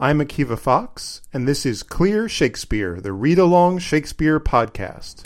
I'm Akiva Fox, and this is Clear Shakespeare, the read along Shakespeare podcast.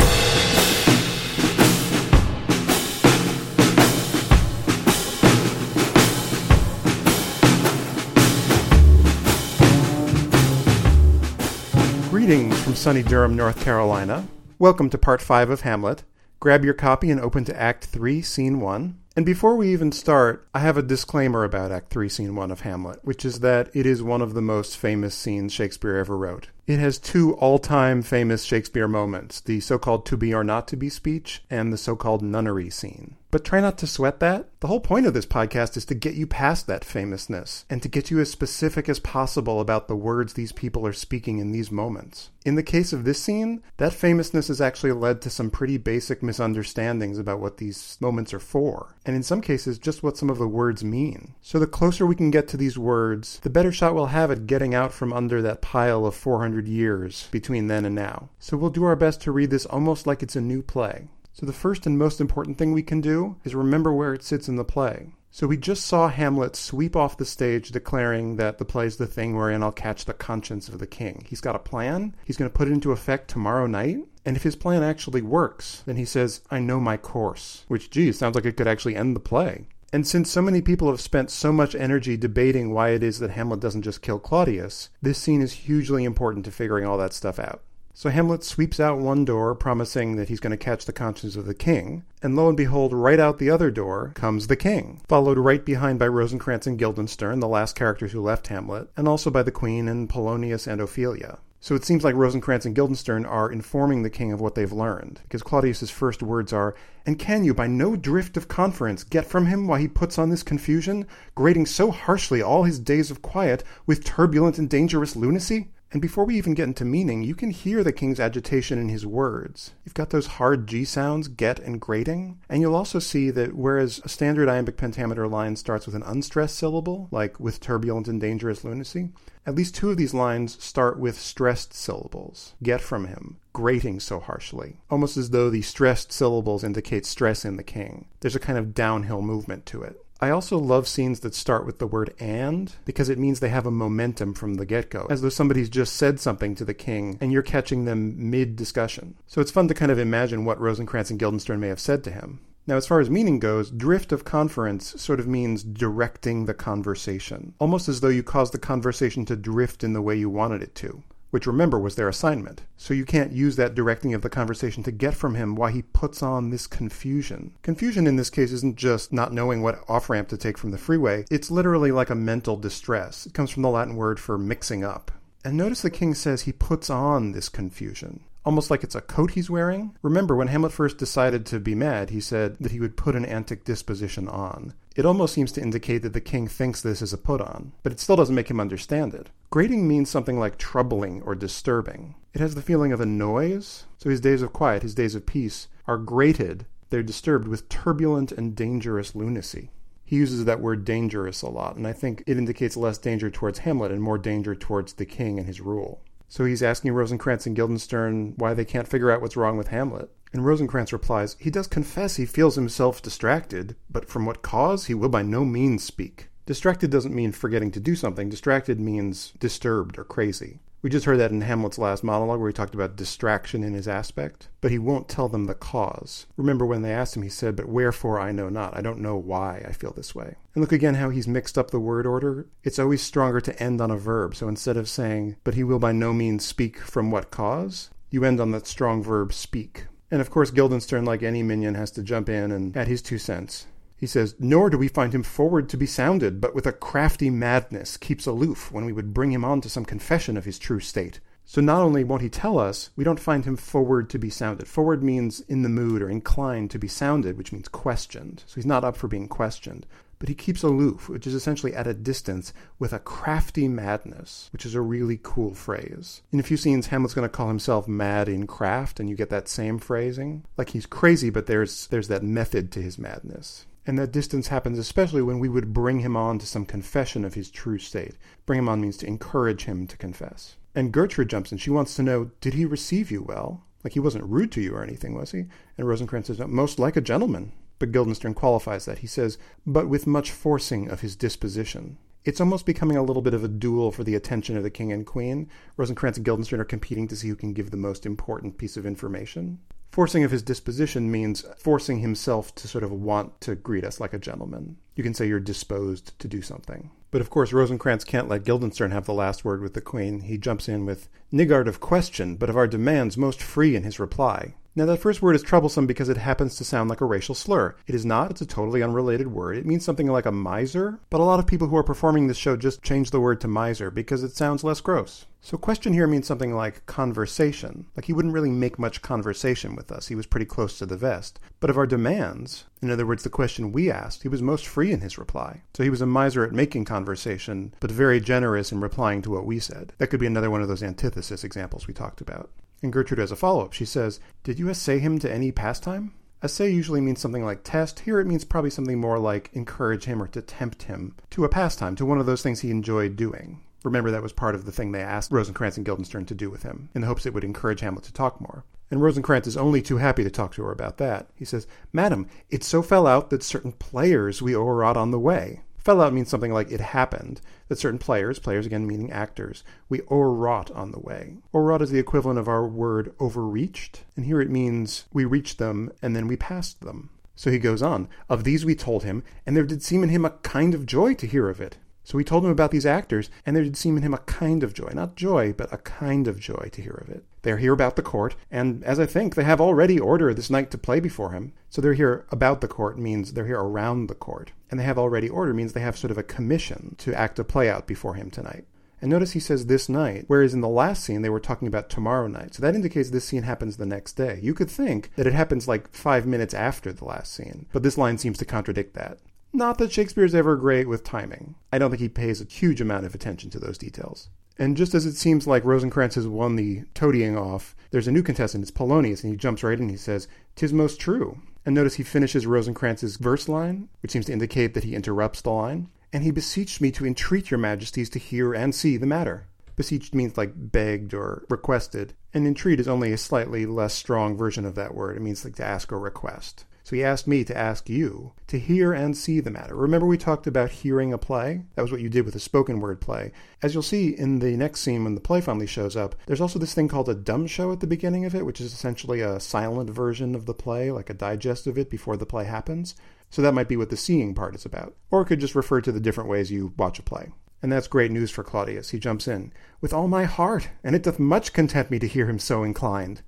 Greetings from sunny Durham, North Carolina. Welcome to part 5 of Hamlet. Grab your copy and open to Act 3, Scene 1. And before we even start, I have a disclaimer about Act 3, Scene 1 of Hamlet, which is that it is one of the most famous scenes Shakespeare ever wrote. It has two all time famous Shakespeare moments the so called to be or not to be speech and the so called nunnery scene. But try not to sweat that. The whole point of this podcast is to get you past that famousness and to get you as specific as possible about the words these people are speaking in these moments. In the case of this scene, that famousness has actually led to some pretty basic misunderstandings about what these moments are for, and in some cases, just what some of the words mean. So the closer we can get to these words, the better shot we'll have at getting out from under that pile of 400 years between then and now. So we'll do our best to read this almost like it's a new play. So the first and most important thing we can do is remember where it sits in the play. So we just saw Hamlet sweep off the stage declaring that the play's the thing wherein I'll catch the conscience of the king. He's got a plan. He's going to put it into effect tomorrow night. And if his plan actually works, then he says, I know my course. Which, geez, sounds like it could actually end the play. And since so many people have spent so much energy debating why it is that Hamlet doesn't just kill Claudius, this scene is hugely important to figuring all that stuff out. So Hamlet sweeps out one door, promising that he's going to catch the conscience of the king, and lo and behold, right out the other door comes the king, followed right behind by Rosencrantz and Guildenstern, the last characters who left Hamlet, and also by the queen and Polonius and Ophelia. So it seems like Rosencrantz and Guildenstern are informing the king of what they've learned, because Claudius's first words are, And can you, by no drift of conference, get from him why he puts on this confusion, grating so harshly all his days of quiet with turbulent and dangerous lunacy? And before we even get into meaning, you can hear the king's agitation in his words. You've got those hard G sounds, get and grating, and you'll also see that whereas a standard iambic pentameter line starts with an unstressed syllable, like with turbulent and dangerous lunacy, at least two of these lines start with stressed syllables. Get from him, grating so harshly, almost as though the stressed syllables indicate stress in the king. There's a kind of downhill movement to it. I also love scenes that start with the word and because it means they have a momentum from the get go, as though somebody's just said something to the king and you're catching them mid discussion. So it's fun to kind of imagine what Rosencrantz and Guildenstern may have said to him. Now, as far as meaning goes, drift of conference sort of means directing the conversation, almost as though you caused the conversation to drift in the way you wanted it to which remember was their assignment. So you can't use that directing of the conversation to get from him why he puts on this confusion. Confusion in this case isn't just not knowing what off ramp to take from the freeway, it's literally like a mental distress. It comes from the Latin word for mixing up. And notice the king says he puts on this confusion almost like it's a coat he's wearing. Remember, when Hamlet first decided to be mad, he said that he would put an antic disposition on. It almost seems to indicate that the king thinks this is a put on, but it still doesn't make him understand it. Grating means something like troubling or disturbing. It has the feeling of a noise, so his days of quiet, his days of peace, are grated, they're disturbed with turbulent and dangerous lunacy. He uses that word dangerous a lot, and I think it indicates less danger towards Hamlet and more danger towards the king and his rule. So he's asking Rosencrantz and Guildenstern why they can't figure out what's wrong with Hamlet. And Rosencrantz replies, He does confess he feels himself distracted, but from what cause he will by no means speak. Distracted doesn't mean forgetting to do something, distracted means disturbed or crazy. We just heard that in Hamlet's last monologue where he talked about distraction in his aspect, but he won't tell them the cause. Remember when they asked him, he said, But wherefore I know not. I don't know why I feel this way. And look again how he's mixed up the word order. It's always stronger to end on a verb. So instead of saying, But he will by no means speak from what cause, you end on that strong verb speak. And of course, Guildenstern, like any minion, has to jump in and add his two cents. He says, Nor do we find him forward to be sounded, but with a crafty madness keeps aloof when we would bring him on to some confession of his true state. So not only won't he tell us, we don't find him forward to be sounded. Forward means in the mood or inclined to be sounded, which means questioned. So he's not up for being questioned. But he keeps aloof, which is essentially at a distance, with a crafty madness, which is a really cool phrase. In a few scenes, Hamlet's going to call himself mad in craft, and you get that same phrasing. Like he's crazy, but there's, there's that method to his madness. And that distance happens especially when we would bring him on to some confession of his true state. Bring him on means to encourage him to confess. And Gertrude jumps in. She wants to know, did he receive you well? Like he wasn't rude to you or anything, was he? And Rosencrantz says, most like a gentleman. But Guildenstern qualifies that. He says, but with much forcing of his disposition. It's almost becoming a little bit of a duel for the attention of the king and queen. Rosencrantz and Guildenstern are competing to see who can give the most important piece of information. Forcing of his disposition means forcing himself to sort of want to greet us like a gentleman. You can say you're disposed to do something. But of course, Rosencrantz can't let Guildenstern have the last word with the Queen. He jumps in with, Niggard of question, but of our demands most free in his reply. Now, that first word is troublesome because it happens to sound like a racial slur. It is not, it's a totally unrelated word. It means something like a miser, but a lot of people who are performing this show just change the word to miser because it sounds less gross. So, question here means something like conversation. Like he wouldn't really make much conversation with us. He was pretty close to the vest. But of our demands, in other words, the question we asked, he was most free in his reply. So he was a miser at making conversation, but very generous in replying to what we said. That could be another one of those antithesis examples we talked about. And Gertrude has a follow up. She says, Did you essay him to any pastime? Essay usually means something like test. Here it means probably something more like encourage him or to tempt him to a pastime, to one of those things he enjoyed doing. Remember, that was part of the thing they asked Rosencrantz and Guildenstern to do with him, in the hopes it would encourage Hamlet to talk more. And Rosencrantz is only too happy to talk to her about that. He says, Madam, it so fell out that certain players we o'erwrought on the way. Fell out means something like it happened, that certain players, players again meaning actors, we o'erwrought on the way. O'erwrought is the equivalent of our word overreached, and here it means we reached them and then we passed them. So he goes on, Of these we told him, and there did seem in him a kind of joy to hear of it. So we told him about these actors, and there did seem in him a kind of joy, not joy, but a kind of joy to hear of it. They are here about the court, and as I think, they have already order this night to play before him. So they're here about the court means they're here around the court. And they have already order means they have sort of a commission to act a play out before him tonight. And notice he says this night, whereas in the last scene they were talking about tomorrow night. So that indicates this scene happens the next day. You could think that it happens like five minutes after the last scene, but this line seems to contradict that. Not that Shakespeare's ever great with timing. I don't think he pays a huge amount of attention to those details. And just as it seems like Rosencrantz has won the toadying off, there's a new contestant, it's Polonius, and he jumps right in and he says, "'Tis most true." And notice he finishes Rosencrantz's verse line, which seems to indicate that he interrupts the line. And he beseeched me to entreat your majesties to hear and see the matter. Beseeched means like begged or requested, and entreat is only a slightly less strong version of that word. It means like to ask or request. So he asked me to ask you to hear and see the matter. Remember, we talked about hearing a play? That was what you did with a spoken word play. As you'll see in the next scene when the play finally shows up, there's also this thing called a dumb show at the beginning of it, which is essentially a silent version of the play, like a digest of it before the play happens. So that might be what the seeing part is about. Or it could just refer to the different ways you watch a play. And that's great news for Claudius. He jumps in. With all my heart, and it doth much content me to hear him so inclined.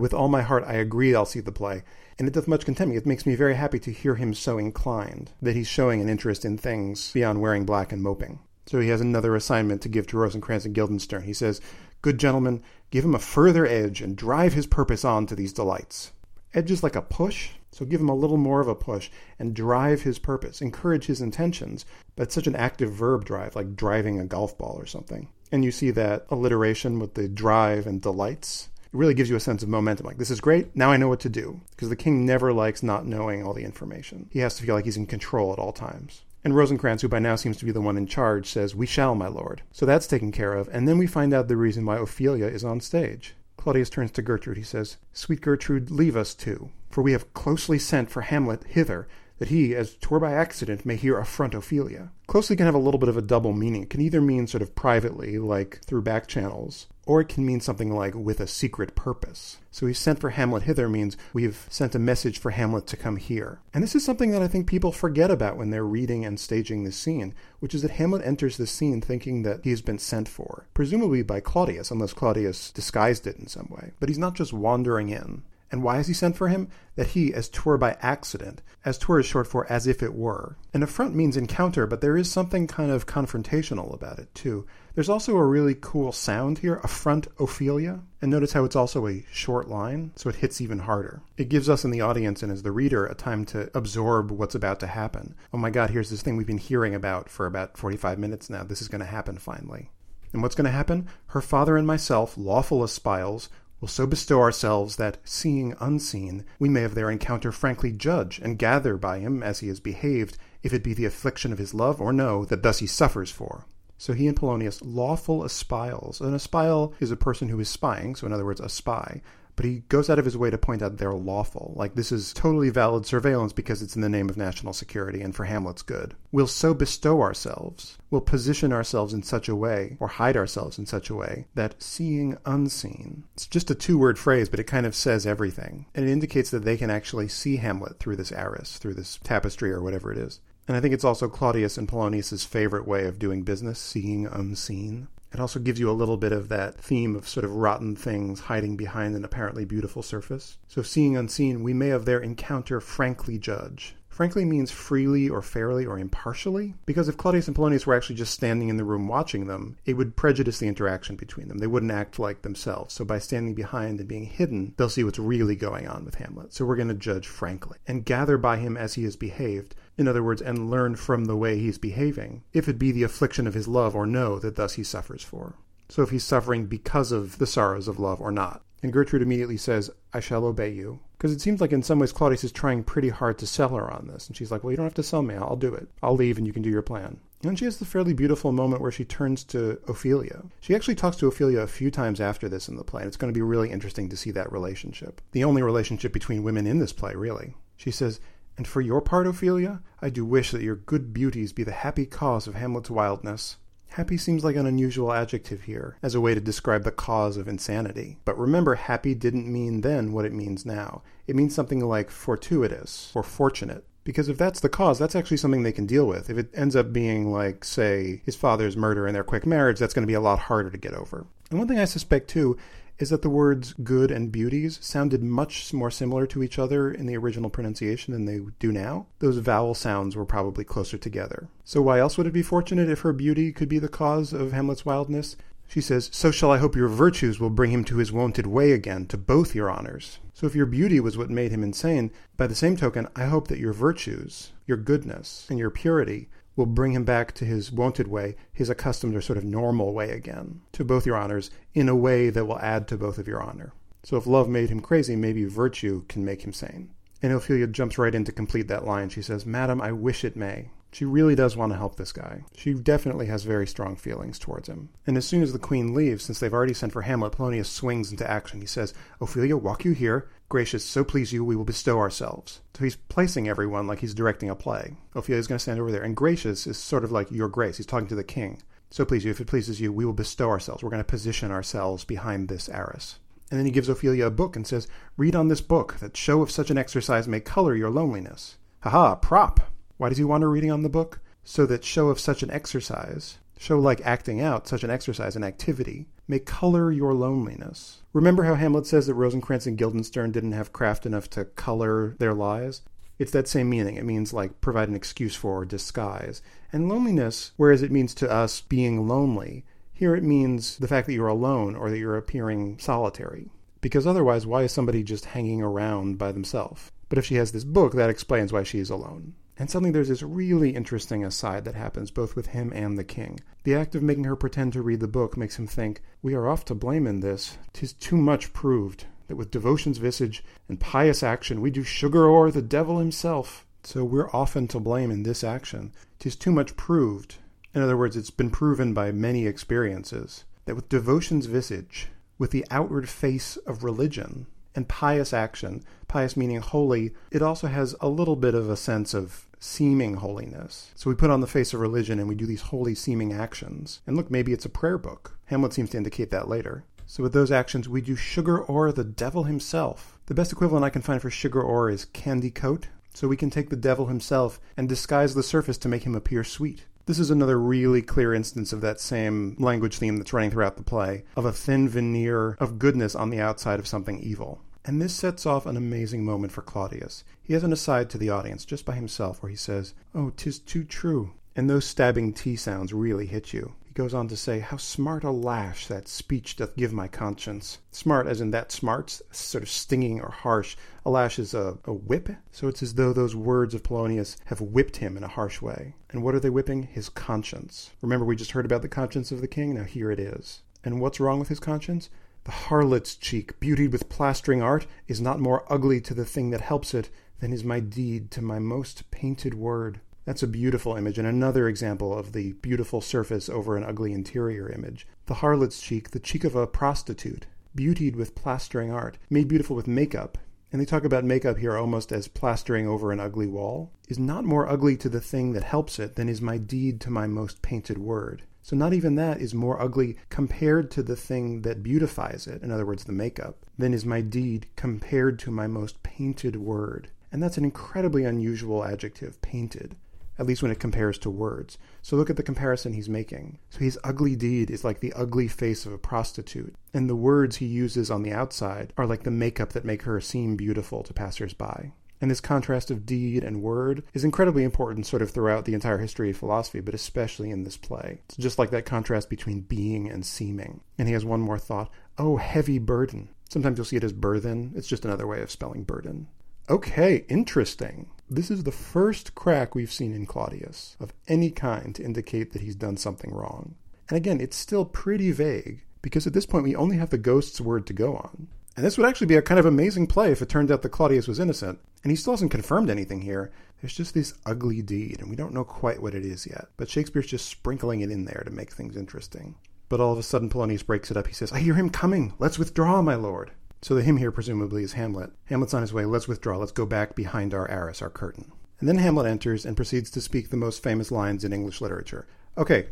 With all my heart, I agree I'll see the play and it doth much content me. It makes me very happy to hear him so inclined, that he's showing an interest in things beyond wearing black and moping. So he has another assignment to give to Rosencrantz and Guildenstern. He says, Good gentlemen, give him a further edge and drive his purpose on to these delights. Edge is like a push, so give him a little more of a push and drive his purpose, encourage his intentions, but it's such an active verb drive, like driving a golf ball or something. And you see that alliteration with the drive and delights. It really gives you a sense of momentum. Like, this is great. Now I know what to do. Because the king never likes not knowing all the information. He has to feel like he's in control at all times. And Rosencrantz, who by now seems to be the one in charge, says, We shall, my lord. So that's taken care of. And then we find out the reason why Ophelia is on stage. Claudius turns to Gertrude. He says, Sweet Gertrude, leave us too, for we have closely sent for Hamlet hither, that he, as twere by accident, may hear affront Ophelia. Closely can have a little bit of a double meaning. It can either mean sort of privately, like through back channels, or it can mean something like with a secret purpose. So he sent for Hamlet hither means we've sent a message for Hamlet to come here. And this is something that I think people forget about when they're reading and staging this scene, which is that Hamlet enters the scene thinking that he has been sent for, presumably by Claudius, unless Claudius disguised it in some way. But he's not just wandering in. And why has he sent for him? That he, as twere by accident, as twere is short for as if it were. An affront means encounter, but there is something kind of confrontational about it, too. There's also a really cool sound here, a front Ophelia. And notice how it's also a short line, so it hits even harder. It gives us in the audience and as the reader a time to absorb what's about to happen. Oh my god, here's this thing we've been hearing about for about 45 minutes now. This is going to happen finally. And what's going to happen? Her father and myself, lawful espials, will so bestow ourselves that, seeing unseen, we may of their encounter frankly judge and gather by him as he has behaved, if it be the affliction of his love or no, that thus he suffers for. So he and Polonius, lawful espials. An espial is a person who is spying, so in other words, a spy. but he goes out of his way to point out they're lawful. Like this is totally valid surveillance because it's in the name of national security and for Hamlet's good. We'll so bestow ourselves, we'll position ourselves in such a way, or hide ourselves in such a way, that seeing unseen. It's just a two word phrase, but it kind of says everything. And it indicates that they can actually see Hamlet through this arras, through this tapestry or whatever it is. And I think it's also Claudius and Polonius's favorite way of doing business, seeing unseen. It also gives you a little bit of that theme of sort of rotten things hiding behind an apparently beautiful surface. So, seeing unseen, we may of their encounter frankly judge. Frankly means freely or fairly or impartially, because if Claudius and Polonius were actually just standing in the room watching them, it would prejudice the interaction between them. They wouldn't act like themselves. So by standing behind and being hidden, they'll see what's really going on with Hamlet. So we're going to judge frankly and gather by him as he has behaved, in other words, and learn from the way he's behaving, if it be the affliction of his love or no that thus he suffers for. So if he's suffering because of the sorrows of love or not. And Gertrude immediately says, I shall obey you. Because it seems like in some ways Claudius is trying pretty hard to sell her on this. And she's like, Well, you don't have to sell me. I'll do it. I'll leave and you can do your plan. And she has the fairly beautiful moment where she turns to Ophelia. She actually talks to Ophelia a few times after this in the play. And it's going to be really interesting to see that relationship. The only relationship between women in this play, really. She says, And for your part, Ophelia, I do wish that your good beauties be the happy cause of Hamlet's wildness. Happy seems like an unusual adjective here, as a way to describe the cause of insanity. But remember, happy didn't mean then what it means now. It means something like fortuitous or fortunate. Because if that's the cause, that's actually something they can deal with. If it ends up being like, say, his father's murder and their quick marriage, that's going to be a lot harder to get over. And one thing I suspect too is that the words good and beauties sounded much more similar to each other in the original pronunciation than they do now. Those vowel sounds were probably closer together. So, why else would it be fortunate if her beauty could be the cause of Hamlet's wildness? She says, So shall I hope your virtues will bring him to his wonted way again, to both your honors. So if your beauty was what made him insane, by the same token, I hope that your virtues, your goodness, and your purity will bring him back to his wonted way, his accustomed or sort of normal way again, to both your honors, in a way that will add to both of your honor. So if love made him crazy, maybe virtue can make him sane. And Ophelia jumps right in to complete that line. She says, Madam, I wish it may. She really does want to help this guy. She definitely has very strong feelings towards him. And as soon as the queen leaves, since they've already sent for Hamlet, Polonius swings into action. He says, Ophelia, walk you here. Gracious, so please you, we will bestow ourselves. So he's placing everyone like he's directing a play. Ophelia's going to stand over there. And gracious is sort of like your grace. He's talking to the king. So please you, if it pleases you, we will bestow ourselves. We're going to position ourselves behind this arras. And then he gives Ophelia a book and says, Read on this book, that show of such an exercise may color your loneliness. Ha prop! Why does he want her reading on the book? So that show of such an exercise, show like acting out, such an exercise, an activity, may color your loneliness. Remember how Hamlet says that Rosencrantz and Guildenstern didn't have craft enough to color their lies? It's that same meaning. It means like provide an excuse for or disguise. And loneliness, whereas it means to us being lonely, here it means the fact that you're alone or that you're appearing solitary. Because otherwise, why is somebody just hanging around by themselves? But if she has this book, that explains why she is alone. And suddenly there's this really interesting aside that happens both with him and the king. The act of making her pretend to read the book makes him think, We are oft to blame in this. Tis too much proved that with devotion's visage and pious action we do sugar o'er the devil himself. So we're often to blame in this action. Tis too much proved. In other words, it's been proven by many experiences that with devotion's visage, with the outward face of religion, and pious action, pious meaning holy, it also has a little bit of a sense of seeming holiness. So we put on the face of religion and we do these holy seeming actions. And look, maybe it's a prayer book. Hamlet seems to indicate that later. So with those actions, we do sugar o'er the devil himself. The best equivalent I can find for sugar o'er is candy coat. So we can take the devil himself and disguise the surface to make him appear sweet. This is another really clear instance of that same language theme that's running throughout the play, of a thin veneer of goodness on the outside of something evil. And this sets off an amazing moment for Claudius. He has an aside to the audience just by himself where he says, Oh, 'tis too true. And those stabbing T sounds really hit you. He goes on to say, How smart a lash that speech doth give my conscience. Smart as in that smart, sort of stinging or harsh. A lash is a, a whip, so it's as though those words of Polonius have whipped him in a harsh way. And what are they whipping? His conscience. Remember, we just heard about the conscience of the king? Now here it is. And what's wrong with his conscience? The harlot's cheek, beautied with plastering art, is not more ugly to the thing that helps it than is my deed to my most painted word. That's a beautiful image and another example of the beautiful surface over an ugly interior image. The harlot's cheek, the cheek of a prostitute, beautied with plastering art, made beautiful with makeup, and they talk about makeup here almost as plastering over an ugly wall, is not more ugly to the thing that helps it than is my deed to my most painted word. So, not even that is more ugly compared to the thing that beautifies it, in other words, the makeup, than is my deed compared to my most painted word. And that's an incredibly unusual adjective, painted at least when it compares to words. So look at the comparison he's making. So his ugly deed is like the ugly face of a prostitute, and the words he uses on the outside are like the makeup that make her seem beautiful to passersby. And this contrast of deed and word is incredibly important sort of throughout the entire history of philosophy, but especially in this play. It's just like that contrast between being and seeming. And he has one more thought oh, heavy burden. Sometimes you'll see it as burthen. It's just another way of spelling burden. Okay, interesting. This is the first crack we've seen in Claudius of any kind to indicate that he's done something wrong. And again, it's still pretty vague because at this point we only have the ghost's word to go on. And this would actually be a kind of amazing play if it turned out that Claudius was innocent. And he still hasn't confirmed anything here. There's just this ugly deed, and we don't know quite what it is yet. But Shakespeare's just sprinkling it in there to make things interesting. But all of a sudden, Polonius breaks it up. He says, I hear him coming. Let's withdraw, my lord. So the him here presumably is Hamlet. Hamlet's on his way. Let's withdraw. Let's go back behind our arras, our curtain. And then Hamlet enters and proceeds to speak the most famous lines in English literature. Okay,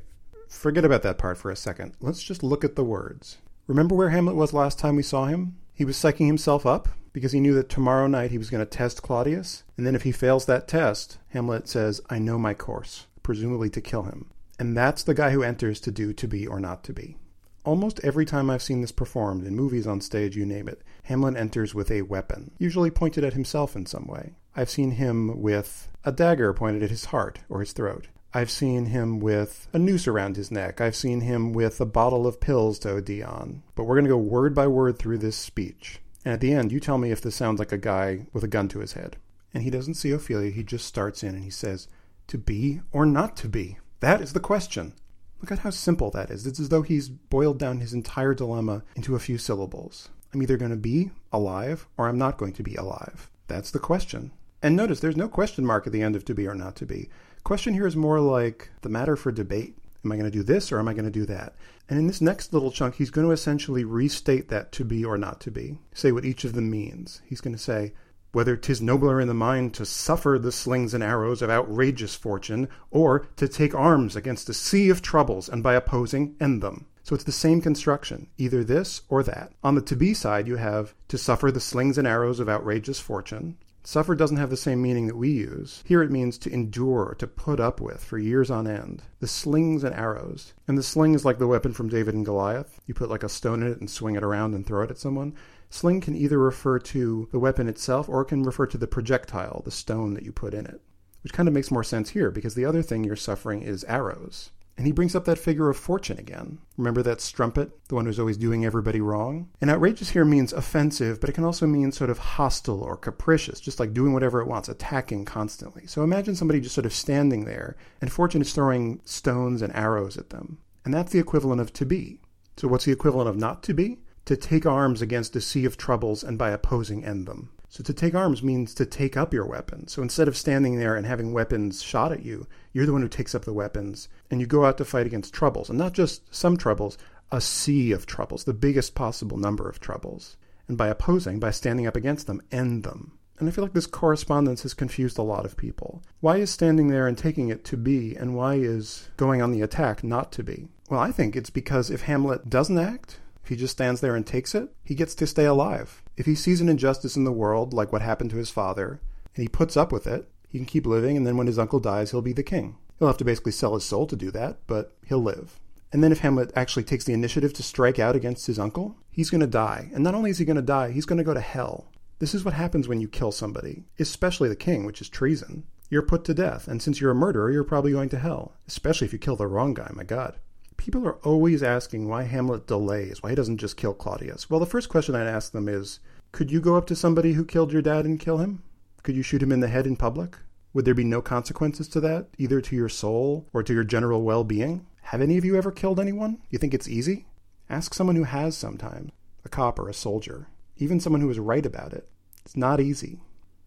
forget about that part for a second. Let's just look at the words. Remember where Hamlet was last time we saw him? He was psyching himself up because he knew that tomorrow night he was going to test Claudius. And then if he fails that test, Hamlet says, I know my course, presumably to kill him. And that's the guy who enters to do to be or not to be. Almost every time I've seen this performed, in movies, on stage, you name it, Hamlet enters with a weapon, usually pointed at himself in some way. I've seen him with a dagger pointed at his heart or his throat. I've seen him with a noose around his neck. I've seen him with a bottle of pills to OD on. But we're going to go word by word through this speech. And at the end, you tell me if this sounds like a guy with a gun to his head. And he doesn't see Ophelia, he just starts in and he says, To be or not to be? That is the question. Look at how simple that is. It's as though he's boiled down his entire dilemma into a few syllables. I'm either going to be alive or I'm not going to be alive. That's the question. And notice there's no question mark at the end of to be or not to be. Question here is more like the matter for debate. Am I going to do this or am I going to do that? And in this next little chunk, he's going to essentially restate that to be or not to be, say what each of them means. He's going to say, whether 'tis nobler in the mind to suffer the slings and arrows of outrageous fortune, or to take arms against a sea of troubles, and by opposing end them. So it's the same construction, either this or that. On the to be side, you have to suffer the slings and arrows of outrageous fortune. Suffer doesn't have the same meaning that we use. Here it means to endure, to put up with for years on end. The slings and arrows. And the sling is like the weapon from David and Goliath. You put like a stone in it and swing it around and throw it at someone. Sling can either refer to the weapon itself or it can refer to the projectile, the stone that you put in it, which kind of makes more sense here because the other thing you're suffering is arrows. And he brings up that figure of fortune again. Remember that strumpet, the one who's always doing everybody wrong? And outrageous here means offensive, but it can also mean sort of hostile or capricious, just like doing whatever it wants, attacking constantly. So imagine somebody just sort of standing there, and fortune is throwing stones and arrows at them. And that's the equivalent of to be. So what's the equivalent of not to be? To take arms against a sea of troubles and by opposing end them. So to take arms means to take up your weapon. So instead of standing there and having weapons shot at you, you're the one who takes up the weapons and you go out to fight against troubles. And not just some troubles, a sea of troubles, the biggest possible number of troubles. And by opposing, by standing up against them, end them. And I feel like this correspondence has confused a lot of people. Why is standing there and taking it to be, and why is going on the attack not to be? Well, I think it's because if Hamlet doesn't act, he just stands there and takes it, he gets to stay alive. If he sees an injustice in the world, like what happened to his father, and he puts up with it, he can keep living, and then when his uncle dies, he'll be the king. He'll have to basically sell his soul to do that, but he'll live. And then if Hamlet actually takes the initiative to strike out against his uncle, he's going to die. And not only is he going to die, he's going to go to hell. This is what happens when you kill somebody, especially the king, which is treason. You're put to death, and since you're a murderer, you're probably going to hell, especially if you kill the wrong guy, my god. People are always asking why Hamlet delays, why he doesn't just kill Claudius. Well, the first question I'd ask them is Could you go up to somebody who killed your dad and kill him? Could you shoot him in the head in public? Would there be no consequences to that, either to your soul or to your general well being? Have any of you ever killed anyone? You think it's easy? Ask someone who has sometimes a cop or a soldier, even someone who is right about it. It's not easy.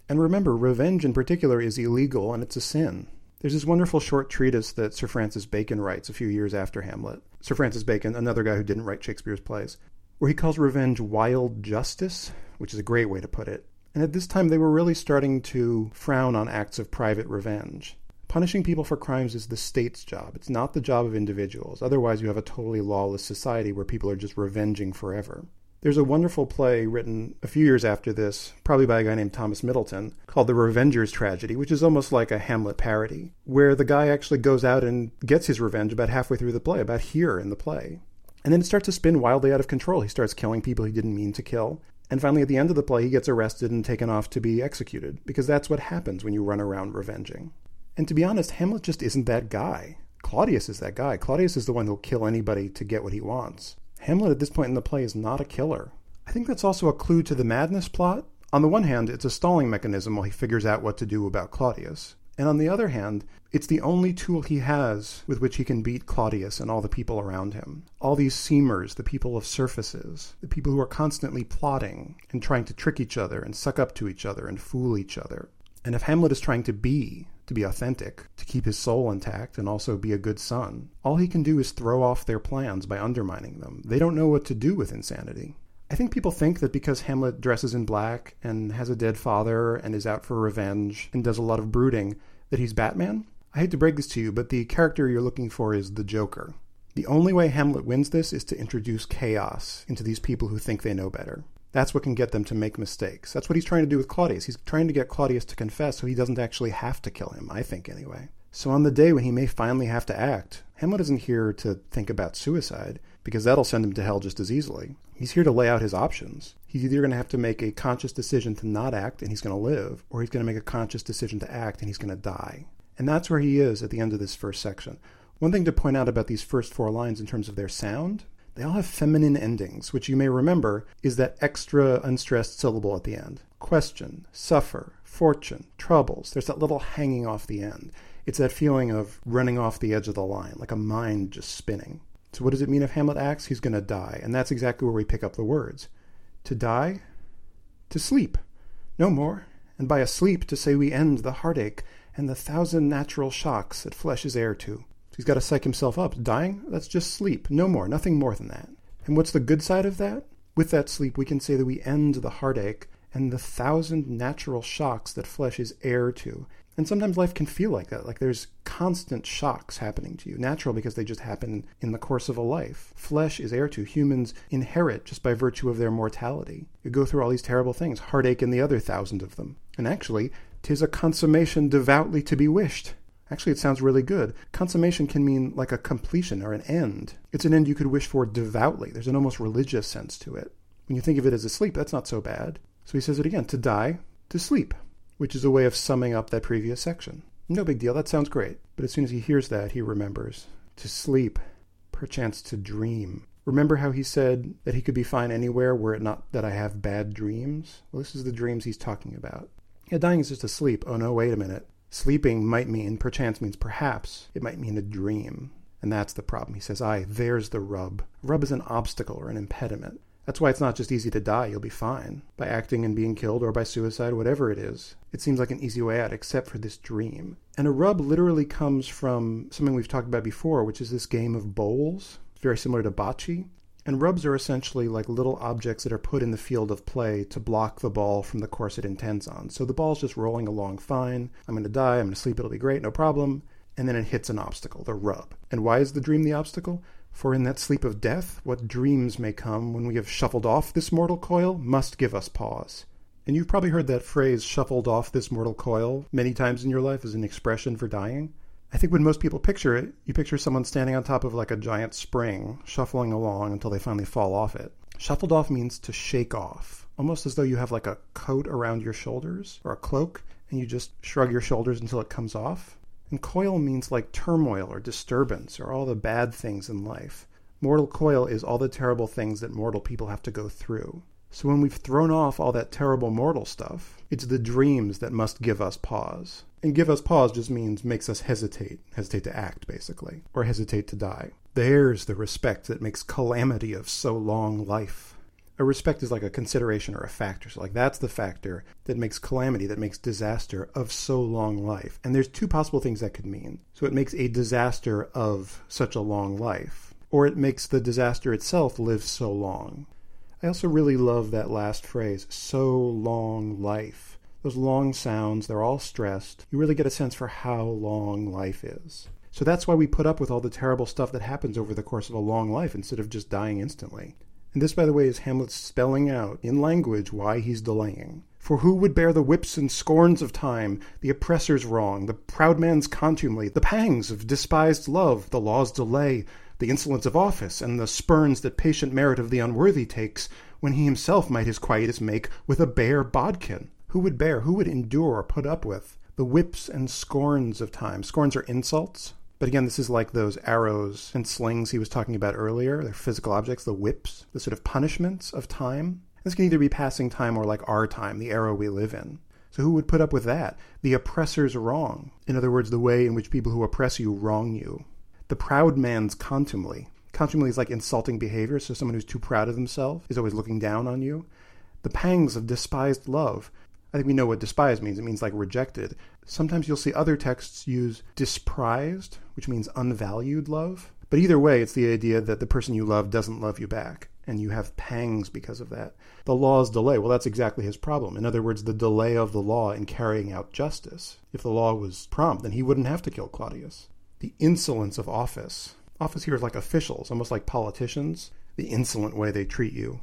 And remember, revenge in particular is illegal and it's a sin. There's this wonderful short treatise that Sir Francis Bacon writes a few years after Hamlet. Sir Francis Bacon, another guy who didn't write Shakespeare's plays. where he calls revenge wild justice, which is a great way to put it. And at this time, they were really starting to frown on acts of private revenge. Punishing people for crimes is the state's job. It's not the job of individuals. Otherwise, you have a totally lawless society where people are just revenging forever. There's a wonderful play written a few years after this, probably by a guy named Thomas Middleton, called The Revenger's Tragedy, which is almost like a Hamlet parody, where the guy actually goes out and gets his revenge about halfway through the play, about here in the play. And then it starts to spin wildly out of control. He starts killing people he didn't mean to kill. And finally, at the end of the play, he gets arrested and taken off to be executed, because that's what happens when you run around revenging. And to be honest, Hamlet just isn't that guy. Claudius is that guy. Claudius is the one who'll kill anybody to get what he wants. Hamlet at this point in the play is not a killer. I think that's also a clue to the madness plot. On the one hand, it's a stalling mechanism while he figures out what to do about Claudius. And on the other hand, it's the only tool he has with which he can beat Claudius and all the people around him. All these seamers, the people of surfaces, the people who are constantly plotting and trying to trick each other and suck up to each other and fool each other. And if Hamlet is trying to be to be authentic, to keep his soul intact, and also be a good son. All he can do is throw off their plans by undermining them. They don't know what to do with insanity. I think people think that because Hamlet dresses in black and has a dead father and is out for revenge and does a lot of brooding, that he's Batman. I hate to break this to you, but the character you're looking for is the Joker. The only way Hamlet wins this is to introduce chaos into these people who think they know better. That's what can get them to make mistakes. That's what he's trying to do with Claudius. He's trying to get Claudius to confess so he doesn't actually have to kill him, I think, anyway. So on the day when he may finally have to act, Hamlet isn't here to think about suicide, because that'll send him to hell just as easily. He's here to lay out his options. He's either going to have to make a conscious decision to not act and he's going to live, or he's going to make a conscious decision to act and he's going to die. And that's where he is at the end of this first section. One thing to point out about these first four lines in terms of their sound they all have feminine endings, which you may remember is that extra unstressed syllable at the end. Question, suffer, fortune, troubles. There's that little hanging off the end. It's that feeling of running off the edge of the line, like a mind just spinning. So, what does it mean if Hamlet acts? He's going to die. And that's exactly where we pick up the words. To die? To sleep. No more. And by a sleep, to say we end the heartache and the thousand natural shocks that flesh is heir to. He's got to psych himself up. Dying? That's just sleep. No more. Nothing more than that. And what's the good side of that? With that sleep, we can say that we end the heartache and the thousand natural shocks that flesh is heir to. And sometimes life can feel like that, like there's constant shocks happening to you. Natural because they just happen in the course of a life. Flesh is heir to. Humans inherit just by virtue of their mortality. You go through all these terrible things, heartache and the other thousand of them. And actually, tis a consummation devoutly to be wished. Actually, it sounds really good. Consummation can mean like a completion or an end. It's an end you could wish for devoutly. There's an almost religious sense to it. When you think of it as a sleep, that's not so bad. So he says it again to die, to sleep, which is a way of summing up that previous section. No big deal, that sounds great. But as soon as he hears that, he remembers to sleep, perchance to dream. Remember how he said that he could be fine anywhere were it not that I have bad dreams? Well, this is the dreams he's talking about. Yeah, dying is just a sleep. Oh no, wait a minute. Sleeping might mean, perchance means perhaps, it might mean a dream. And that's the problem. He says, Aye, there's the rub. Rub is an obstacle or an impediment. That's why it's not just easy to die, you'll be fine. By acting and being killed or by suicide, whatever it is. It seems like an easy way out, except for this dream. And a rub literally comes from something we've talked about before, which is this game of bowls. Very similar to bocce. And rubs are essentially like little objects that are put in the field of play to block the ball from the course it intends on. So the ball's just rolling along fine. I'm going to die. I'm going to sleep. It'll be great. No problem. And then it hits an obstacle, the rub. And why is the dream the obstacle? For in that sleep of death, what dreams may come when we have shuffled off this mortal coil must give us pause. And you've probably heard that phrase, shuffled off this mortal coil, many times in your life as an expression for dying. I think when most people picture it, you picture someone standing on top of like a giant spring, shuffling along until they finally fall off it. Shuffled off means to shake off, almost as though you have like a coat around your shoulders or a cloak, and you just shrug your shoulders until it comes off. And coil means like turmoil or disturbance or all the bad things in life. Mortal coil is all the terrible things that mortal people have to go through. So when we've thrown off all that terrible mortal stuff, it's the dreams that must give us pause. And give us pause just means makes us hesitate, hesitate to act, basically, or hesitate to die. There's the respect that makes calamity of so long life. A respect is like a consideration or a factor. So, like, that's the factor that makes calamity, that makes disaster of so long life. And there's two possible things that could mean. So, it makes a disaster of such a long life, or it makes the disaster itself live so long. I also really love that last phrase, so long life. Those long sounds, they're all stressed. You really get a sense for how long life is. So that's why we put up with all the terrible stuff that happens over the course of a long life instead of just dying instantly. And this, by the way, is Hamlet spelling out in language why he's delaying. For who would bear the whips and scorns of time, the oppressor's wrong, the proud man's contumely, the pangs of despised love, the law's delay, the insolence of office, and the spurns that patient merit of the unworthy takes, when he himself might his quietus make with a bare bodkin? Who would bear, who would endure or put up with the whips and scorns of time? Scorns are insults. But again, this is like those arrows and slings he was talking about earlier. They're physical objects, the whips, the sort of punishments of time. This can either be passing time or like our time, the era we live in. So who would put up with that? The oppressor's wrong. In other words, the way in which people who oppress you wrong you. The proud man's contumely. Contumely is like insulting behavior, so someone who's too proud of themselves is always looking down on you. The pangs of despised love. I think we know what despise means. It means like rejected. Sometimes you'll see other texts use disprized, which means unvalued love. But either way, it's the idea that the person you love doesn't love you back, and you have pangs because of that. The law's delay, well, that's exactly his problem. In other words, the delay of the law in carrying out justice. If the law was prompt, then he wouldn't have to kill Claudius. The insolence of office. Office here is like officials, almost like politicians, the insolent way they treat you.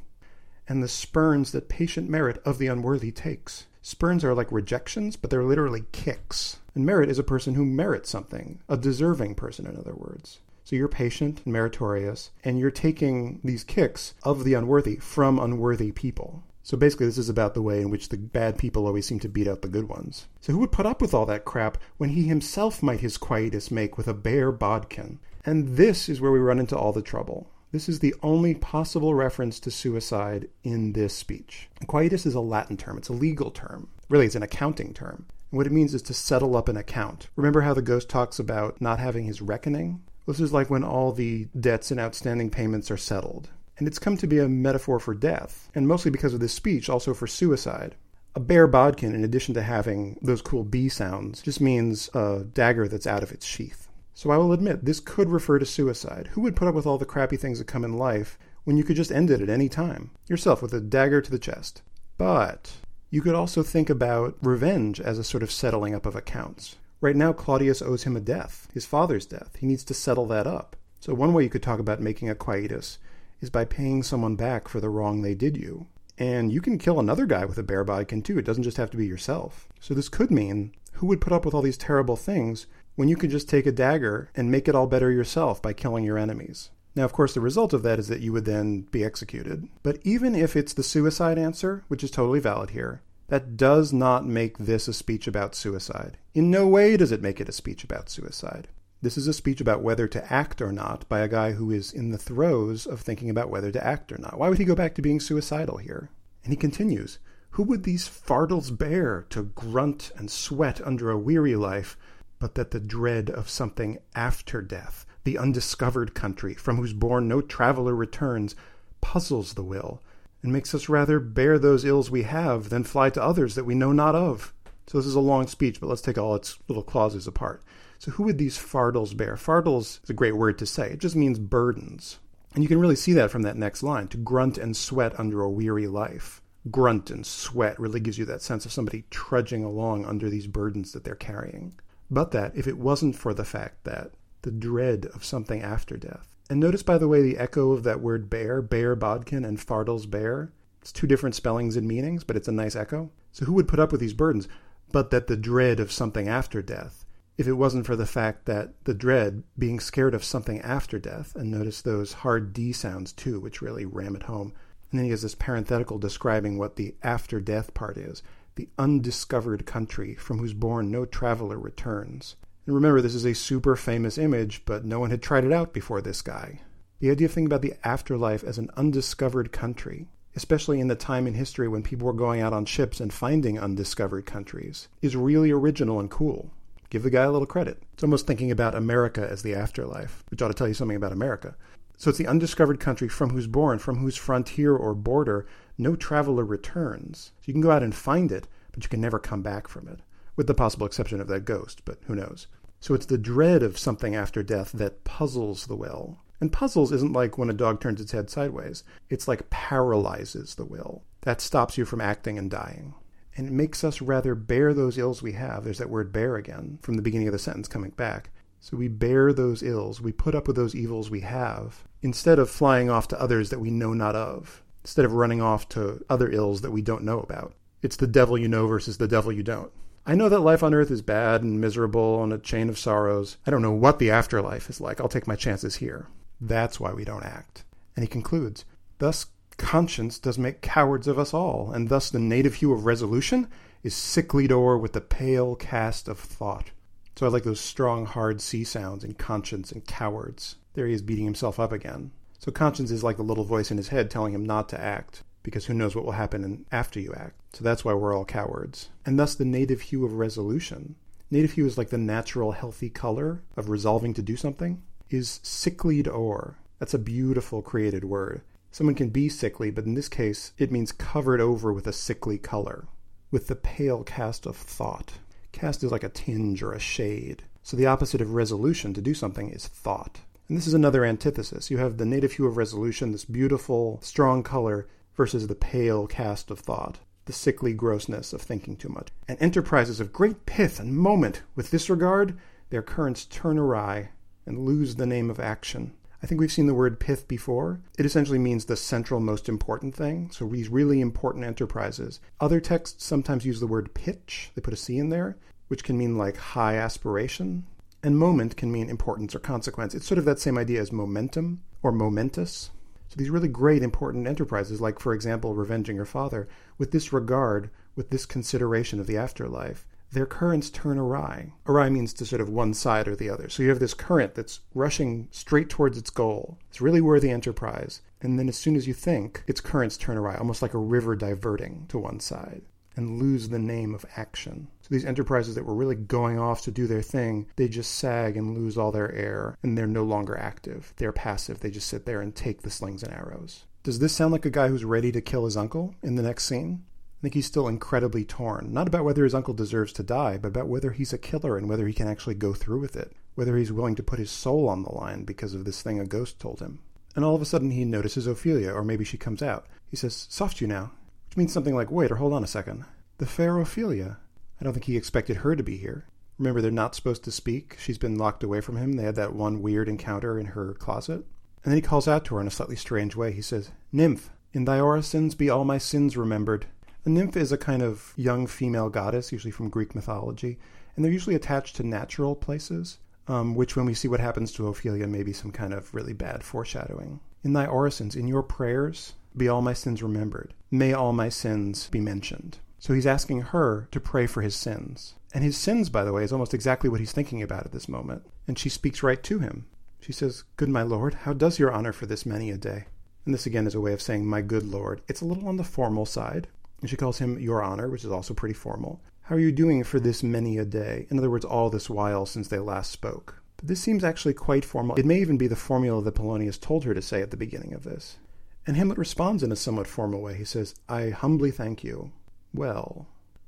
And the spurns that patient merit of the unworthy takes. Spurns are like rejections, but they're literally kicks. And merit is a person who merits something, a deserving person, in other words. So you're patient and meritorious, and you're taking these kicks of the unworthy from unworthy people. So basically, this is about the way in which the bad people always seem to beat out the good ones. So who would put up with all that crap when he himself might his quietus make with a bare bodkin? And this is where we run into all the trouble. This is the only possible reference to suicide in this speech. Quietus is a Latin term, it's a legal term. Really, it's an accounting term. And what it means is to settle up an account. Remember how the ghost talks about not having his reckoning? This is like when all the debts and outstanding payments are settled. And it's come to be a metaphor for death, and mostly because of this speech, also for suicide. A bare bodkin, in addition to having those cool B sounds, just means a dagger that's out of its sheath. So I will admit, this could refer to suicide. Who would put up with all the crappy things that come in life when you could just end it at any time? Yourself, with a dagger to the chest. But you could also think about revenge as a sort of settling up of accounts. Right now, Claudius owes him a death, his father's death. He needs to settle that up. So, one way you could talk about making a quietus is by paying someone back for the wrong they did you. And you can kill another guy with a bare bodkin too. It doesn't just have to be yourself. So, this could mean who would put up with all these terrible things when you could just take a dagger and make it all better yourself by killing your enemies. Now, of course, the result of that is that you would then be executed. But even if it's the suicide answer, which is totally valid here, that does not make this a speech about suicide. In no way does it make it a speech about suicide. This is a speech about whether to act or not by a guy who is in the throes of thinking about whether to act or not. Why would he go back to being suicidal here? And he continues Who would these fardels bear to grunt and sweat under a weary life but that the dread of something after death, the undiscovered country, from whose bourne no traveller returns, puzzles the will, and makes us rather bear those ills we have than fly to others that we know not of. So this is a long speech, but let's take all its little clauses apart. So who would these fardels bear? Fardels is a great word to say. It just means burdens. And you can really see that from that next line to grunt and sweat under a weary life. Grunt and sweat really gives you that sense of somebody trudging along under these burdens that they're carrying but that if it wasn't for the fact that the dread of something after death. And notice, by the way, the echo of that word bear, bear bodkin and fardels bear. It's two different spellings and meanings, but it's a nice echo. So who would put up with these burdens? But that the dread of something after death, if it wasn't for the fact that the dread, being scared of something after death, and notice those hard D sounds too, which really ram it home. And then he has this parenthetical describing what the after death part is the undiscovered country from whose bourne no traveler returns. And remember, this is a super famous image, but no one had tried it out before this guy. The idea of thinking about the afterlife as an undiscovered country, especially in the time in history when people were going out on ships and finding undiscovered countries, is really original and cool. Give the guy a little credit. It's almost thinking about America as the afterlife, which ought to tell you something about America. So it's the undiscovered country from whose bourne, from whose frontier or border no traveler returns. So you can go out and find it, but you can never come back from it, with the possible exception of that ghost, but who knows. So it's the dread of something after death that puzzles the will. And puzzles isn't like when a dog turns its head sideways. It's like paralyzes the will. That stops you from acting and dying. And it makes us rather bear those ills we have. There's that word bear again from the beginning of the sentence coming back. So we bear those ills, we put up with those evils we have, instead of flying off to others that we know not of, instead of running off to other ills that we don't know about. It's the devil you know versus the devil you don't. I know that life on earth is bad and miserable and a chain of sorrows. I don't know what the afterlife is like. I'll take my chances here. That's why we don't act. And he concludes Thus, conscience does make cowards of us all, and thus the native hue of resolution is sicklied o'er with the pale cast of thought. So I like those strong, hard C sounds in conscience and cowards. There he is beating himself up again. So conscience is like the little voice in his head telling him not to act because who knows what will happen after you act. So that's why we're all cowards. And thus the native hue of resolution. Native hue is like the natural, healthy color of resolving to do something, is sicklied o'er. That's a beautiful created word. Someone can be sickly, but in this case, it means covered over with a sickly color, with the pale cast of thought. Cast is like a tinge or a shade. So the opposite of resolution to do something is thought. And this is another antithesis. You have the native hue of resolution, this beautiful, strong color, versus the pale cast of thought, the sickly grossness of thinking too much. And enterprises of great pith and moment, with this regard, their currents turn awry and lose the name of action. I think we've seen the word pith before. It essentially means the central most important thing. So these really important enterprises. Other texts sometimes use the word pitch. They put a C in there, which can mean like high aspiration. And moment can mean importance or consequence. It's sort of that same idea as momentum or momentous. So these really great, important enterprises, like, for example, revenging your father, with this regard, with this consideration of the afterlife, their currents turn awry. Awry means to sort of one side or the other. So you have this current that's rushing straight towards its goal. It's really worthy enterprise. And then as soon as you think, its currents turn awry, almost like a river diverting to one side and lose the name of action. So these enterprises that were really going off to do their thing, they just sag and lose all their air, and they're no longer active. They're passive. They just sit there and take the slings and arrows. Does this sound like a guy who's ready to kill his uncle in the next scene? I think he's still incredibly torn, not about whether his uncle deserves to die, but about whether he's a killer and whether he can actually go through with it, whether he's willing to put his soul on the line because of this thing a ghost told him. And all of a sudden he notices Ophelia, or maybe she comes out. He says, Soft you now, which means something like, wait or hold on a second. The fair Ophelia. I don't think he expected her to be here. Remember, they're not supposed to speak. She's been locked away from him. They had that one weird encounter in her closet. And then he calls out to her in a slightly strange way. He says, Nymph, in thy orisons be all my sins remembered. A nymph is a kind of young female goddess, usually from Greek mythology, and they're usually attached to natural places, um, which, when we see what happens to Ophelia, may be some kind of really bad foreshadowing. In thy orisons, in your prayers, be all my sins remembered. May all my sins be mentioned. So he's asking her to pray for his sins. And his sins, by the way, is almost exactly what he's thinking about at this moment. And she speaks right to him. She says, Good my lord, how does your honor for this many a day? And this again is a way of saying, My good lord. It's a little on the formal side. And she calls him your honor, which is also pretty formal. How are you doing for this many a day? In other words, all this while since they last spoke. But this seems actually quite formal. It may even be the formula that Polonius told her to say at the beginning of this. And Hamlet responds in a somewhat formal way. He says, I humbly thank you. Well,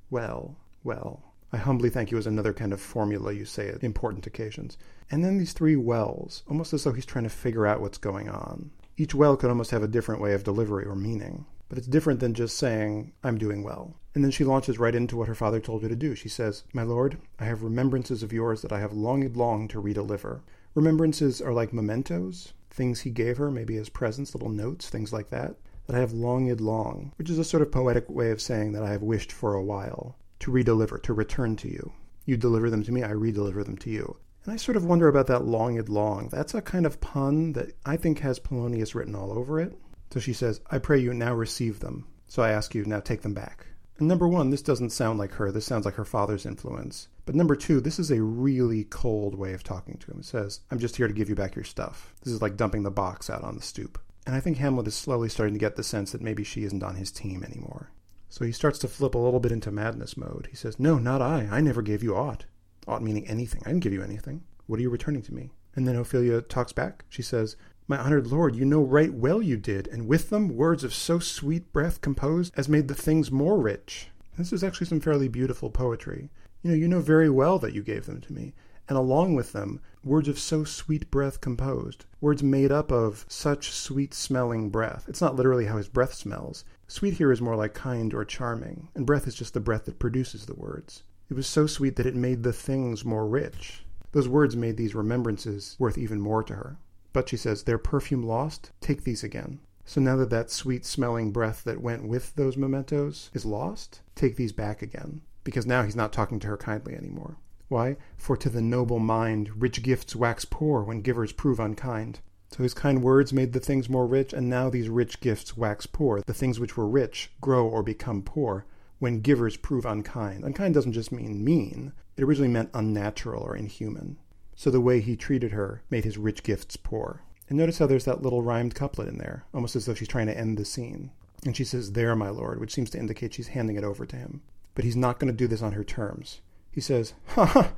well, well. I humbly thank you is another kind of formula you say at important occasions. And then these three wells, almost as though he's trying to figure out what's going on. Each well could almost have a different way of delivery or meaning. But it's different than just saying, I'm doing well. And then she launches right into what her father told her to do. She says, My lord, I have remembrances of yours that I have longed long to redeliver. Remembrances are like mementos, things he gave her, maybe as presents, little notes, things like that, that I have longed long, which is a sort of poetic way of saying that I have wished for a while to redeliver, to return to you. You deliver them to me, I redeliver them to you. And I sort of wonder about that longed long. That's a kind of pun that I think has Polonius written all over it. So she says, I pray you now receive them. So I ask you now take them back. And number one, this doesn't sound like her. This sounds like her father's influence. But number two, this is a really cold way of talking to him. It says, I'm just here to give you back your stuff. This is like dumping the box out on the stoop. And I think Hamlet is slowly starting to get the sense that maybe she isn't on his team anymore. So he starts to flip a little bit into madness mode. He says, No, not I. I never gave you aught. Aught meaning anything. I didn't give you anything. What are you returning to me? And then Ophelia talks back. She says, My honored lord, you know right well you did, and with them words of so sweet breath composed as made the things more rich. This is actually some fairly beautiful poetry. You know, you know very well that you gave them to me. and along with them, words of so sweet breath composed, words made up of such sweet smelling breath. It's not literally how his breath smells. Sweet here is more like kind or charming, and breath is just the breath that produces the words. It was so sweet that it made the things more rich. Those words made these remembrances worth even more to her. But she says, Their perfume lost, take these again. So now that that sweet smelling breath that went with those mementos is lost, take these back again. Because now he's not talking to her kindly anymore. Why? For to the noble mind rich gifts wax poor when givers prove unkind. So his kind words made the things more rich, and now these rich gifts wax poor. The things which were rich grow or become poor when givers prove unkind. Unkind doesn't just mean mean, it originally meant unnatural or inhuman. So the way he treated her made his rich gifts poor. And notice how there's that little rhymed couplet in there, almost as though she's trying to end the scene. And she says, There, my lord, which seems to indicate she's handing it over to him. But he's not going to do this on her terms. He says, Ha ha!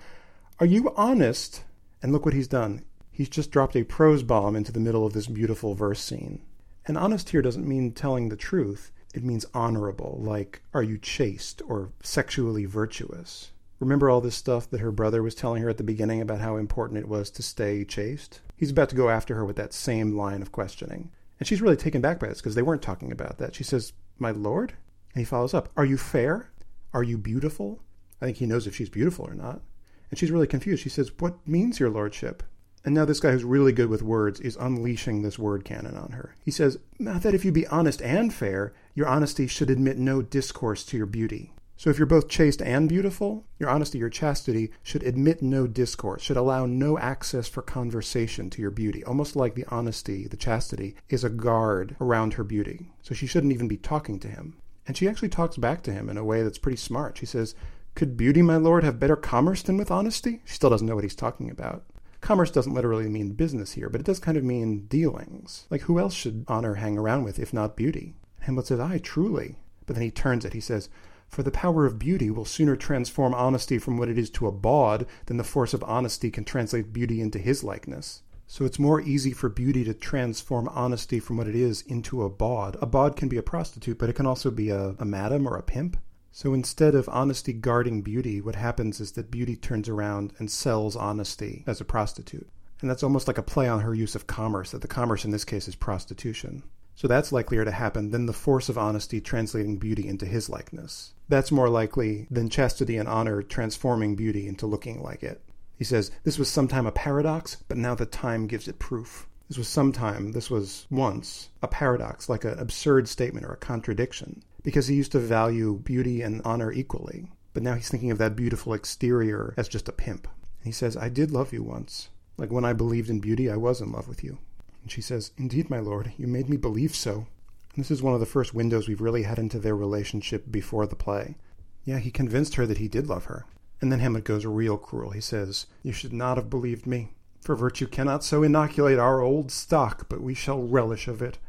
Are you honest? And look what he's done. He's just dropped a prose bomb into the middle of this beautiful verse scene. And honest here doesn't mean telling the truth, it means honorable, like, are you chaste or sexually virtuous? Remember all this stuff that her brother was telling her at the beginning about how important it was to stay chaste? He's about to go after her with that same line of questioning. And she's really taken back by this because they weren't talking about that. She says, My lord? And he follows up, Are you fair? Are you beautiful? I think he knows if she's beautiful or not. And she's really confused. She says, What means your lordship? And now this guy who's really good with words is unleashing this word cannon on her. He says, That if you be honest and fair, your honesty should admit no discourse to your beauty. So if you're both chaste and beautiful, your honesty, your chastity should admit no discourse, should allow no access for conversation to your beauty. Almost like the honesty, the chastity, is a guard around her beauty. So she shouldn't even be talking to him. And she actually talks back to him in a way that's pretty smart. She says, could beauty, my lord, have better commerce than with honesty? She still doesn't know what he's talking about. Commerce doesn't literally mean business here, but it does kind of mean dealings. Like, who else should honor hang around with if not beauty? Hamlet says, Aye, truly. But then he turns it. He says, For the power of beauty will sooner transform honesty from what it is to a bawd than the force of honesty can translate beauty into his likeness. So it's more easy for beauty to transform honesty from what it is into a bawd. A bawd can be a prostitute, but it can also be a, a madam or a pimp. So instead of honesty guarding beauty, what happens is that beauty turns around and sells honesty as a prostitute. And that's almost like a play on her use of commerce, that the commerce in this case is prostitution. So that's likelier to happen than the force of honesty translating beauty into his likeness. That's more likely than chastity and honor transforming beauty into looking like it. He says, This was sometime a paradox, but now the time gives it proof. This was sometime, this was once, a paradox, like an absurd statement or a contradiction because he used to value beauty and honor equally. But now he's thinking of that beautiful exterior as just a pimp. He says, I did love you once. Like when I believed in beauty, I was in love with you. And she says, Indeed, my lord, you made me believe so. And this is one of the first windows we've really had into their relationship before the play. Yeah, he convinced her that he did love her. And then Hamlet goes real cruel. He says, You should not have believed me. For virtue cannot so inoculate our old stock, but we shall relish of it.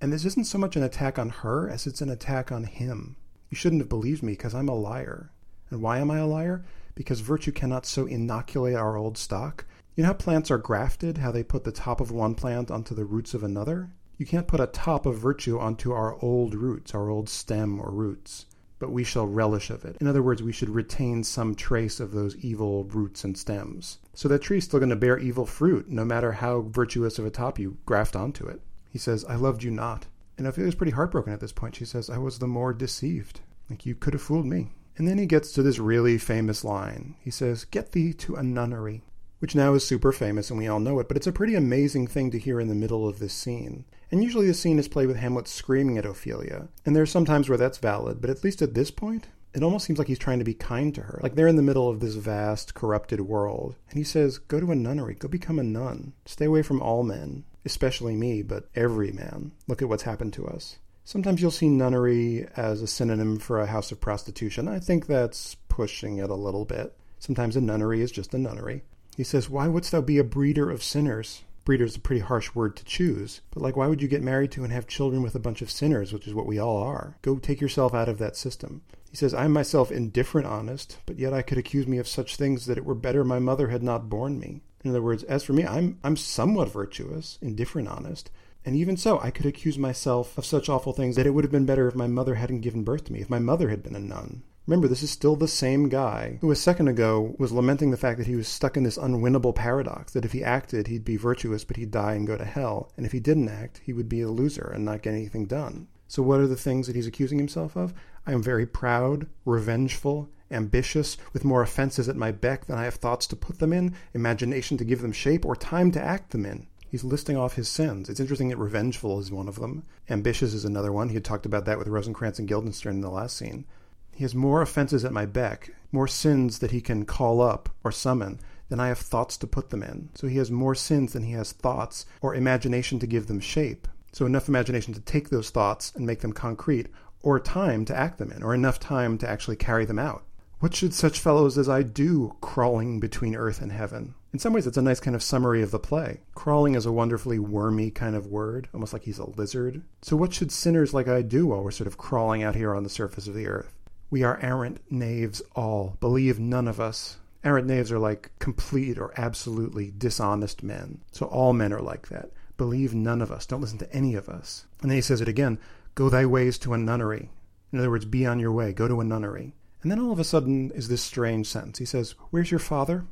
And this isn't so much an attack on her as it's an attack on him. You shouldn't have believed me because I'm a liar. And why am I a liar? Because virtue cannot so inoculate our old stock. You know how plants are grafted, how they put the top of one plant onto the roots of another? You can't put a top of virtue onto our old roots, our old stem or roots. But we shall relish of it. In other words, we should retain some trace of those evil roots and stems. So that tree's still going to bear evil fruit, no matter how virtuous of a top you graft onto it. He says, I loved you not. And Ophelia's pretty heartbroken at this point. She says, I was the more deceived. Like, you could have fooled me. And then he gets to this really famous line. He says, Get thee to a nunnery, which now is super famous and we all know it, but it's a pretty amazing thing to hear in the middle of this scene. And usually the scene is played with Hamlet screaming at Ophelia. And there's some times where that's valid, but at least at this point, it almost seems like he's trying to be kind to her. Like they're in the middle of this vast, corrupted world. And he says, Go to a nunnery, go become a nun. Stay away from all men especially me, but every man. Look at what's happened to us. Sometimes you'll see nunnery as a synonym for a house of prostitution. I think that's pushing it a little bit. Sometimes a nunnery is just a nunnery. He says, Why wouldst thou be a breeder of sinners? Breeder is a pretty harsh word to choose, but like, why would you get married to and have children with a bunch of sinners, which is what we all are? Go take yourself out of that system. He says, I am myself indifferent honest, but yet I could accuse me of such things that it were better my mother had not borne me. In other words, as for me, I'm I'm somewhat virtuous, indifferent, honest, and even so, I could accuse myself of such awful things that it would have been better if my mother hadn't given birth to me, if my mother had been a nun. Remember, this is still the same guy who a second ago was lamenting the fact that he was stuck in this unwinnable paradox that if he acted, he'd be virtuous, but he'd die and go to hell. And if he didn't act, he would be a loser and not get anything done. So, what are the things that he's accusing himself of? I am very proud, revengeful, ambitious, with more offenses at my beck than I have thoughts to put them in, imagination to give them shape, or time to act them in. He's listing off his sins. It's interesting that revengeful is one of them. Ambitious is another one. He had talked about that with Rosencrantz and Guildenstern in the last scene. He has more offenses at my beck, more sins that he can call up or summon than I have thoughts to put them in. So he has more sins than he has thoughts or imagination to give them shape. So enough imagination to take those thoughts and make them concrete, or time to act them in, or enough time to actually carry them out. What should such fellows as I do crawling between earth and heaven? In some ways, it's a nice kind of summary of the play. Crawling is a wonderfully wormy kind of word, almost like he's a lizard. So, what should sinners like I do while we're sort of crawling out here on the surface of the earth? We are arrant knaves all. Believe none of us. Arrant knaves are like complete or absolutely dishonest men. So all men are like that. Believe none of us. Don't listen to any of us. And then he says it again Go thy ways to a nunnery. In other words, be on your way. Go to a nunnery. And then all of a sudden is this strange sentence. He says, Where's your father?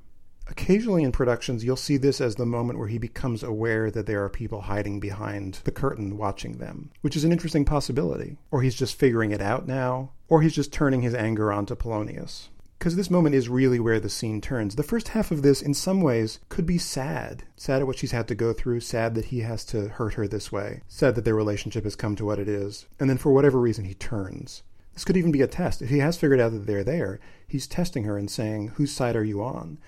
Occasionally in productions, you'll see this as the moment where he becomes aware that there are people hiding behind the curtain watching them, which is an interesting possibility. Or he's just figuring it out now, or he's just turning his anger onto Polonius. Because this moment is really where the scene turns. The first half of this, in some ways, could be sad. Sad at what she's had to go through, sad that he has to hurt her this way, sad that their relationship has come to what it is. And then for whatever reason, he turns. This could even be a test. If he has figured out that they're there, he's testing her and saying, Whose side are you on?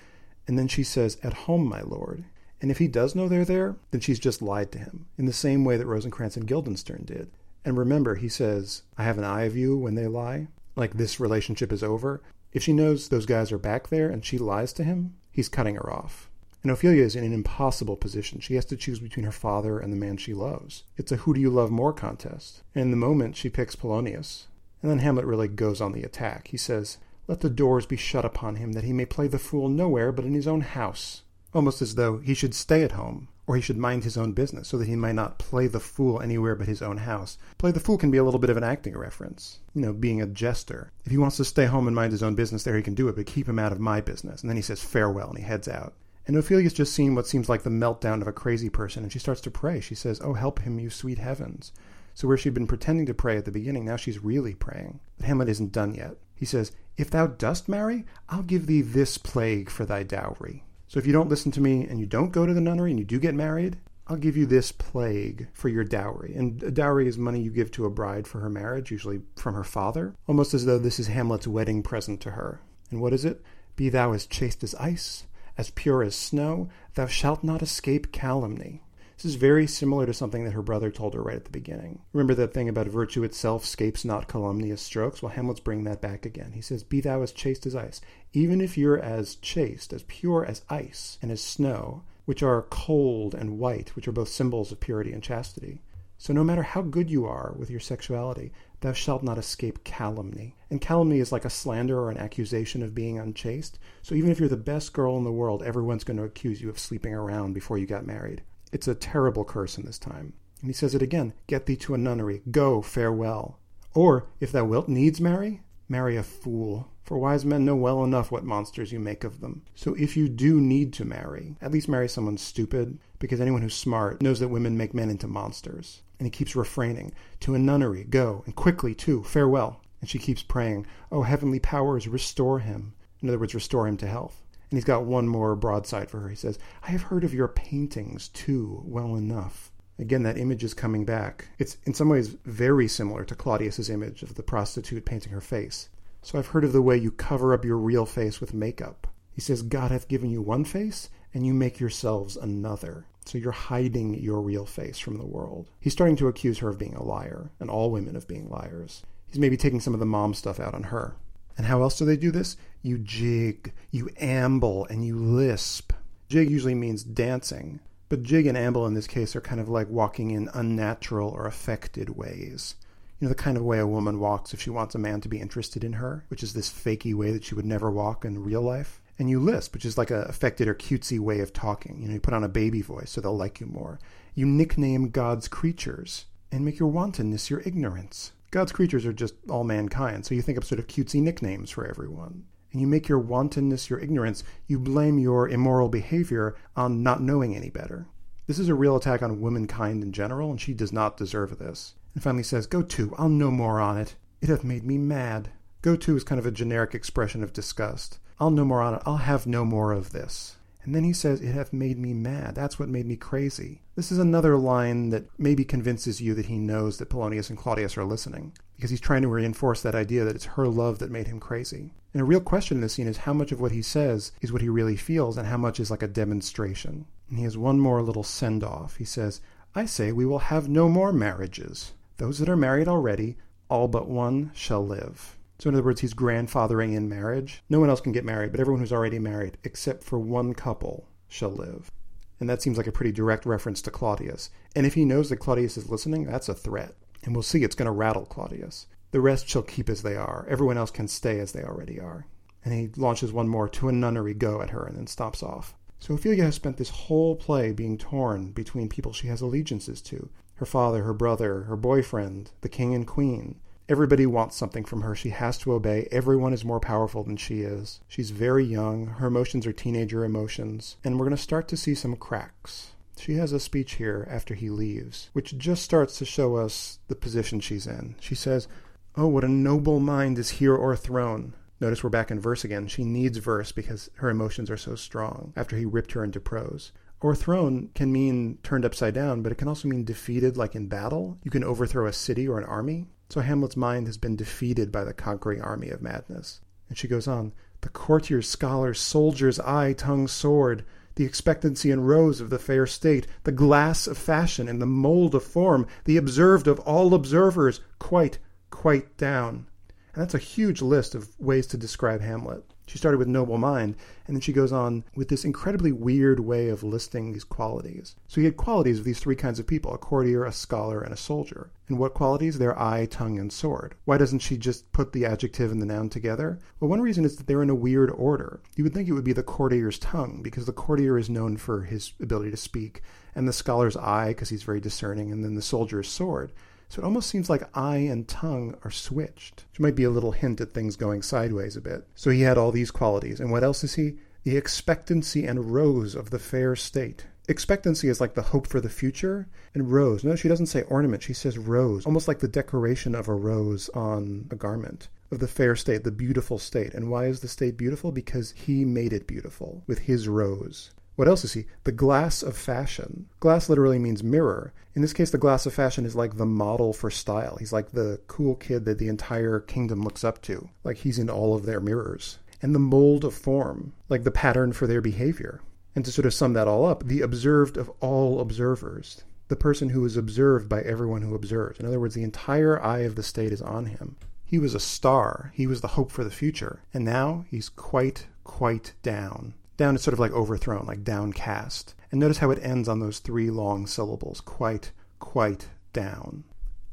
And then she says, At home, my lord. And if he does know they're there, then she's just lied to him, in the same way that Rosencrantz and Guildenstern did. And remember, he says, I have an eye of you when they lie, like this relationship is over. If she knows those guys are back there and she lies to him, he's cutting her off. And Ophelia is in an impossible position. She has to choose between her father and the man she loves. It's a who do you love more contest. And in the moment, she picks Polonius. And then Hamlet really goes on the attack. He says, let the doors be shut upon him, that he may play the fool nowhere but in his own house. Almost as though he should stay at home, or he should mind his own business, so that he might not play the fool anywhere but his own house. Play the fool can be a little bit of an acting reference, you know, being a jester. If he wants to stay home and mind his own business, there he can do it, but keep him out of my business. And then he says farewell and he heads out. And Ophelia's just seen what seems like the meltdown of a crazy person, and she starts to pray. She says, Oh, help him, you sweet heavens. So where she'd been pretending to pray at the beginning, now she's really praying. But Hamlet isn't done yet. He says, If thou dost marry, I'll give thee this plague for thy dowry. So if you don't listen to me and you don't go to the nunnery and you do get married, I'll give you this plague for your dowry. And a dowry is money you give to a bride for her marriage, usually from her father, almost as though this is Hamlet's wedding present to her. And what is it? Be thou as chaste as ice, as pure as snow, thou shalt not escape calumny. This is very similar to something that her brother told her right at the beginning. Remember that thing about virtue itself scapes not calumnious strokes? Well, Hamlet's bringing that back again. He says, Be thou as chaste as ice. Even if you're as chaste, as pure as ice and as snow, which are cold and white, which are both symbols of purity and chastity. So no matter how good you are with your sexuality, thou shalt not escape calumny. And calumny is like a slander or an accusation of being unchaste. So even if you're the best girl in the world, everyone's going to accuse you of sleeping around before you got married. It's a terrible curse in this time. And he says it again Get thee to a nunnery, go, farewell. Or, if thou wilt needs marry, marry a fool. For wise men know well enough what monsters you make of them. So if you do need to marry, at least marry someone stupid, because anyone who's smart knows that women make men into monsters. And he keeps refraining, To a nunnery, go, and quickly too, farewell. And she keeps praying, O heavenly powers, restore him. In other words, restore him to health. And he's got one more broadside for her. He says, I have heard of your paintings too well enough. Again, that image is coming back. It's in some ways very similar to Claudius's image of the prostitute painting her face. So I've heard of the way you cover up your real face with makeup. He says, God hath given you one face, and you make yourselves another. So you're hiding your real face from the world. He's starting to accuse her of being a liar, and all women of being liars. He's maybe taking some of the mom stuff out on her. And how else do they do this? You jig, you amble, and you lisp. Jig usually means dancing, but jig and amble in this case are kind of like walking in unnatural or affected ways. You know, the kind of way a woman walks if she wants a man to be interested in her, which is this fakey way that she would never walk in real life. And you lisp, which is like a affected or cutesy way of talking. You know, you put on a baby voice so they'll like you more. You nickname God's creatures and make your wantonness your ignorance. God's creatures are just all mankind, so you think up sort of cutesy nicknames for everyone. And you make your wantonness, your ignorance, you blame your immoral behavior on not knowing any better. This is a real attack on womankind in general, and she does not deserve this. And finally says, Go to, I'll no more on it. It hath made me mad. Go to is kind of a generic expression of disgust. I'll no more on it. I'll have no more of this. And then he says, It hath made me mad. That's what made me crazy. This is another line that maybe convinces you that he knows that Polonius and Claudius are listening, because he's trying to reinforce that idea that it's her love that made him crazy. And a real question in this scene is how much of what he says is what he really feels, and how much is like a demonstration. And he has one more little send off. He says, I say we will have no more marriages. Those that are married already, all but one shall live. So, in other words, he's grandfathering in marriage. No one else can get married, but everyone who's already married, except for one couple, shall live. And that seems like a pretty direct reference to Claudius. And if he knows that Claudius is listening, that's a threat. And we'll see it's going to rattle Claudius. The rest shall keep as they are. Everyone else can stay as they already are. And he launches one more to a nunnery go at her and then stops off. So Ophelia has spent this whole play being torn between people she has allegiances to her father, her brother, her boyfriend, the king and queen. Everybody wants something from her. She has to obey. Everyone is more powerful than she is. She's very young. Her emotions are teenager emotions. And we're going to start to see some cracks. She has a speech here after he leaves, which just starts to show us the position she's in. She says, Oh, what a noble mind is here o'erthrown. Notice we're back in verse again. She needs verse because her emotions are so strong after he ripped her into prose. O'erthrown can mean turned upside down, but it can also mean defeated, like in battle. You can overthrow a city or an army. So Hamlet's mind has been defeated by the conquering army of madness. And she goes on The courtier's, scholar, soldier's eye, tongue, sword, the expectancy and rose of the fair state, the glass of fashion and the mould of form, the observed of all observers, quite, quite down. And that's a huge list of ways to describe Hamlet. She started with noble mind, and then she goes on with this incredibly weird way of listing these qualities. So you had qualities of these three kinds of people a courtier, a scholar, and a soldier. And what qualities? Their eye, tongue, and sword. Why doesn't she just put the adjective and the noun together? Well, one reason is that they're in a weird order. You would think it would be the courtier's tongue, because the courtier is known for his ability to speak, and the scholar's eye, because he's very discerning, and then the soldier's sword. So it almost seems like eye and tongue are switched, which might be a little hint at things going sideways a bit. So he had all these qualities. And what else is he? The expectancy and rose of the fair state. Expectancy is like the hope for the future, and rose. No, she doesn't say ornament, she says rose, almost like the decoration of a rose on a garment. Of the fair state, the beautiful state. And why is the state beautiful? Because he made it beautiful with his rose. What else is he? The glass of fashion. Glass literally means mirror. In this case, the glass of fashion is like the model for style. He's like the cool kid that the entire kingdom looks up to. Like he's in all of their mirrors. And the mold of form, like the pattern for their behavior. And to sort of sum that all up, the observed of all observers. The person who is observed by everyone who observes. In other words, the entire eye of the state is on him. He was a star. He was the hope for the future. And now he's quite, quite down. Down is sort of like overthrown, like downcast. And notice how it ends on those three long syllables quite, quite down.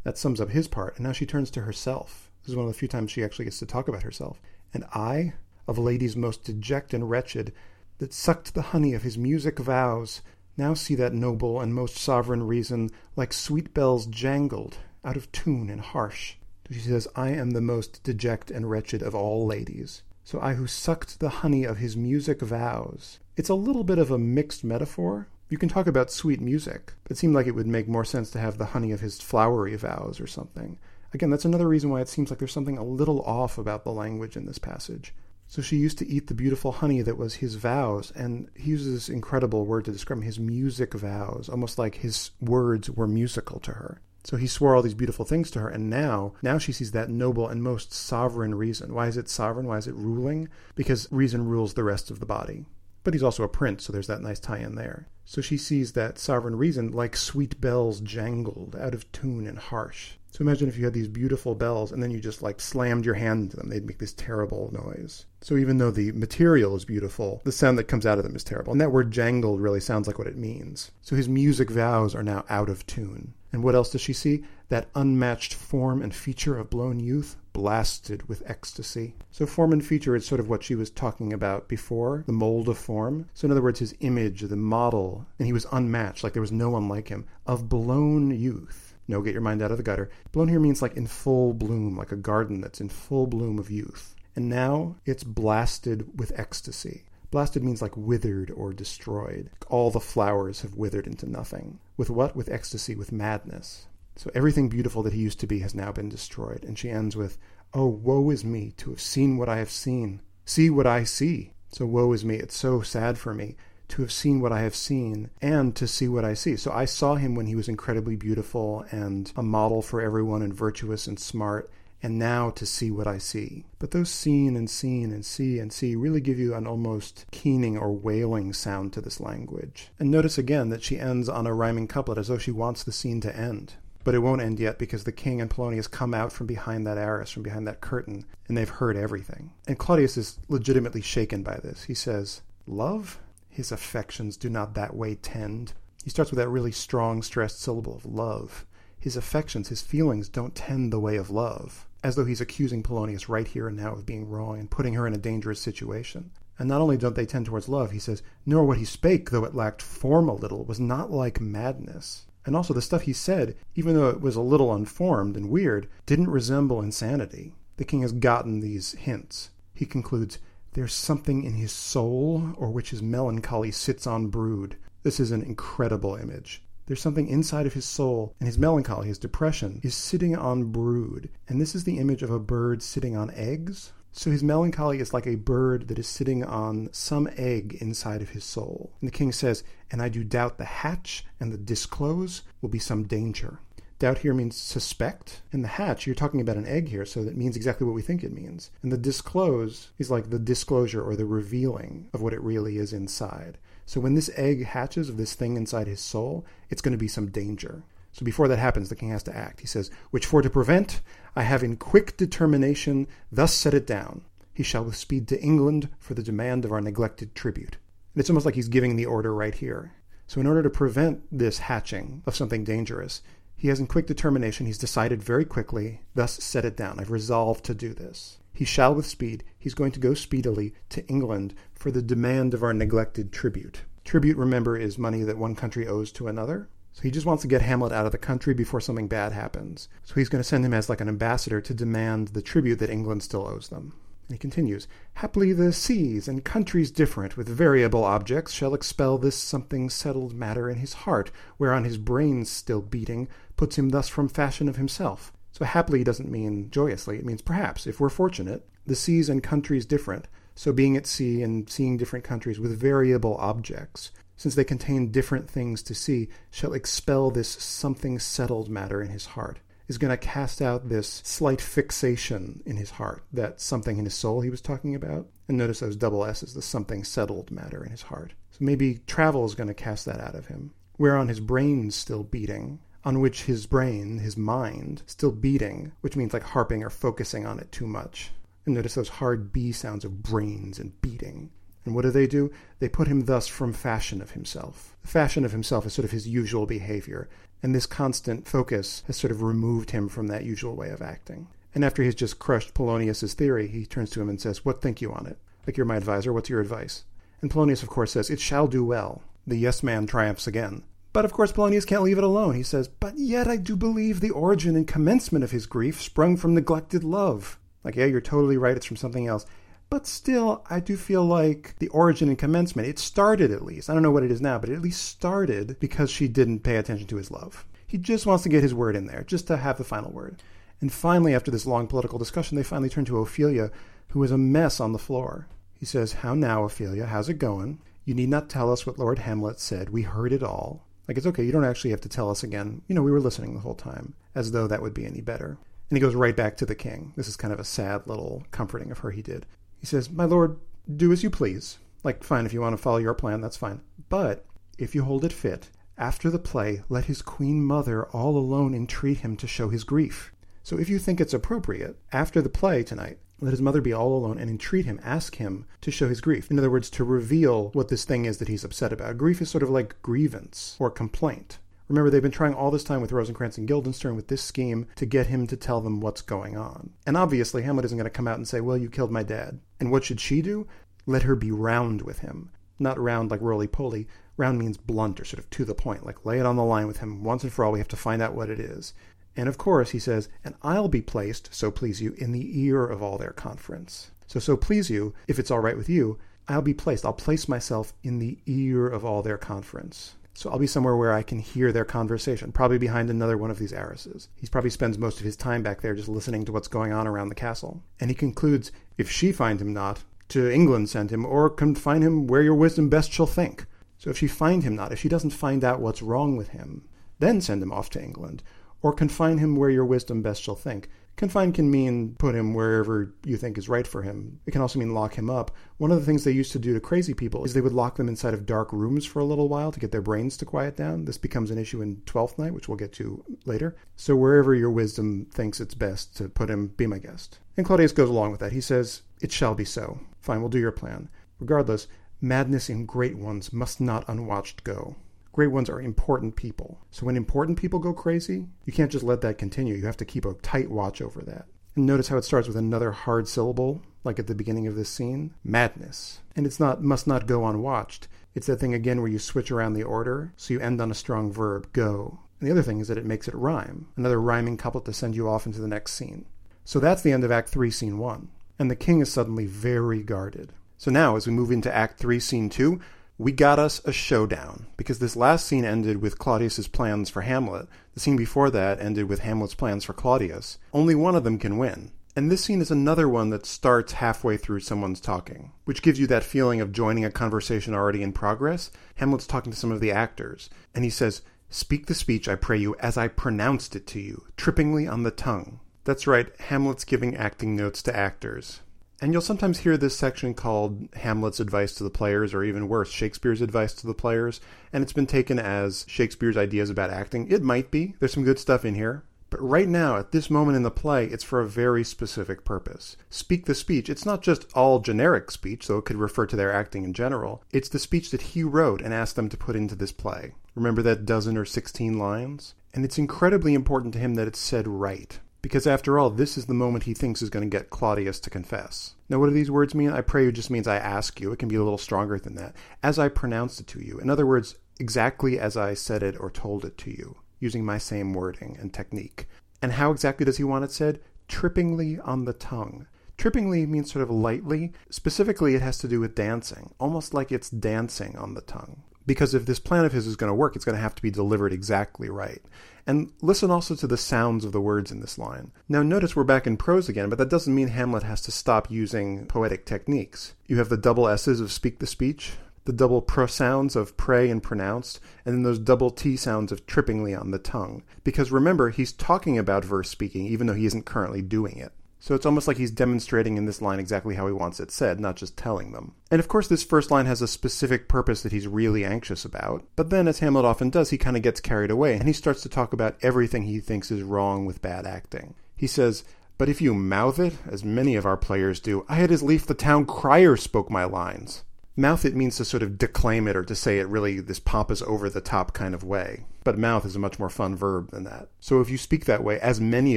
That sums up his part. And now she turns to herself. This is one of the few times she actually gets to talk about herself. And I, of ladies most deject and wretched, that sucked the honey of his music vows, now see that noble and most sovereign reason like sweet bells jangled, out of tune and harsh. She says, I am the most deject and wretched of all ladies. So I who sucked the honey of his music vows. It's a little bit of a mixed metaphor. You can talk about sweet music, but it seemed like it would make more sense to have the honey of his flowery vows or something. Again, that's another reason why it seems like there's something a little off about the language in this passage. So she used to eat the beautiful honey that was his vows, and he uses this incredible word to describe his music vows, almost like his words were musical to her. So he swore all these beautiful things to her, and now, now she sees that noble and most sovereign reason. Why is it sovereign? Why is it ruling? Because reason rules the rest of the body. But he's also a prince, so there's that nice tie in there. So she sees that sovereign reason like sweet bells jangled, out of tune and harsh. So imagine if you had these beautiful bells and then you just like slammed your hand into them, they'd make this terrible noise. So even though the material is beautiful, the sound that comes out of them is terrible. And that word jangled really sounds like what it means. So his music vows are now out of tune. And what else does she see? That unmatched form and feature of blown youth, blasted with ecstasy. So, form and feature is sort of what she was talking about before, the mold of form. So, in other words, his image, the model, and he was unmatched, like there was no one like him, of blown youth. No, get your mind out of the gutter. Blown here means like in full bloom, like a garden that's in full bloom of youth. And now it's blasted with ecstasy. Blasted means like withered or destroyed. All the flowers have withered into nothing. With what? With ecstasy, with madness. So everything beautiful that he used to be has now been destroyed. And she ends with, Oh, woe is me to have seen what I have seen. See what I see. So woe is me. It's so sad for me to have seen what I have seen and to see what I see. So I saw him when he was incredibly beautiful and a model for everyone and virtuous and smart and now to see what I see. But those seen and seen and see and see really give you an almost keening or wailing sound to this language. And notice again that she ends on a rhyming couplet as though she wants the scene to end. But it won't end yet because the king and Polonius come out from behind that arras, from behind that curtain, and they've heard everything. And Claudius is legitimately shaken by this. He says, Love? His affections do not that way tend. He starts with that really strong, stressed syllable of love. His affections, his feelings don't tend the way of love as though he's accusing Polonius right here and now of being wrong and putting her in a dangerous situation. And not only don't they tend towards love, he says, nor what he spake, though it lacked form a little, was not like madness. And also the stuff he said, even though it was a little unformed and weird, didn't resemble insanity. The king has gotten these hints. He concludes, There's something in his soul, or which his melancholy sits on brood. This is an incredible image. There's something inside of his soul, and his melancholy, his depression, is sitting on brood. And this is the image of a bird sitting on eggs. So his melancholy is like a bird that is sitting on some egg inside of his soul. And the king says, And I do doubt the hatch and the disclose will be some danger. Doubt here means suspect, and the hatch, you're talking about an egg here, so that means exactly what we think it means. And the disclose is like the disclosure or the revealing of what it really is inside. So when this egg hatches of this thing inside his soul, it's going to be some danger. So before that happens, the king has to act. He says, Which for to prevent, I have in quick determination thus set it down. He shall with speed to England for the demand of our neglected tribute. And it's almost like he's giving the order right here. So in order to prevent this hatching of something dangerous, he has in quick determination, he's decided very quickly, thus set it down. I've resolved to do this. He shall with speed, he's going to go speedily to England for the demand of our neglected tribute. Tribute, remember, is money that one country owes to another. So he just wants to get Hamlet out of the country before something bad happens. So he's going to send him as like an ambassador to demand the tribute that England still owes them. And he continues, Haply the seas and countries different with variable objects shall expel this something settled matter in his heart, whereon his brains still beating puts him thus from fashion of himself. So happily doesn't mean joyously. It means perhaps, if we're fortunate, the seas and countries different. So being at sea and seeing different countries with variable objects, since they contain different things to see, shall expel this something settled matter in his heart. Is going to cast out this slight fixation in his heart, that something in his soul he was talking about. And notice those double S's, the something settled matter in his heart. So maybe travel is going to cast that out of him. Whereon his brain's still beating, on which his brain, his mind, still beating, which means like harping or focusing on it too much. And notice those hard B sounds of brains and beating. And what do they do? They put him thus from fashion of himself. The fashion of himself is sort of his usual behavior, and this constant focus has sort of removed him from that usual way of acting. And after he's just crushed Polonius's theory, he turns to him and says, What think you on it? Like you're my advisor, what's your advice? And Polonius, of course, says, It shall do well. The yes man triumphs again. But of course, Polonius can't leave it alone. He says, But yet I do believe the origin and commencement of his grief sprung from neglected love. Like, yeah, you're totally right, it's from something else. But still, I do feel like the origin and commencement, it started at least. I don't know what it is now, but it at least started because she didn't pay attention to his love. He just wants to get his word in there, just to have the final word. And finally, after this long political discussion, they finally turn to Ophelia, who is a mess on the floor. He says, How now, Ophelia? How's it going? You need not tell us what Lord Hamlet said. We heard it all. Like, it's okay, you don't actually have to tell us again. You know, we were listening the whole time, as though that would be any better. And he goes right back to the king. This is kind of a sad little comforting of her he did. He says, My lord, do as you please. Like, fine, if you want to follow your plan, that's fine. But if you hold it fit, after the play, let his queen mother all alone entreat him to show his grief. So if you think it's appropriate, after the play tonight, let his mother be all alone and entreat him, ask him to show his grief. In other words, to reveal what this thing is that he's upset about. Grief is sort of like grievance or complaint. Remember, they've been trying all this time with Rosencrantz and Guildenstern with this scheme to get him to tell them what's going on. And obviously, Hamlet isn't going to come out and say, Well, you killed my dad. And what should she do? Let her be round with him. Not round like roly poly, Round means blunt or sort of to the point, like lay it on the line with him once and for all. We have to find out what it is. And of course, he says, and I'll be placed, so please you, in the ear of all their conference. So, so please you, if it's all right with you, I'll be placed. I'll place myself in the ear of all their conference. So I'll be somewhere where I can hear their conversation, probably behind another one of these arrases. He probably spends most of his time back there just listening to what's going on around the castle. And he concludes, if she find him not, to England send him, or confine him where your wisdom best shall think. So if she find him not, if she doesn't find out what's wrong with him, then send him off to England, or confine him where your wisdom best shall think. Confine can mean put him wherever you think is right for him. It can also mean lock him up. One of the things they used to do to crazy people is they would lock them inside of dark rooms for a little while to get their brains to quiet down. This becomes an issue in Twelfth Night, which we'll get to later. So wherever your wisdom thinks it's best to put him, be my guest. And Claudius goes along with that. He says, It shall be so. Fine, we'll do your plan. Regardless, madness in great ones must not unwatched go great ones are important people. So when important people go crazy, you can't just let that continue. You have to keep a tight watch over that. And notice how it starts with another hard syllable, like at the beginning of this scene madness. And it's not must not go unwatched. It's that thing again where you switch around the order, so you end on a strong verb, go. And the other thing is that it makes it rhyme, another rhyming couplet to send you off into the next scene. So that's the end of Act 3, Scene 1. And the king is suddenly very guarded. So now, as we move into Act 3, Scene 2, we got us a showdown because this last scene ended with Claudius's plans for Hamlet. The scene before that ended with Hamlet's plans for Claudius. Only one of them can win. And this scene is another one that starts halfway through someone's talking, which gives you that feeling of joining a conversation already in progress. Hamlet's talking to some of the actors, and he says, Speak the speech, I pray you, as I pronounced it to you, trippingly on the tongue. That's right, Hamlet's giving acting notes to actors. And you'll sometimes hear this section called Hamlet's advice to the players, or even worse, Shakespeare's advice to the players. And it's been taken as Shakespeare's ideas about acting. It might be. There's some good stuff in here. But right now, at this moment in the play, it's for a very specific purpose. Speak the speech. It's not just all generic speech, though it could refer to their acting in general. It's the speech that he wrote and asked them to put into this play. Remember that dozen or sixteen lines? And it's incredibly important to him that it's said right because after all, this is the moment he thinks is going to get Claudius to confess. Now, what do these words mean? I pray you just means I ask you. It can be a little stronger than that. As I pronounced it to you. In other words, exactly as I said it or told it to you, using my same wording and technique. And how exactly does he want it said? Trippingly on the tongue. Trippingly means sort of lightly. Specifically, it has to do with dancing, almost like it's dancing on the tongue. Because if this plan of his is going to work, it's going to have to be delivered exactly right. And listen also to the sounds of the words in this line. Now, notice we're back in prose again, but that doesn't mean Hamlet has to stop using poetic techniques. You have the double S's of speak the speech, the double pr sounds of pray and pronounced, and then those double T sounds of trippingly on the tongue. Because remember, he's talking about verse speaking, even though he isn't currently doing it. So it's almost like he's demonstrating in this line exactly how he wants it said, not just telling them. And of course, this first line has a specific purpose that he's really anxious about. But then, as Hamlet often does, he kind of gets carried away and he starts to talk about everything he thinks is wrong with bad acting. He says, But if you mouth it, as many of our players do, I had as lief the town crier spoke my lines. Mouth it means to sort of declaim it or to say it really this pompous over the top kind of way. But mouth is a much more fun verb than that. So if you speak that way, as many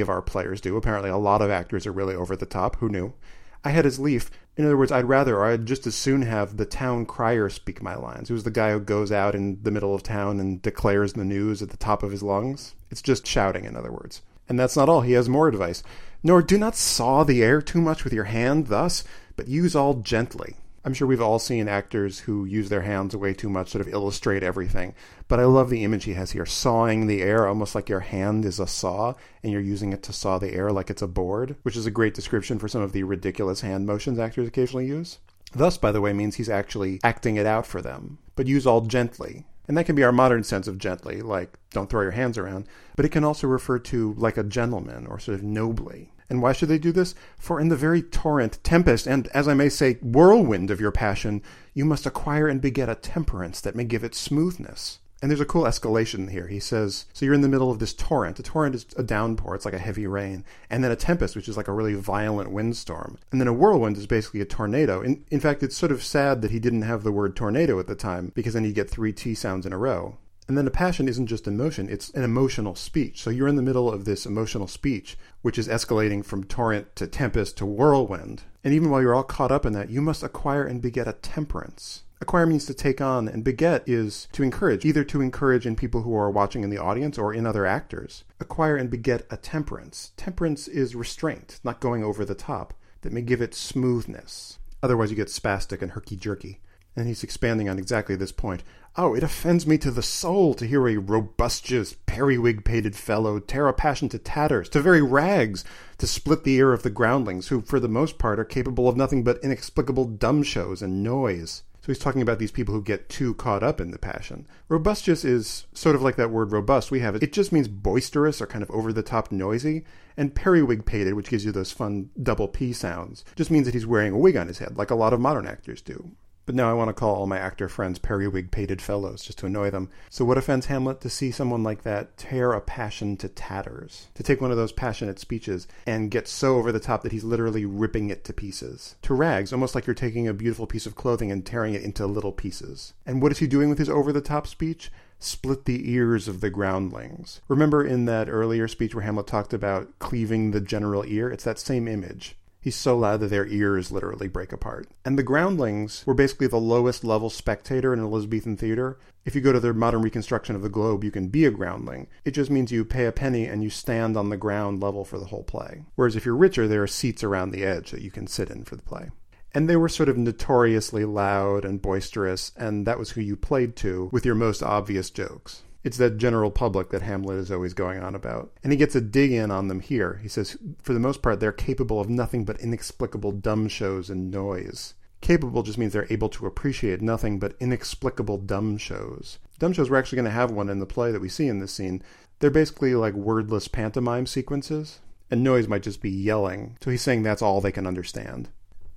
of our players do, apparently a lot of actors are really over the top, who knew? I had his lief. In other words, I'd rather, or I'd just as soon have the town crier speak my lines, who's the guy who goes out in the middle of town and declares the news at the top of his lungs. It's just shouting, in other words. And that's not all. He has more advice. Nor do not saw the air too much with your hand thus, but use all gently I'm sure we've all seen actors who use their hands way too much, sort of illustrate everything. But I love the image he has here, sawing the air, almost like your hand is a saw, and you're using it to saw the air like it's a board, which is a great description for some of the ridiculous hand motions actors occasionally use. Thus, by the way, means he's actually acting it out for them, but use all gently. And that can be our modern sense of gently, like don't throw your hands around, but it can also refer to like a gentleman or sort of nobly. And why should they do this? For in the very torrent, tempest, and, as I may say, whirlwind of your passion, you must acquire and beget a temperance that may give it smoothness. And there's a cool escalation here. He says, so you're in the middle of this torrent. A torrent is a downpour, it's like a heavy rain. And then a tempest, which is like a really violent windstorm. And then a whirlwind is basically a tornado. In, in fact, it's sort of sad that he didn't have the word tornado at the time, because then you get three T sounds in a row. And then a passion isn't just emotion, it's an emotional speech. So you're in the middle of this emotional speech, which is escalating from torrent to tempest to whirlwind. And even while you're all caught up in that, you must acquire and beget a temperance. Acquire means to take on, and beget is to encourage, either to encourage in people who are watching in the audience or in other actors. Acquire and beget a temperance. Temperance is restraint, not going over the top, that may give it smoothness. Otherwise, you get spastic and herky jerky. And he's expanding on exactly this point. Oh, it offends me to the soul to hear a robustious, periwig pated fellow tear a passion to tatters, to very rags, to split the ear of the groundlings, who for the most part are capable of nothing but inexplicable dumb shows and noise. So he's talking about these people who get too caught up in the passion. Robustious is sort of like that word robust we have. It just means boisterous or kind of over the top noisy. And periwig pated, which gives you those fun double P sounds, just means that he's wearing a wig on his head, like a lot of modern actors do. But now I want to call all my actor friends periwig pated fellows just to annoy them. So what offends Hamlet to see someone like that tear a passion to tatters? To take one of those passionate speeches and get so over the top that he's literally ripping it to pieces. To rags, almost like you're taking a beautiful piece of clothing and tearing it into little pieces. And what is he doing with his over the top speech? split the ears of the groundlings. Remember in that earlier speech where Hamlet talked about cleaving the general ear? It's that same image. He's so loud that their ears literally break apart. And the groundlings were basically the lowest level spectator in Elizabethan theater. If you go to their modern reconstruction of the globe, you can be a groundling. It just means you pay a penny and you stand on the ground level for the whole play. Whereas if you're richer, there are seats around the edge that you can sit in for the play. And they were sort of notoriously loud and boisterous, and that was who you played to with your most obvious jokes. It's that general public that Hamlet is always going on about. And he gets a dig in on them here. He says, for the most part, they're capable of nothing but inexplicable dumb shows and noise. Capable just means they're able to appreciate nothing but inexplicable dumb shows. Dumb shows, we're actually going to have one in the play that we see in this scene. They're basically like wordless pantomime sequences, and noise might just be yelling. So he's saying that's all they can understand.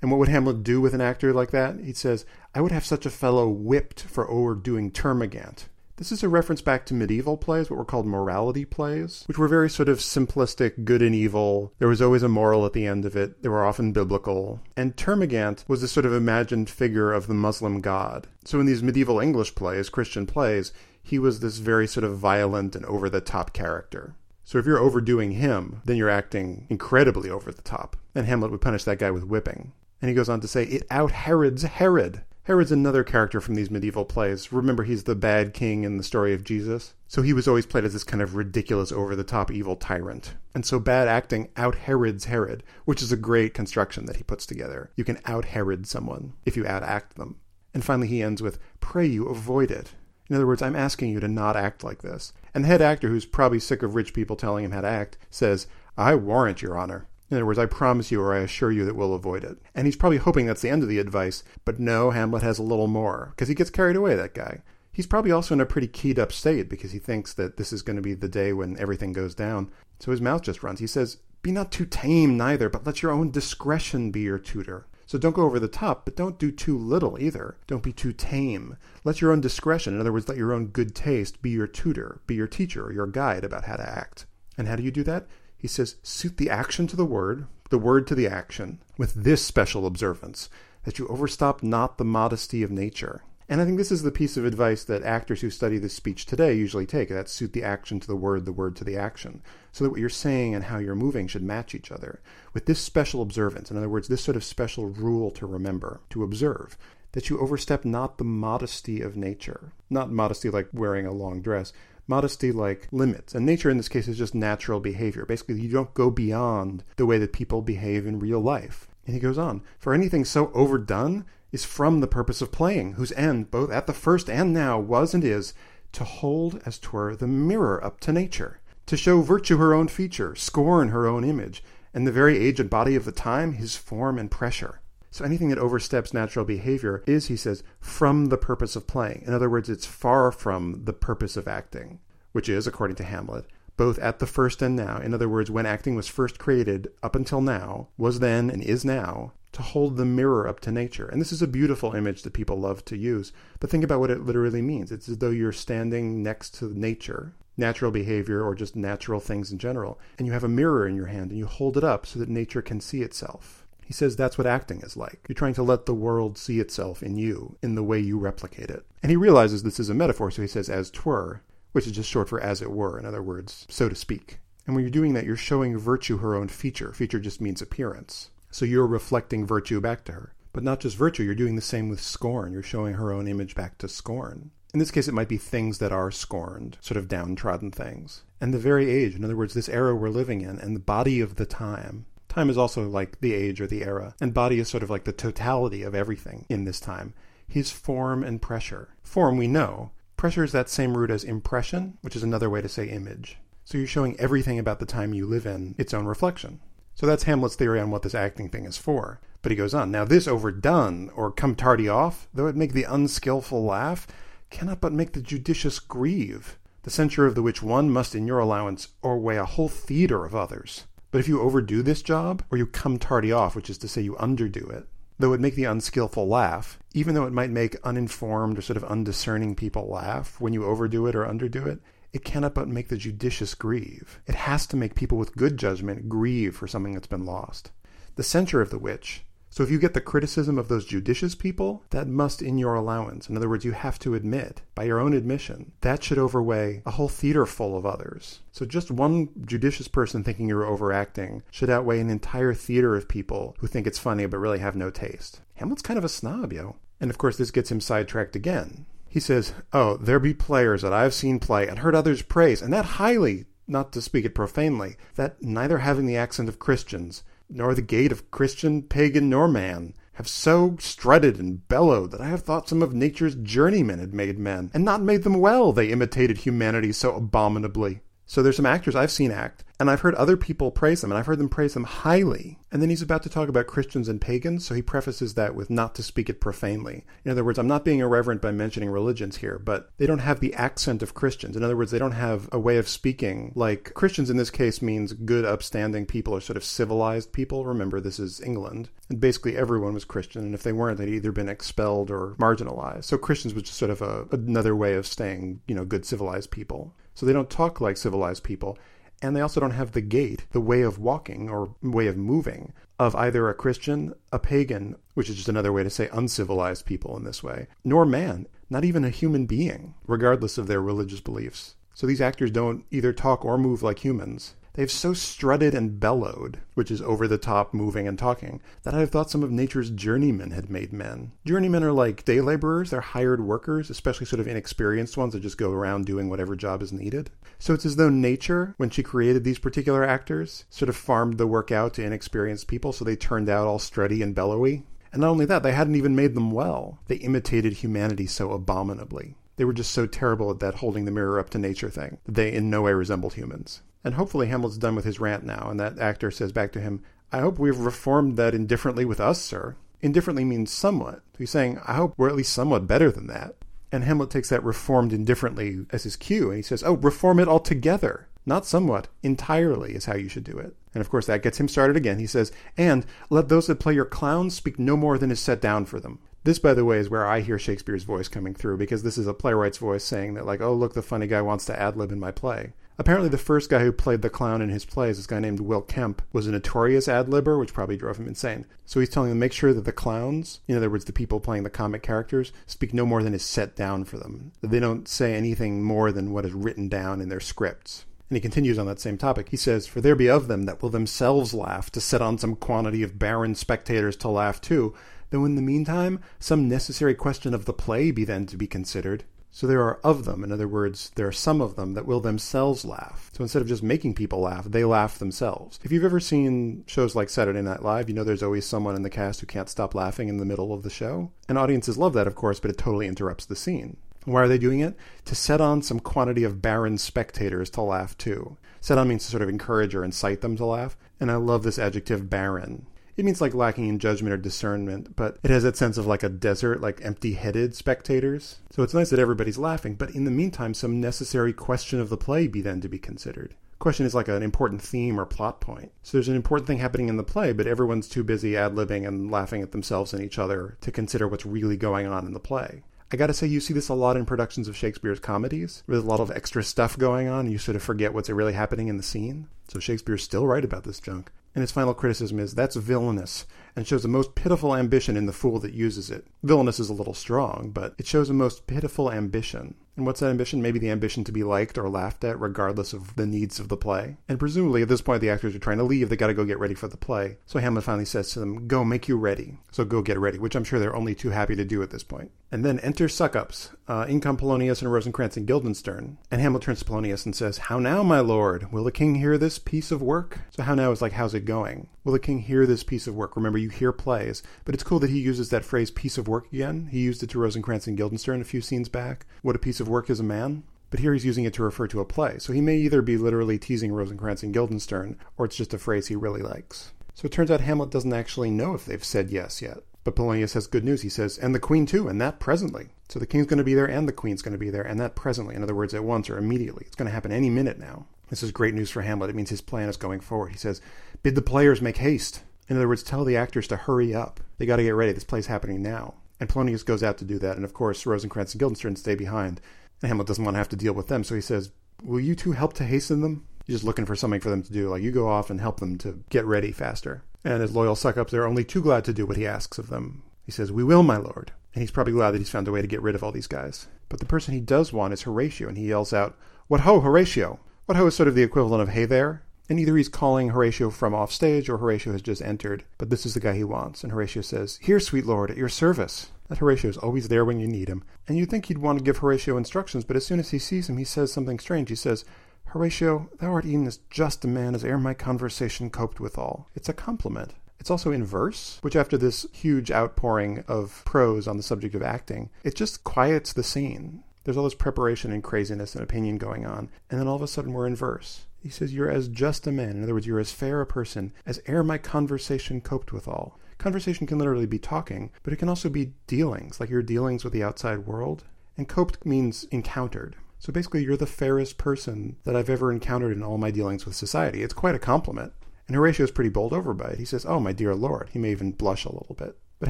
And what would Hamlet do with an actor like that? He says, I would have such a fellow whipped for overdoing termagant. This is a reference back to medieval plays, what were called morality plays, which were very sort of simplistic, good and evil. There was always a moral at the end of it. They were often biblical. And Termagant was this sort of imagined figure of the Muslim god. So in these medieval English plays, Christian plays, he was this very sort of violent and over the top character. So if you're overdoing him, then you're acting incredibly over the top. And Hamlet would punish that guy with whipping. And he goes on to say, it out Herods Herod. Herod's another character from these medieval plays. Remember, he's the bad king in the story of Jesus. So he was always played as this kind of ridiculous, over the top evil tyrant. And so bad acting out Herod's Herod, which is a great construction that he puts together. You can out Herod someone if you out act them. And finally, he ends with, Pray you avoid it. In other words, I'm asking you to not act like this. And the head actor, who's probably sick of rich people telling him how to act, says, I warrant, Your Honor. In other words, I promise you or I assure you that we'll avoid it. And he's probably hoping that's the end of the advice, but no, Hamlet has a little more, because he gets carried away, that guy. He's probably also in a pretty keyed up state because he thinks that this is going to be the day when everything goes down. So his mouth just runs. He says, Be not too tame neither, but let your own discretion be your tutor. So don't go over the top, but don't do too little either. Don't be too tame. Let your own discretion, in other words, let your own good taste be your tutor, be your teacher or your guide about how to act. And how do you do that? He says, suit the action to the word, the word to the action, with this special observance, that you overstop not the modesty of nature. And I think this is the piece of advice that actors who study this speech today usually take. That suit the action to the word, the word to the action. So that what you're saying and how you're moving should match each other. With this special observance, in other words, this sort of special rule to remember, to observe, that you overstep not the modesty of nature. Not modesty like wearing a long dress, modesty like limits. And nature in this case is just natural behavior. Basically, you don't go beyond the way that people behave in real life. And he goes on, for anything so overdone is from the purpose of playing, whose end, both at the first and now, was and is, to hold as twere the mirror up to nature, to show virtue her own feature, scorn her own image, and the very age and body of the time his form and pressure. So anything that oversteps natural behavior is, he says, from the purpose of playing. In other words, it's far from the purpose of acting, which is, according to Hamlet, both at the first and now. In other words, when acting was first created up until now, was then and is now, to hold the mirror up to nature. And this is a beautiful image that people love to use. But think about what it literally means. It's as though you're standing next to nature, natural behavior, or just natural things in general, and you have a mirror in your hand and you hold it up so that nature can see itself. He says that's what acting is like. You're trying to let the world see itself in you, in the way you replicate it. And he realizes this is a metaphor, so he says as twere, which is just short for as it were, in other words, so to speak. And when you're doing that, you're showing virtue her own feature. Feature just means appearance. So you're reflecting virtue back to her. But not just virtue, you're doing the same with scorn. You're showing her own image back to scorn. In this case, it might be things that are scorned, sort of downtrodden things. And the very age, in other words, this era we're living in, and the body of the time. Time is also like the age or the era, and body is sort of like the totality of everything in this time. His form and pressure. Form we know. Pressure is that same root as impression, which is another way to say image. So you're showing everything about the time you live in its own reflection. So that's Hamlet's theory on what this acting thing is for. But he goes on, Now this overdone, or come tardy off, though it make the unskilful laugh, cannot but make the judicious grieve, the censure of the which one must in your allowance o'erweigh a whole theatre of others. But if you overdo this job, or you come tardy off, which is to say you underdo it, though it make the unskilful laugh, even though it might make uninformed or sort of undiscerning people laugh when you overdo it or underdo it, it cannot but make the judicious grieve. It has to make people with good judgment grieve for something that's been lost. The censure of the which, so if you get the criticism of those judicious people, that must in your allowance. In other words, you have to admit, by your own admission, that should overweigh a whole theater full of others. So just one judicious person thinking you're overacting should outweigh an entire theater of people who think it's funny but really have no taste. Hamlet's kind of a snob, yo. And of course, this gets him sidetracked again. He says, Oh, there be players that I've seen play and heard others praise, and that highly, not to speak it profanely, that neither having the accent of Christians, nor the gait of Christian, pagan, nor man, have so strutted and bellowed that I have thought some of nature's journeymen had made men, and not made them well, they imitated humanity so abominably. So there's some actors I've seen act, and I've heard other people praise them, and I've heard them praise them highly. And then he's about to talk about Christians and pagans, so he prefaces that with not to speak it profanely. In other words, I'm not being irreverent by mentioning religions here, but they don't have the accent of Christians. In other words, they don't have a way of speaking like Christians in this case means good, upstanding people or sort of civilized people. Remember, this is England. And basically everyone was Christian, and if they weren't, they'd either been expelled or marginalized. So Christians was just sort of a, another way of staying, you know, good civilized people. So they don't talk like civilized people. And they also don't have the gait, the way of walking or way of moving of either a Christian, a pagan, which is just another way to say uncivilized people in this way, nor man, not even a human being, regardless of their religious beliefs. So these actors don't either talk or move like humans. They've so strutted and bellowed, which is over the top moving and talking, that I have thought some of nature's journeymen had made men. Journeymen are like day laborers, they're hired workers, especially sort of inexperienced ones that just go around doing whatever job is needed. So it's as though nature, when she created these particular actors, sort of farmed the work out to inexperienced people, so they turned out all strutty and bellowy. And not only that, they hadn't even made them well. They imitated humanity so abominably. They were just so terrible at that holding the mirror up to nature thing that they in no way resembled humans. And hopefully Hamlet's done with his rant now, and that actor says back to him, I hope we've reformed that indifferently with us, sir. Indifferently means somewhat. He's saying, I hope we're at least somewhat better than that. And Hamlet takes that reformed indifferently as his cue, and he says, Oh, reform it altogether. Not somewhat, entirely is how you should do it. And of course, that gets him started again. He says, And let those that play your clowns speak no more than is set down for them. This, by the way, is where I hear Shakespeare's voice coming through because this is a playwright's voice saying that, like, oh, look, the funny guy wants to ad lib in my play. Apparently, the first guy who played the clown in his plays, this guy named Will Kemp, was a notorious ad libber, which probably drove him insane. So he's telling them make sure that the clowns, in other words, the people playing the comic characters, speak no more than is set down for them. That they don't say anything more than what is written down in their scripts. And he continues on that same topic. He says, For there be of them that will themselves laugh, to set on some quantity of barren spectators to laugh too, though in the meantime some necessary question of the play be then to be considered. So there are of them, in other words, there are some of them that will themselves laugh. So instead of just making people laugh, they laugh themselves. If you've ever seen shows like Saturday Night Live, you know there's always someone in the cast who can't stop laughing in the middle of the show. And audiences love that, of course, but it totally interrupts the scene. Why are they doing it? To set on some quantity of barren spectators to laugh too. Set on means to sort of encourage or incite them to laugh. And I love this adjective barren. It means like lacking in judgment or discernment, but it has that sense of like a desert, like empty headed spectators. So it's nice that everybody's laughing, but in the meantime, some necessary question of the play be then to be considered. Question is like an important theme or plot point. So there's an important thing happening in the play, but everyone's too busy ad libbing and laughing at themselves and each other to consider what's really going on in the play. I gotta say, you see this a lot in productions of Shakespeare's comedies. There's a lot of extra stuff going on, and you sort of forget what's really happening in the scene. So Shakespeare's still right about this junk. And his final criticism is that's villainous and shows a most pitiful ambition in the fool that uses it. Villainous is a little strong, but it shows a most pitiful ambition. And what's that ambition? Maybe the ambition to be liked or laughed at, regardless of the needs of the play. And presumably, at this point, the actors are trying to leave. They got to go get ready for the play. So Hamlet finally says to them, Go make you ready. So go get ready, which I'm sure they're only too happy to do at this point. And then enter Suckups. Uh, in come Polonius and Rosencrantz and Guildenstern. And Hamlet turns to Polonius and says, How now, my lord? Will the king hear this piece of work? So how now is like, how's it going? Will the king hear this piece of work? Remember, you hear plays. But it's cool that he uses that phrase, piece of work, again. He used it to Rosencrantz and Guildenstern a few scenes back. What a piece of work is a man. But here he's using it to refer to a play. So he may either be literally teasing Rosencrantz and Guildenstern, or it's just a phrase he really likes. So it turns out Hamlet doesn't actually know if they've said yes yet. But Polonius has good news. He says, and the queen too, and that presently. So the king's going to be there and the queen's going to be there, and that presently. In other words, at once or immediately. It's going to happen any minute now. This is great news for Hamlet. It means his plan is going forward. He says, bid the players make haste. In other words, tell the actors to hurry up. They got to get ready. This play's happening now. And Polonius goes out to do that. And of course, Rosencrantz and Guildenstern stay behind. And Hamlet doesn't want to have to deal with them. So he says, Will you two help to hasten them? He's just looking for something for them to do. Like, you go off and help them to get ready faster. And as loyal suckups, they're only too glad to do what he asks of them. He says, We will, my lord. And he's probably glad that he's found a way to get rid of all these guys. But the person he does want is Horatio, and he yells out, What ho, Horatio! What ho is sort of the equivalent of hey there. And either he's calling Horatio from off stage or Horatio has just entered. But this is the guy he wants. And Horatio says, Here, sweet lord, at your service. That Horatio is always there when you need him. And you'd think he'd want to give Horatio instructions, but as soon as he sees him, he says something strange. He says, Horatio, thou art e'en as just a man as e'er my conversation coped withal. It's a compliment. It's also in verse, which after this huge outpouring of prose on the subject of acting, it just quiets the scene. There's all this preparation and craziness and opinion going on, and then all of a sudden we're in verse. He says, You're as just a man. In other words, you're as fair a person as e'er my conversation coped withal. Conversation can literally be talking, but it can also be dealings, like your dealings with the outside world. And coped means encountered. So basically, you're the fairest person that I've ever encountered in all my dealings with society. It's quite a compliment. And Horatio is pretty bowled over by it. He says, Oh, my dear lord. He may even blush a little bit. But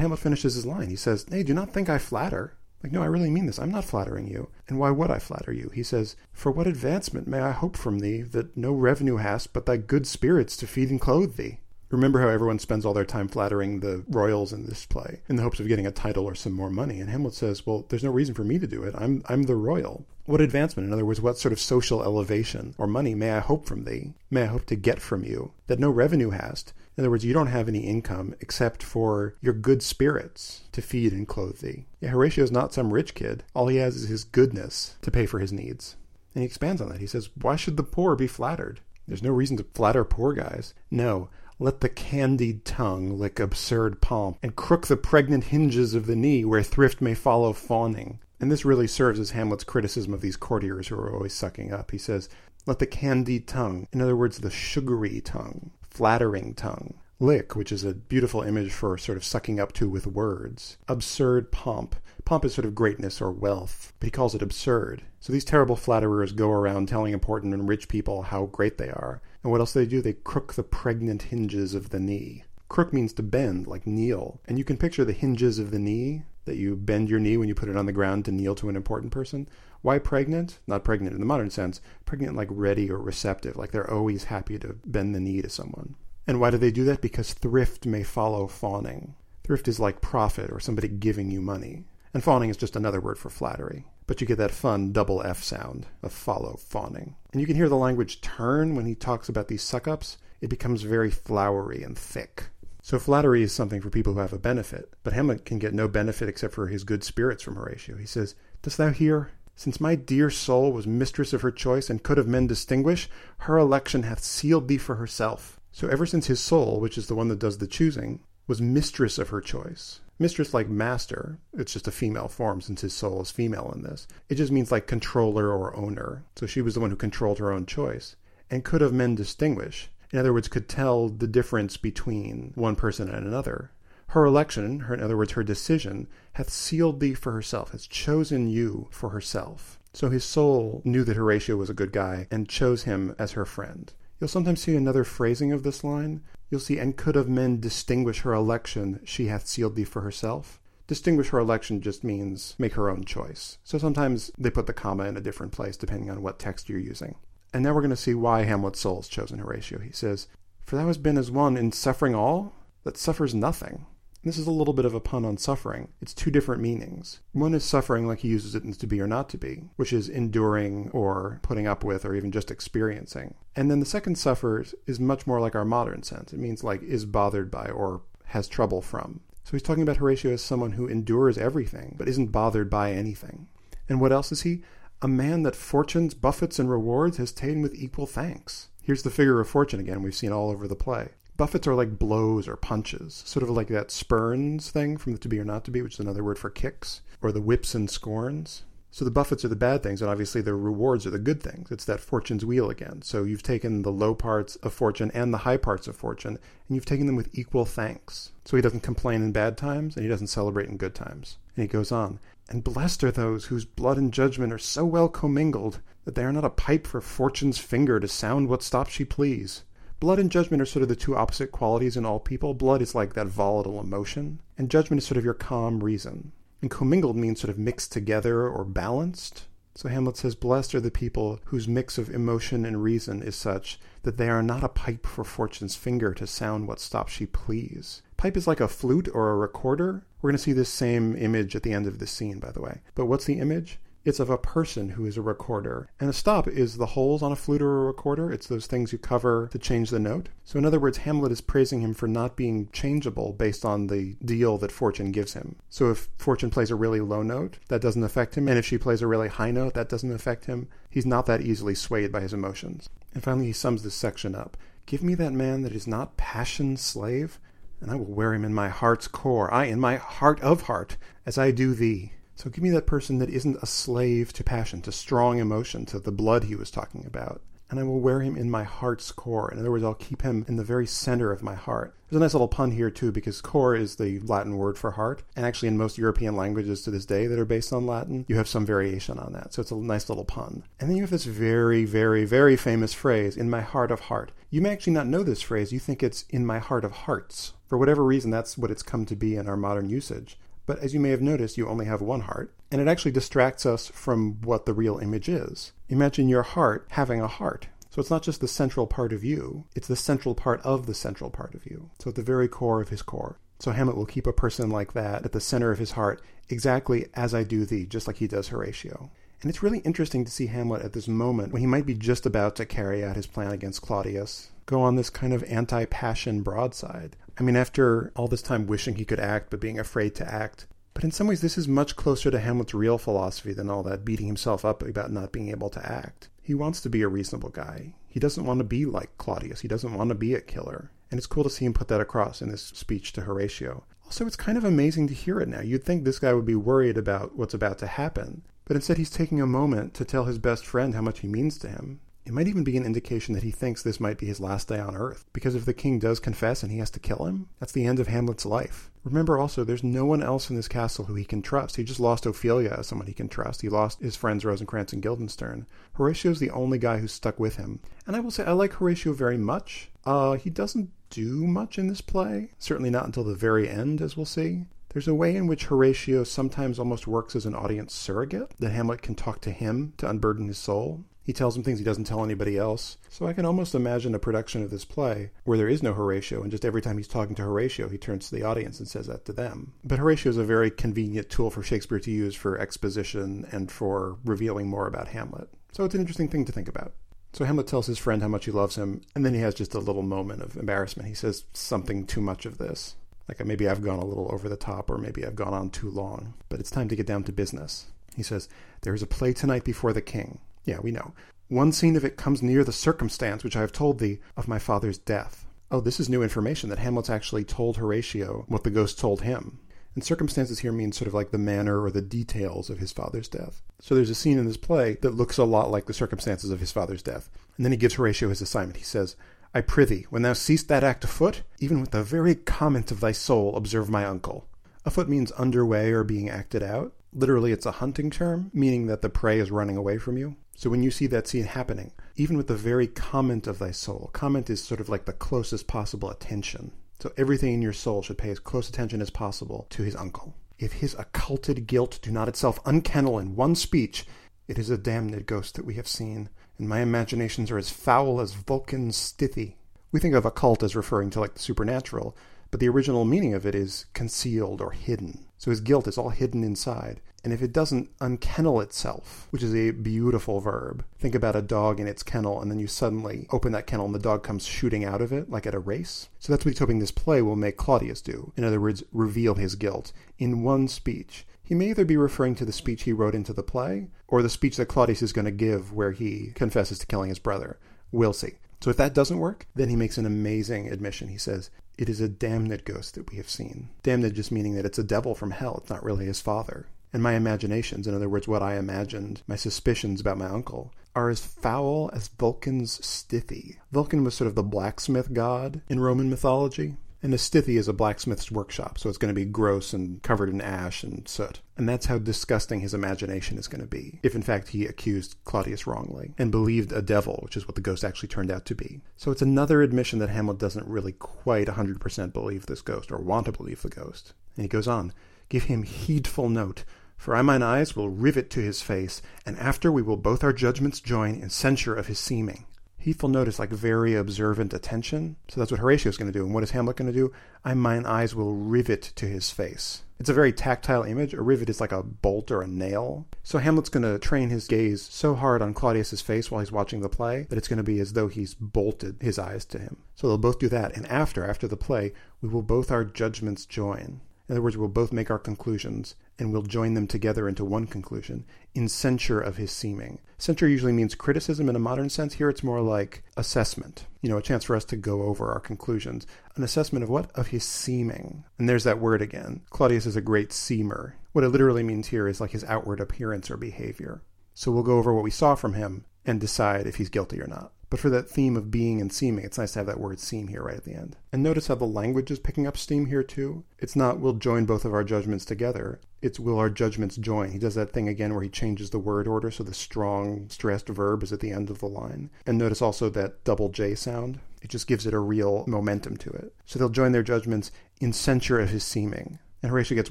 Hamlet finishes his line. He says, Nay, do not think I flatter. Like, no, I really mean this. I'm not flattering you. And why would I flatter you? He says, For what advancement may I hope from thee that no revenue hast but thy good spirits to feed and clothe thee? Remember how everyone spends all their time flattering the royals in this play in the hopes of getting a title or some more money. And Hamlet says, Well, there's no reason for me to do it. I'm I'm the royal. What advancement, in other words, what sort of social elevation or money may I hope from thee? May I hope to get from you that no revenue hast? In other words, you don't have any income except for your good spirits to feed and clothe thee. Yeah, Horatio is not some rich kid. All he has is his goodness to pay for his needs. And he expands on that. He says, Why should the poor be flattered? There's no reason to flatter poor guys. No, let the candied tongue lick absurd pomp, and crook the pregnant hinges of the knee where thrift may follow fawning. And this really serves as Hamlet's criticism of these courtiers who are always sucking up. He says, Let the candied tongue, in other words, the sugary tongue, flattering tongue, lick, which is a beautiful image for sort of sucking up to with words, absurd pomp. Pomp is sort of greatness or wealth, but he calls it absurd. So these terrible flatterers go around telling important and rich people how great they are. And what else do they do? They crook the pregnant hinges of the knee. Crook means to bend, like kneel. And you can picture the hinges of the knee, that you bend your knee when you put it on the ground to kneel to an important person. Why pregnant? Not pregnant in the modern sense, pregnant like ready or receptive, like they're always happy to bend the knee to someone. And why do they do that? Because thrift may follow fawning. Thrift is like profit or somebody giving you money. And fawning is just another word for flattery. But you get that fun double F sound of follow fawning. And you can hear the language turn when he talks about these suck ups. It becomes very flowery and thick. So flattery is something for people who have a benefit. But Hamlet can get no benefit except for his good spirits from Horatio. He says, Dost thou hear? Since my dear soul was mistress of her choice and could of men distinguish, her election hath sealed thee for herself. So ever since his soul, which is the one that does the choosing, was mistress of her choice. Mistress like master, it's just a female form since his soul is female in this. It just means like controller or owner. So she was the one who controlled her own choice and could of men distinguish. In other words, could tell the difference between one person and another. Her election, her, in other words, her decision, hath sealed thee for herself, has chosen you for herself. So his soul knew that Horatio was a good guy and chose him as her friend. You'll sometimes see another phrasing of this line. You'll see, and could of men distinguish her election, she hath sealed thee for herself. Distinguish her election just means make her own choice. So sometimes they put the comma in a different place depending on what text you're using. And now we're going to see why Hamlet's soul has chosen Horatio. He says, For thou hast been as one in suffering all that suffers nothing. This is a little bit of a pun on suffering. It's two different meanings. One is suffering like he uses it in to be or not to be, which is enduring or putting up with or even just experiencing. And then the second suffers is much more like our modern sense. It means like is bothered by or has trouble from. So he's talking about Horatio as someone who endures everything, but isn't bothered by anything. And what else is he? A man that fortunes, buffets, and rewards has ta'en with equal thanks. Here's the figure of fortune again we've seen all over the play. Buffets are like blows or punches, sort of like that spurns thing from the to be or not to be, which is another word for kicks, or the whips and scorns. So the buffets are the bad things, and obviously the rewards are the good things. It's that fortune's wheel again. So you've taken the low parts of fortune and the high parts of fortune, and you've taken them with equal thanks. So he doesn't complain in bad times, and he doesn't celebrate in good times. And he goes on, and blessed are those whose blood and judgment are so well commingled that they are not a pipe for fortune's finger to sound what stop she please. Blood and judgment are sort of the two opposite qualities in all people. Blood is like that volatile emotion, and judgment is sort of your calm reason. And commingled means sort of mixed together or balanced. So Hamlet says, Blessed are the people whose mix of emotion and reason is such that they are not a pipe for fortune's finger to sound what stop she please. Pipe is like a flute or a recorder. We're going to see this same image at the end of this scene, by the way. But what's the image? It's of a person who is a recorder. And a stop is the holes on a flute or a recorder. It's those things you cover to change the note. So, in other words, Hamlet is praising him for not being changeable based on the deal that fortune gives him. So, if fortune plays a really low note, that doesn't affect him. And if she plays a really high note, that doesn't affect him. He's not that easily swayed by his emotions. And finally, he sums this section up Give me that man that is not passion's slave, and I will wear him in my heart's core, ay, in my heart of heart, as I do thee. So give me that person that isn't a slave to passion, to strong emotion, to the blood he was talking about. And I will wear him in my heart's core. In other words, I'll keep him in the very center of my heart. There's a nice little pun here, too, because core is the Latin word for heart. And actually, in most European languages to this day that are based on Latin, you have some variation on that. So it's a nice little pun. And then you have this very, very, very famous phrase, in my heart of heart. You may actually not know this phrase. You think it's in my heart of hearts. For whatever reason, that's what it's come to be in our modern usage. But as you may have noticed, you only have one heart, and it actually distracts us from what the real image is. Imagine your heart having a heart. So it's not just the central part of you, it's the central part of the central part of you. So at the very core of his core. So Hamlet will keep a person like that at the center of his heart, exactly as I do thee, just like he does Horatio. And it's really interesting to see Hamlet at this moment when he might be just about to carry out his plan against Claudius, go on this kind of anti passion broadside. I mean, after all this time wishing he could act but being afraid to act. But in some ways, this is much closer to Hamlet's real philosophy than all that beating himself up about not being able to act. He wants to be a reasonable guy. He doesn't want to be like Claudius. He doesn't want to be a killer. And it's cool to see him put that across in this speech to Horatio. Also, it's kind of amazing to hear it now. You'd think this guy would be worried about what's about to happen. But instead, he's taking a moment to tell his best friend how much he means to him. It might even be an indication that he thinks this might be his last day on Earth, because if the king does confess and he has to kill him, that's the end of Hamlet's life. Remember also, there's no one else in this castle who he can trust. He just lost Ophelia as someone he can trust. He lost his friends Rosencrantz and Guildenstern. Horatio's the only guy who's stuck with him. And I will say, I like Horatio very much. Uh, he doesn't do much in this play, certainly not until the very end, as we'll see. There's a way in which Horatio sometimes almost works as an audience surrogate, that Hamlet can talk to him to unburden his soul. He tells him things he doesn't tell anybody else. So I can almost imagine a production of this play where there is no Horatio, and just every time he's talking to Horatio, he turns to the audience and says that to them. But Horatio is a very convenient tool for Shakespeare to use for exposition and for revealing more about Hamlet. So it's an interesting thing to think about. So Hamlet tells his friend how much he loves him, and then he has just a little moment of embarrassment. He says something too much of this. Like uh, maybe I've gone a little over the top, or maybe I've gone on too long. But it's time to get down to business. He says, There is a play tonight before the king. Yeah, we know. One scene of it comes near the circumstance which I have told thee of my father's death. Oh, this is new information that Hamlet's actually told Horatio what the ghost told him. And circumstances here means sort of like the manner or the details of his father's death. So there's a scene in this play that looks a lot like the circumstances of his father's death. And then he gives Horatio his assignment. He says, I prithee, when thou seest that act afoot, even with the very comment of thy soul, observe my uncle. Afoot means underway or being acted out. Literally, it's a hunting term, meaning that the prey is running away from you. So when you see that scene happening, even with the very comment of thy soul, comment is sort of like the closest possible attention. So everything in your soul should pay as close attention as possible to his uncle. If his occulted guilt do not itself unkennel in one speech, it is a damned ghost that we have seen, and my imaginations are as foul as Vulcan's stithy. We think of occult as referring to like the supernatural, but the original meaning of it is concealed or hidden. So his guilt is all hidden inside. And if it doesn't unkennel itself, which is a beautiful verb, think about a dog in its kennel, and then you suddenly open that kennel and the dog comes shooting out of it like at a race. So that's what he's hoping this play will make Claudius do. In other words, reveal his guilt in one speech. He may either be referring to the speech he wrote into the play, or the speech that Claudius is going to give where he confesses to killing his brother. We'll see. So if that doesn't work, then he makes an amazing admission. He says, It is a damned ghost that we have seen. Damned just meaning that it's a devil from hell. It's not really his father and my imaginations, in other words, what I imagined, my suspicions about my uncle, are as foul as Vulcan's Stithy. Vulcan was sort of the blacksmith god in Roman mythology. And a stithy is a blacksmith's workshop, so it's going to be gross and covered in ash and soot. And that's how disgusting his imagination is going to be, if in fact he accused Claudius wrongly and believed a devil, which is what the ghost actually turned out to be. So it's another admission that Hamlet doesn't really quite 100% believe this ghost or want to believe the ghost. And he goes on, give him heedful note for I mine eyes will rivet to his face, and after we will both our judgments join in censure of his seeming. Heedful notice like very observant attention. So that's what Horatio is going to do. And what is Hamlet going to do? I mine eyes will rivet to his face. It's a very tactile image. A rivet is like a bolt or a nail. So Hamlet's going to train his gaze so hard on Claudius's face while he's watching the play that it's going to be as though he's bolted his eyes to him. So they'll both do that. And after, after the play, we will both our judgments join. In other words, we'll both make our conclusions and we'll join them together into one conclusion in censure of his seeming. Censure usually means criticism in a modern sense. Here it's more like assessment, you know, a chance for us to go over our conclusions. An assessment of what? Of his seeming. And there's that word again. Claudius is a great seemer. What it literally means here is like his outward appearance or behavior. So we'll go over what we saw from him and decide if he's guilty or not. But for that theme of being and seeming, it's nice to have that word seem here right at the end. And notice how the language is picking up steam here too. It's not we'll join both of our judgments together. It's will our judgments join. He does that thing again where he changes the word order so the strong stressed verb is at the end of the line. And notice also that double J sound. It just gives it a real momentum to it. So they'll join their judgments in censure of his seeming. And Horatio gets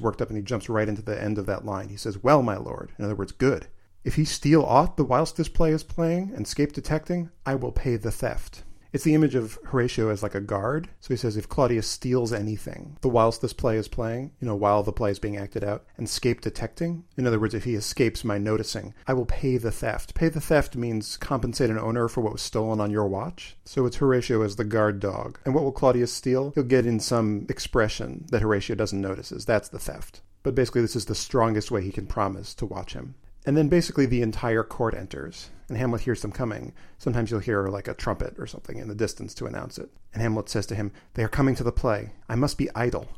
worked up and he jumps right into the end of that line. He says, Well, my lord. In other words, good. If he steal aught the whilst this play is playing and scape detecting, I will pay the theft. It's the image of Horatio as like a guard. So he says, if Claudius steals anything, the whilst this play is playing, you know, while the play is being acted out, and scape detecting, in other words, if he escapes my noticing, I will pay the theft. Pay the theft means compensate an owner for what was stolen on your watch. So it's Horatio as the guard dog. And what will Claudius steal? He'll get in some expression that Horatio doesn't notice. That's the theft. But basically, this is the strongest way he can promise to watch him. And then basically the entire court enters, and Hamlet hears them coming. Sometimes you'll hear like a trumpet or something in the distance to announce it. And Hamlet says to him, They are coming to the play. I must be idle.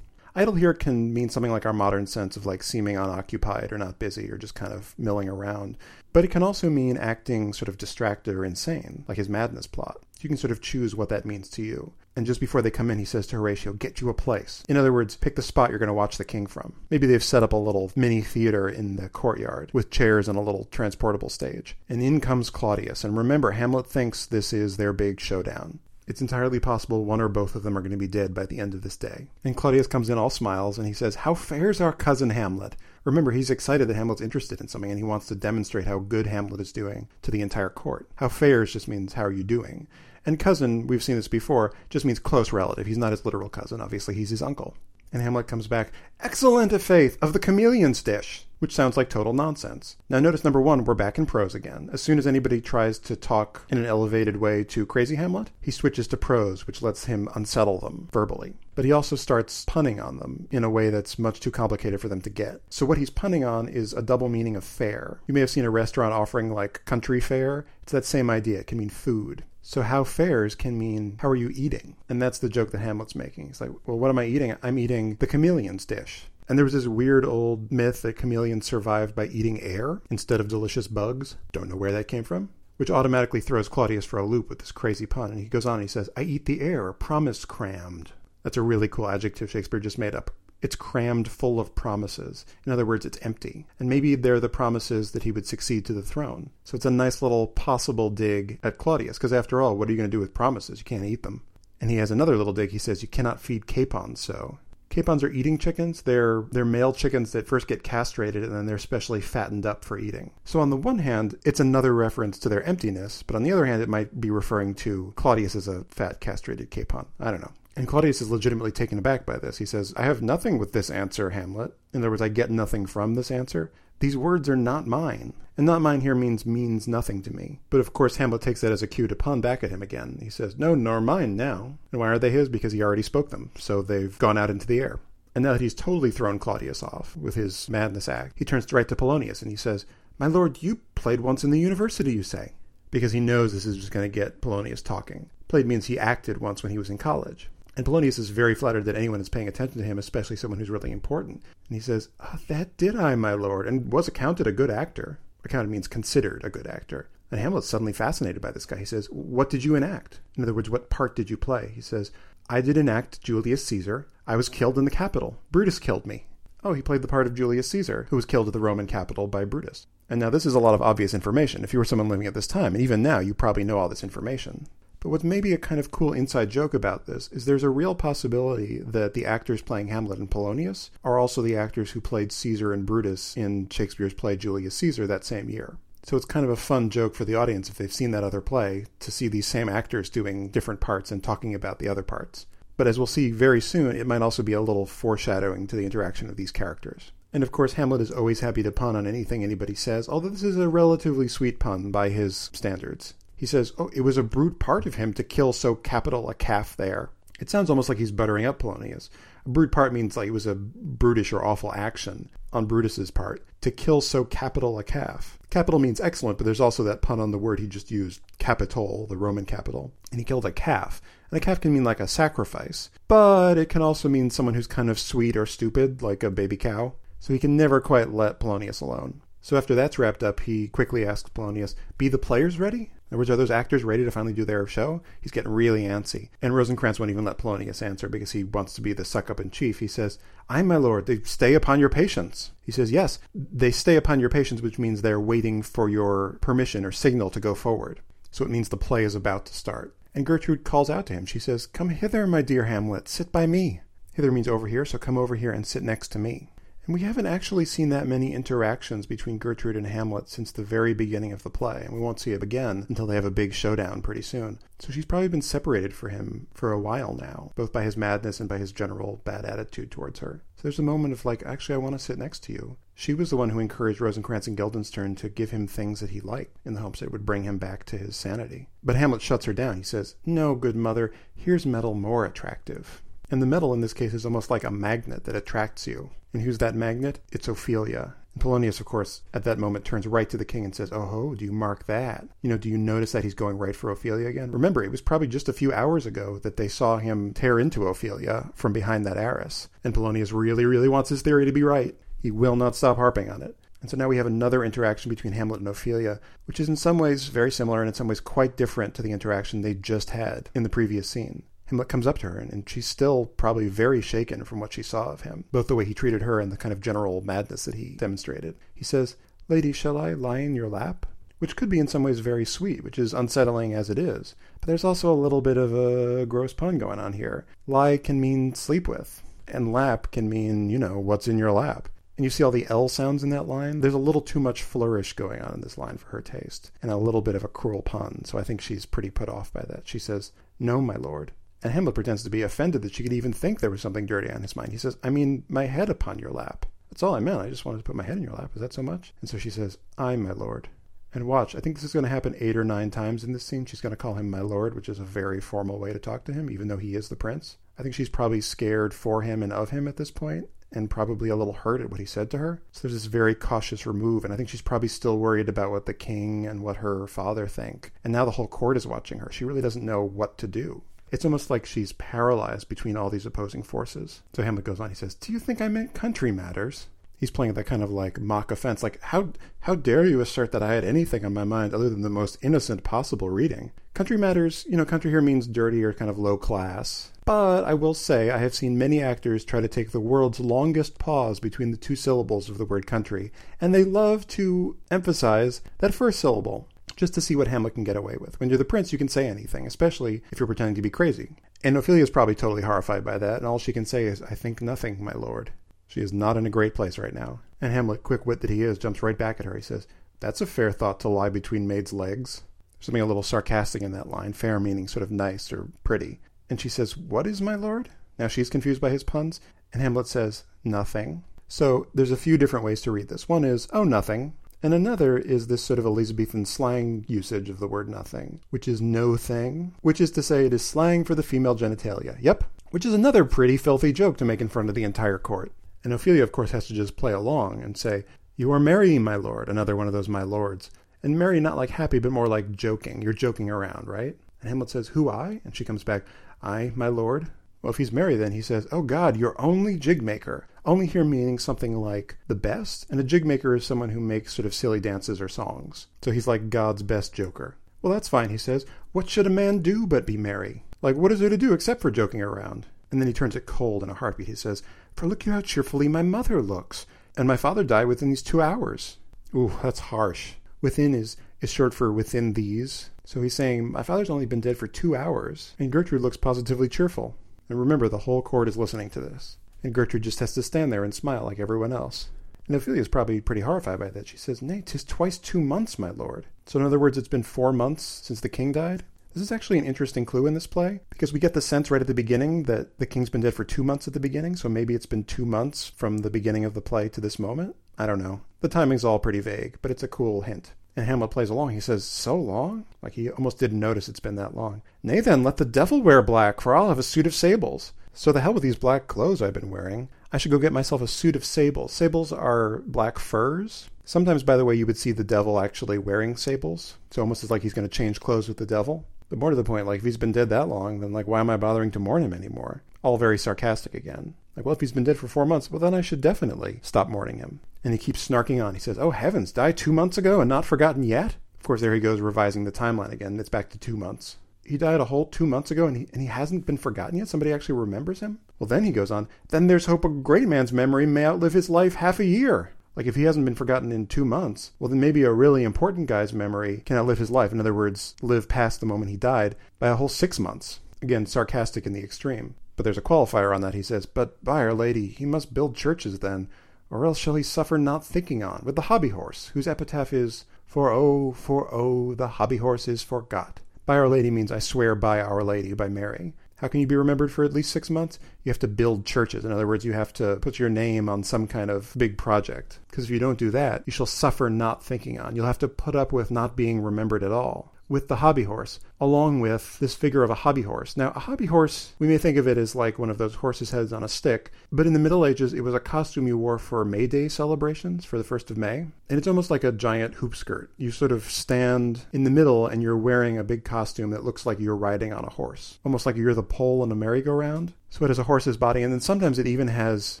Idle here can mean something like our modern sense of like seeming unoccupied or not busy or just kind of milling around. But it can also mean acting sort of distracted or insane, like his madness plot. You can sort of choose what that means to you. And just before they come in, he says to Horatio, Get you a place. In other words, pick the spot you're going to watch the king from. Maybe they've set up a little mini theater in the courtyard with chairs and a little transportable stage. And in comes Claudius. And remember, Hamlet thinks this is their big showdown. It's entirely possible one or both of them are going to be dead by the end of this day. And Claudius comes in all smiles and he says, How fares our cousin Hamlet? Remember, he's excited that Hamlet's interested in something and he wants to demonstrate how good Hamlet is doing to the entire court. How fares just means how are you doing? And cousin, we've seen this before, just means close relative. He's not his literal cousin. Obviously, he's his uncle. And Hamlet comes back, excellent of faith, of the chameleon's dish, which sounds like total nonsense. Now, notice number one, we're back in prose again. As soon as anybody tries to talk in an elevated way to crazy Hamlet, he switches to prose, which lets him unsettle them verbally. But he also starts punning on them in a way that's much too complicated for them to get. So, what he's punning on is a double meaning of fare. You may have seen a restaurant offering like country fare. It's that same idea. It can mean food. So how fares can mean how are you eating? And that's the joke that Hamlet's making. He's like, well, what am I eating? I'm eating the chameleon's dish. And there was this weird old myth that chameleons survived by eating air instead of delicious bugs. Don't know where that came from. Which automatically throws Claudius for a loop with this crazy pun. And he goes on and he says, I eat the air, promise crammed. That's a really cool adjective Shakespeare just made up. It's crammed full of promises. In other words, it's empty. And maybe they're the promises that he would succeed to the throne. So it's a nice little possible dig at Claudius, because after all, what are you going to do with promises? You can't eat them. And he has another little dig. He says, You cannot feed capons so. Capons are eating chickens. They're they're male chickens that first get castrated and then they're specially fattened up for eating. So on the one hand, it's another reference to their emptiness, but on the other hand, it might be referring to Claudius as a fat castrated capon. I don't know. And Claudius is legitimately taken aback by this. He says, I have nothing with this answer, Hamlet. In other words, I get nothing from this answer. These words are not mine. And not mine here means means nothing to me. But of course, Hamlet takes that as a cue to pun back at him again. He says, No, nor mine now. And why are they his? Because he already spoke them. So they've gone out into the air. And now that he's totally thrown Claudius off with his madness act, he turns right to Polonius and he says, My lord, you played once in the university, you say. Because he knows this is just going to get Polonius talking. Played means he acted once when he was in college. And Polonius is very flattered that anyone is paying attention to him, especially someone who's really important. And he says, oh, That did I, my lord, and was accounted a good actor. Accounted means considered a good actor. And Hamlet's suddenly fascinated by this guy. He says, What did you enact? In other words, what part did you play? He says, I did enact Julius Caesar. I was killed in the Capitol. Brutus killed me. Oh, he played the part of Julius Caesar, who was killed at the Roman Capitol by Brutus. And now this is a lot of obvious information. If you were someone living at this time, and even now, you probably know all this information. But what's maybe a kind of cool inside joke about this is there's a real possibility that the actors playing Hamlet and Polonius are also the actors who played Caesar and Brutus in Shakespeare's play Julius Caesar that same year. So it's kind of a fun joke for the audience if they've seen that other play to see these same actors doing different parts and talking about the other parts. But as we'll see very soon, it might also be a little foreshadowing to the interaction of these characters. And of course, Hamlet is always happy to pun on anything anybody says, although this is a relatively sweet pun by his standards. He says, Oh, it was a brute part of him to kill so capital a calf there. It sounds almost like he's buttering up Polonius. A brute part means like it was a brutish or awful action on Brutus's part to kill so Capitol a calf. Capital means excellent, but there's also that pun on the word he just used, capitol, the Roman capital. And he killed a calf. And a calf can mean like a sacrifice, but it can also mean someone who's kind of sweet or stupid, like a baby cow. So he can never quite let Polonius alone. So after that's wrapped up, he quickly asks Polonius, Be the players ready? In other words, are those actors ready to finally do their show? He's getting really antsy. And Rosencrantz won't even let Polonius answer because he wants to be the suck up in chief. He says, I, my lord, they stay upon your patience. He says, Yes, they stay upon your patience, which means they're waiting for your permission or signal to go forward. So it means the play is about to start. And Gertrude calls out to him. She says, Come hither, my dear Hamlet, sit by me. Hither means over here, so come over here and sit next to me. And we haven't actually seen that many interactions between Gertrude and Hamlet since the very beginning of the play, and we won't see it again until they have a big showdown pretty soon. So she's probably been separated from him for a while now, both by his madness and by his general bad attitude towards her. So there's a moment of like, actually, I want to sit next to you. She was the one who encouraged Rosencrantz and Guildenstern to give him things that he liked in the hopes it would bring him back to his sanity. But Hamlet shuts her down. He says, No, good mother, here's metal more attractive. And the metal in this case is almost like a magnet that attracts you. And who's that magnet? It's Ophelia. And Polonius, of course, at that moment turns right to the king and says, Oh, ho, do you mark that? You know, do you notice that he's going right for Ophelia again? Remember, it was probably just a few hours ago that they saw him tear into Ophelia from behind that arras. And Polonius really, really wants his theory to be right. He will not stop harping on it. And so now we have another interaction between Hamlet and Ophelia, which is in some ways very similar and in some ways quite different to the interaction they just had in the previous scene. Hamlet comes up to her, and, and, she's still probably very shaken from what she saw of him, both the way he treated her and the kind of general madness that he demonstrated. He says, Lady, shall I lie in your lap? Which could be in some ways very sweet, which is unsettling as it is. But there's also a little bit of a gross pun going on here. Lie can mean sleep with, and lap can mean, you know, what's in your lap. And you see all the L sounds in that line? There's a little too much flourish going on in this line for her taste, and a little bit of a cruel pun, so I think she's pretty put off by that. She says, No, my lord, and Hamlet pretends to be offended that she could even think there was something dirty on his mind. He says, I mean, my head upon your lap. That's all I meant. I just wanted to put my head in your lap. Is that so much? And so she says, I, my lord. And watch, I think this is going to happen eight or nine times in this scene. She's going to call him my lord, which is a very formal way to talk to him, even though he is the prince. I think she's probably scared for him and of him at this point, and probably a little hurt at what he said to her. So there's this very cautious remove, and I think she's probably still worried about what the king and what her father think. And now the whole court is watching her. She really doesn't know what to do. It's almost like she's paralyzed between all these opposing forces. So Hamlet goes on. He says, "Do you think I meant country matters?" He's playing that kind of like mock offense, like how how dare you assert that I had anything on my mind other than the most innocent possible reading? Country matters, you know, country here means dirty or kind of low class. But I will say I have seen many actors try to take the world's longest pause between the two syllables of the word country, and they love to emphasize that first syllable just to see what Hamlet can get away with. When you're the prince, you can say anything, especially if you're pretending to be crazy. And Ophelia is probably totally horrified by that, and all she can say is, I think nothing, my lord. She is not in a great place right now. And Hamlet, quick wit that he is, jumps right back at her. He says, That's a fair thought to lie between maids' legs. There's something a little sarcastic in that line, fair meaning sort of nice or pretty. And she says, What is my lord? Now she's confused by his puns. And Hamlet says, Nothing. So there's a few different ways to read this. One is, Oh, nothing. And another is this sort of Elizabethan slang usage of the word nothing, which is no thing, which is to say it is slang for the female genitalia. Yep. Which is another pretty filthy joke to make in front of the entire court. And Ophelia, of course, has to just play along and say, You are merry, my lord, another one of those my lords. And merry not like happy, but more like joking. You're joking around, right? And Hamlet says, Who I? And she comes back, I, my lord. Well, if he's merry, then he says, Oh God, you're only jig maker. Only here meaning something like the best. And a jig maker is someone who makes sort of silly dances or songs. So he's like God's best joker. Well, that's fine, he says. What should a man do but be merry? Like, what is there to do except for joking around? And then he turns it cold in a heartbeat. He says, For look you how cheerfully my mother looks. And my father died within these two hours. Ooh, that's harsh. Within is, is short for within these. So he's saying, My father's only been dead for two hours, and Gertrude looks positively cheerful. And remember, the whole court is listening to this. And Gertrude just has to stand there and smile like everyone else. And Ophelia's probably pretty horrified by that. She says, Nay, tis twice two months, my lord. So in other words, it's been four months since the king died? This is actually an interesting clue in this play because we get the sense right at the beginning that the king's been dead for two months at the beginning, so maybe it's been two months from the beginning of the play to this moment. I don't know. The timing's all pretty vague, but it's a cool hint. And Hamlet plays along. He says, So long? Like he almost didn't notice it's been that long. Nay, then, let the devil wear black, for I'll have a suit of sables. So the hell with these black clothes I've been wearing. I should go get myself a suit of sables. Sables are black furs. Sometimes, by the way, you would see the devil actually wearing sables. It's almost as like he's going to change clothes with the devil. But more to the point, like if he's been dead that long, then like why am I bothering to mourn him anymore? All very sarcastic again. Like, well, if he's been dead for four months, well, then I should definitely stop mourning him. And he keeps snarking on. He says, Oh heavens, died two months ago and not forgotten yet? Of course, there he goes revising the timeline again. It's back to two months. He died a whole two months ago and he, and he hasn't been forgotten yet? Somebody actually remembers him? Well, then he goes on, Then there's hope a great man's memory may outlive his life half a year. Like, if he hasn't been forgotten in two months, well, then maybe a really important guy's memory can outlive his life. In other words, live past the moment he died by a whole six months. Again, sarcastic in the extreme. But there's a qualifier on that. He says, But by Our Lady, he must build churches then, or else shall he suffer not thinking on, with the hobby horse, whose epitaph is, For oh, for oh, the hobby horse is forgot. By Our Lady means I swear by Our Lady, by Mary. How can you be remembered for at least six months? You have to build churches. In other words, you have to put your name on some kind of big project. Because if you don't do that, you shall suffer not thinking on. You'll have to put up with not being remembered at all with the hobby horse, along with this figure of a hobby horse. Now, a hobby horse, we may think of it as like one of those horses' heads on a stick, but in the Middle Ages, it was a costume you wore for May Day celebrations for the 1st of May. And it's almost like a giant hoop skirt. You sort of stand in the middle and you're wearing a big costume that looks like you're riding on a horse, almost like you're the pole in a merry-go-round. So it has a horse's body, and then sometimes it even has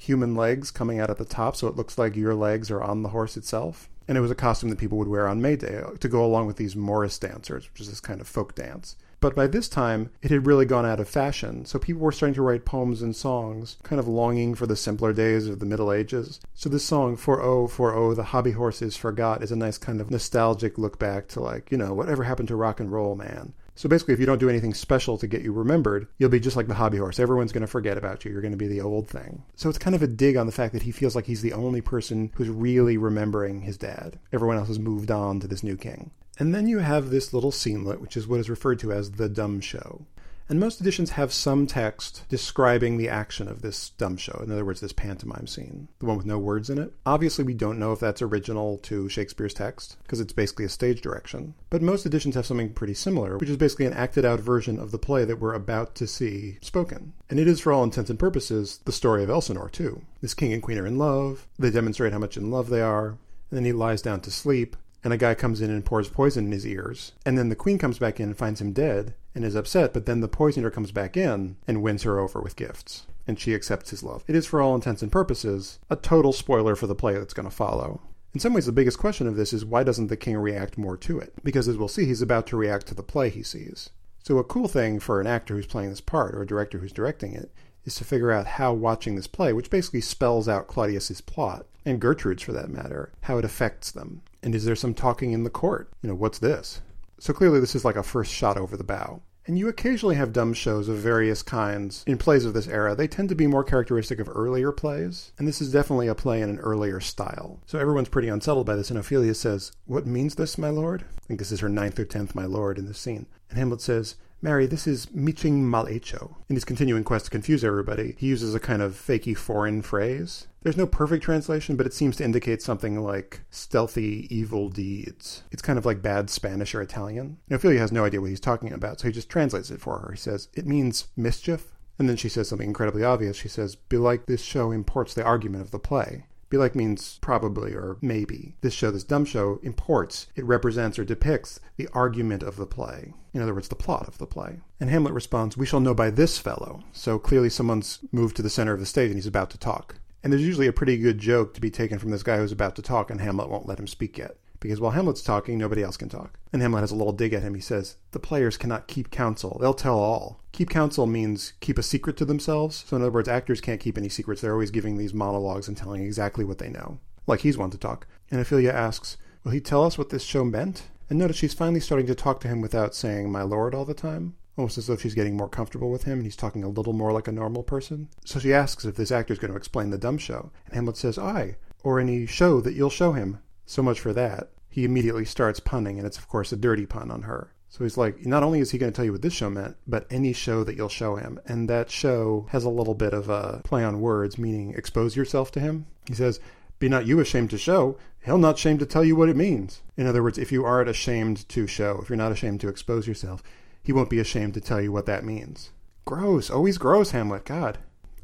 human legs coming out at the top, so it looks like your legs are on the horse itself and it was a costume that people would wear on May Day to go along with these Morris dancers, which is this kind of folk dance. But by this time, it had really gone out of fashion, so people were starting to write poems and songs, kind of longing for the simpler days of the Middle Ages. So this song, For Oh, For Oh, the Hobby Horse is Forgot, is a nice kind of nostalgic look back to like, you know, whatever happened to rock and roll, man. So basically, if you don't do anything special to get you remembered, you'll be just like the hobby horse. Everyone's going to forget about you. You're going to be the old thing. So it's kind of a dig on the fact that he feels like he's the only person who's really remembering his dad. Everyone else has moved on to this new king. And then you have this little scenelet, which is what is referred to as the dumb show. And most editions have some text describing the action of this dumb show. In other words, this pantomime scene, the one with no words in it. Obviously, we don't know if that's original to Shakespeare's text, because it's basically a stage direction. But most editions have something pretty similar, which is basically an acted out version of the play that we're about to see spoken. And it is, for all intents and purposes, the story of Elsinore, too. This king and queen are in love, they demonstrate how much in love they are, and then he lies down to sleep, and a guy comes in and pours poison in his ears. And then the queen comes back in and finds him dead and is upset, but then the poisoner comes back in and wins her over with gifts. And she accepts his love. It is, for all intents and purposes, a total spoiler for the play that's going to follow. In some ways, the biggest question of this is why doesn't the king react more to it? Because as we'll see, he's about to react to the play he sees. So, a cool thing for an actor who's playing this part or a director who's directing it is to figure out how watching this play, which basically spells out Claudius's plot, and Gertrude's for that matter, how it affects them. And is there some talking in the court? You know, what's this? So clearly, this is like a first shot over the bow. And you occasionally have dumb shows of various kinds in plays of this era. They tend to be more characteristic of earlier plays, and this is definitely a play in an earlier style. So everyone's pretty unsettled by this, and Ophelia says, What means this, my lord? I think this is her ninth or tenth my lord in this scene. And Hamlet says, Marry, this is miching mal hecho. In his continuing quest to confuse everybody, he uses a kind of fakey foreign phrase. There's no perfect translation, but it seems to indicate something like stealthy evil deeds. It's kind of like bad Spanish or Italian. And Ophelia has no idea what he's talking about, so he just translates it for her. He says, It means mischief. And then she says something incredibly obvious. She says, Belike this show imports the argument of the play. Belike means probably or maybe. This show, this dumb show, imports, it represents or depicts the argument of the play. In other words, the plot of the play. And Hamlet responds, We shall know by this fellow. So clearly someone's moved to the center of the stage and he's about to talk. And there's usually a pretty good joke to be taken from this guy who's about to talk, and Hamlet won't let him speak yet because while Hamlet's talking, nobody else can talk. And Hamlet has a little dig at him. He says, The players cannot keep counsel. They'll tell all. Keep counsel means keep a secret to themselves. So, in other words, actors can't keep any secrets. They're always giving these monologues and telling exactly what they know. Like he's one to talk. And Ophelia asks, Will he tell us what this show meant? And notice she's finally starting to talk to him without saying, My lord, all the time. Almost as though she's getting more comfortable with him and he's talking a little more like a normal person. So she asks if this actor's going to explain the dumb show. And Hamlet says, Aye, or any show that you'll show him. So much for that he immediately starts punning, and it's of course a dirty pun on her. So he's like, not only is he going to tell you what this show meant, but any show that you'll show him. And that show has a little bit of a play on words, meaning expose yourself to him. He says, Be not you ashamed to show, he'll not shame to tell you what it means. In other words, if you aren't ashamed to show, if you're not ashamed to expose yourself, he won't be ashamed to tell you what that means. Gross, always gross, Hamlet, God.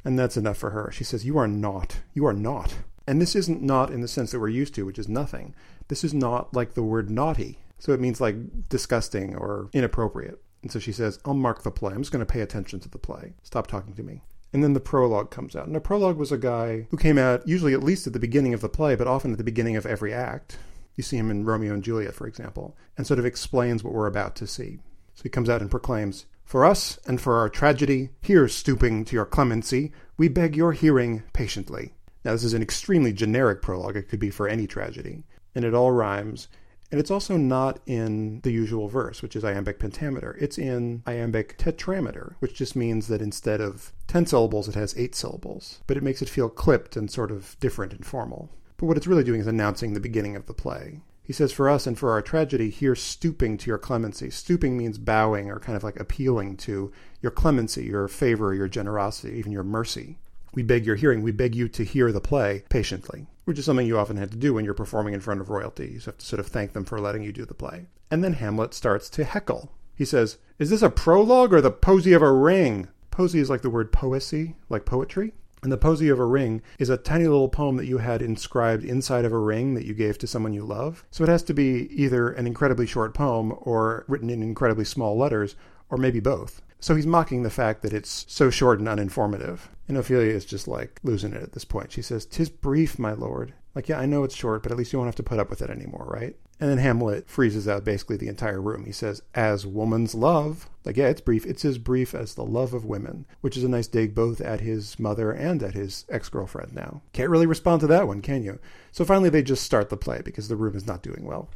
And that's enough for her. She says, You are not. You are not. And this isn't not in the sense that we're used to, which is nothing. This is not like the word naughty. So it means like disgusting or inappropriate. And so she says, I'll mark the play. I'm just going to pay attention to the play. Stop talking to me. And then the prologue comes out. And the prologue was a guy who came out usually at least at the beginning of the play, but often at the beginning of every act. You see him in Romeo and Juliet, for example, and sort of explains what we're about to see. So he comes out and proclaims, For us and for our tragedy, here stooping to your clemency, we beg your hearing patiently. Now, this is an extremely generic prologue. It could be for any tragedy. And it all rhymes. And it's also not in the usual verse, which is iambic pentameter. It's in iambic tetrameter, which just means that instead of 10 syllables, it has 8 syllables. But it makes it feel clipped and sort of different and formal. But what it's really doing is announcing the beginning of the play. He says, For us and for our tragedy, here stooping to your clemency. Stooping means bowing or kind of like appealing to your clemency, your favor, your generosity, even your mercy. We beg your hearing. We beg you to hear the play patiently, which is something you often had to do when you're performing in front of royalty. You have to sort of thank them for letting you do the play. And then Hamlet starts to heckle. He says, Is this a prologue or the posy of a ring? Posy is like the word poesy, like poetry. And the Posy of a Ring is a tiny little poem that you had inscribed inside of a ring that you gave to someone you love. So it has to be either an incredibly short poem or written in incredibly small letters, or maybe both. So he's mocking the fact that it's so short and uninformative. And Ophelia is just like losing it at this point. She says, Tis brief, my lord. Like, yeah, I know it's short, but at least you won't have to put up with it anymore, right? And then Hamlet freezes out basically the entire room. He says, As woman's love. Like, yeah, it's brief. It's as brief as the love of women, which is a nice dig both at his mother and at his ex girlfriend now. Can't really respond to that one, can you? So finally, they just start the play because the room is not doing well.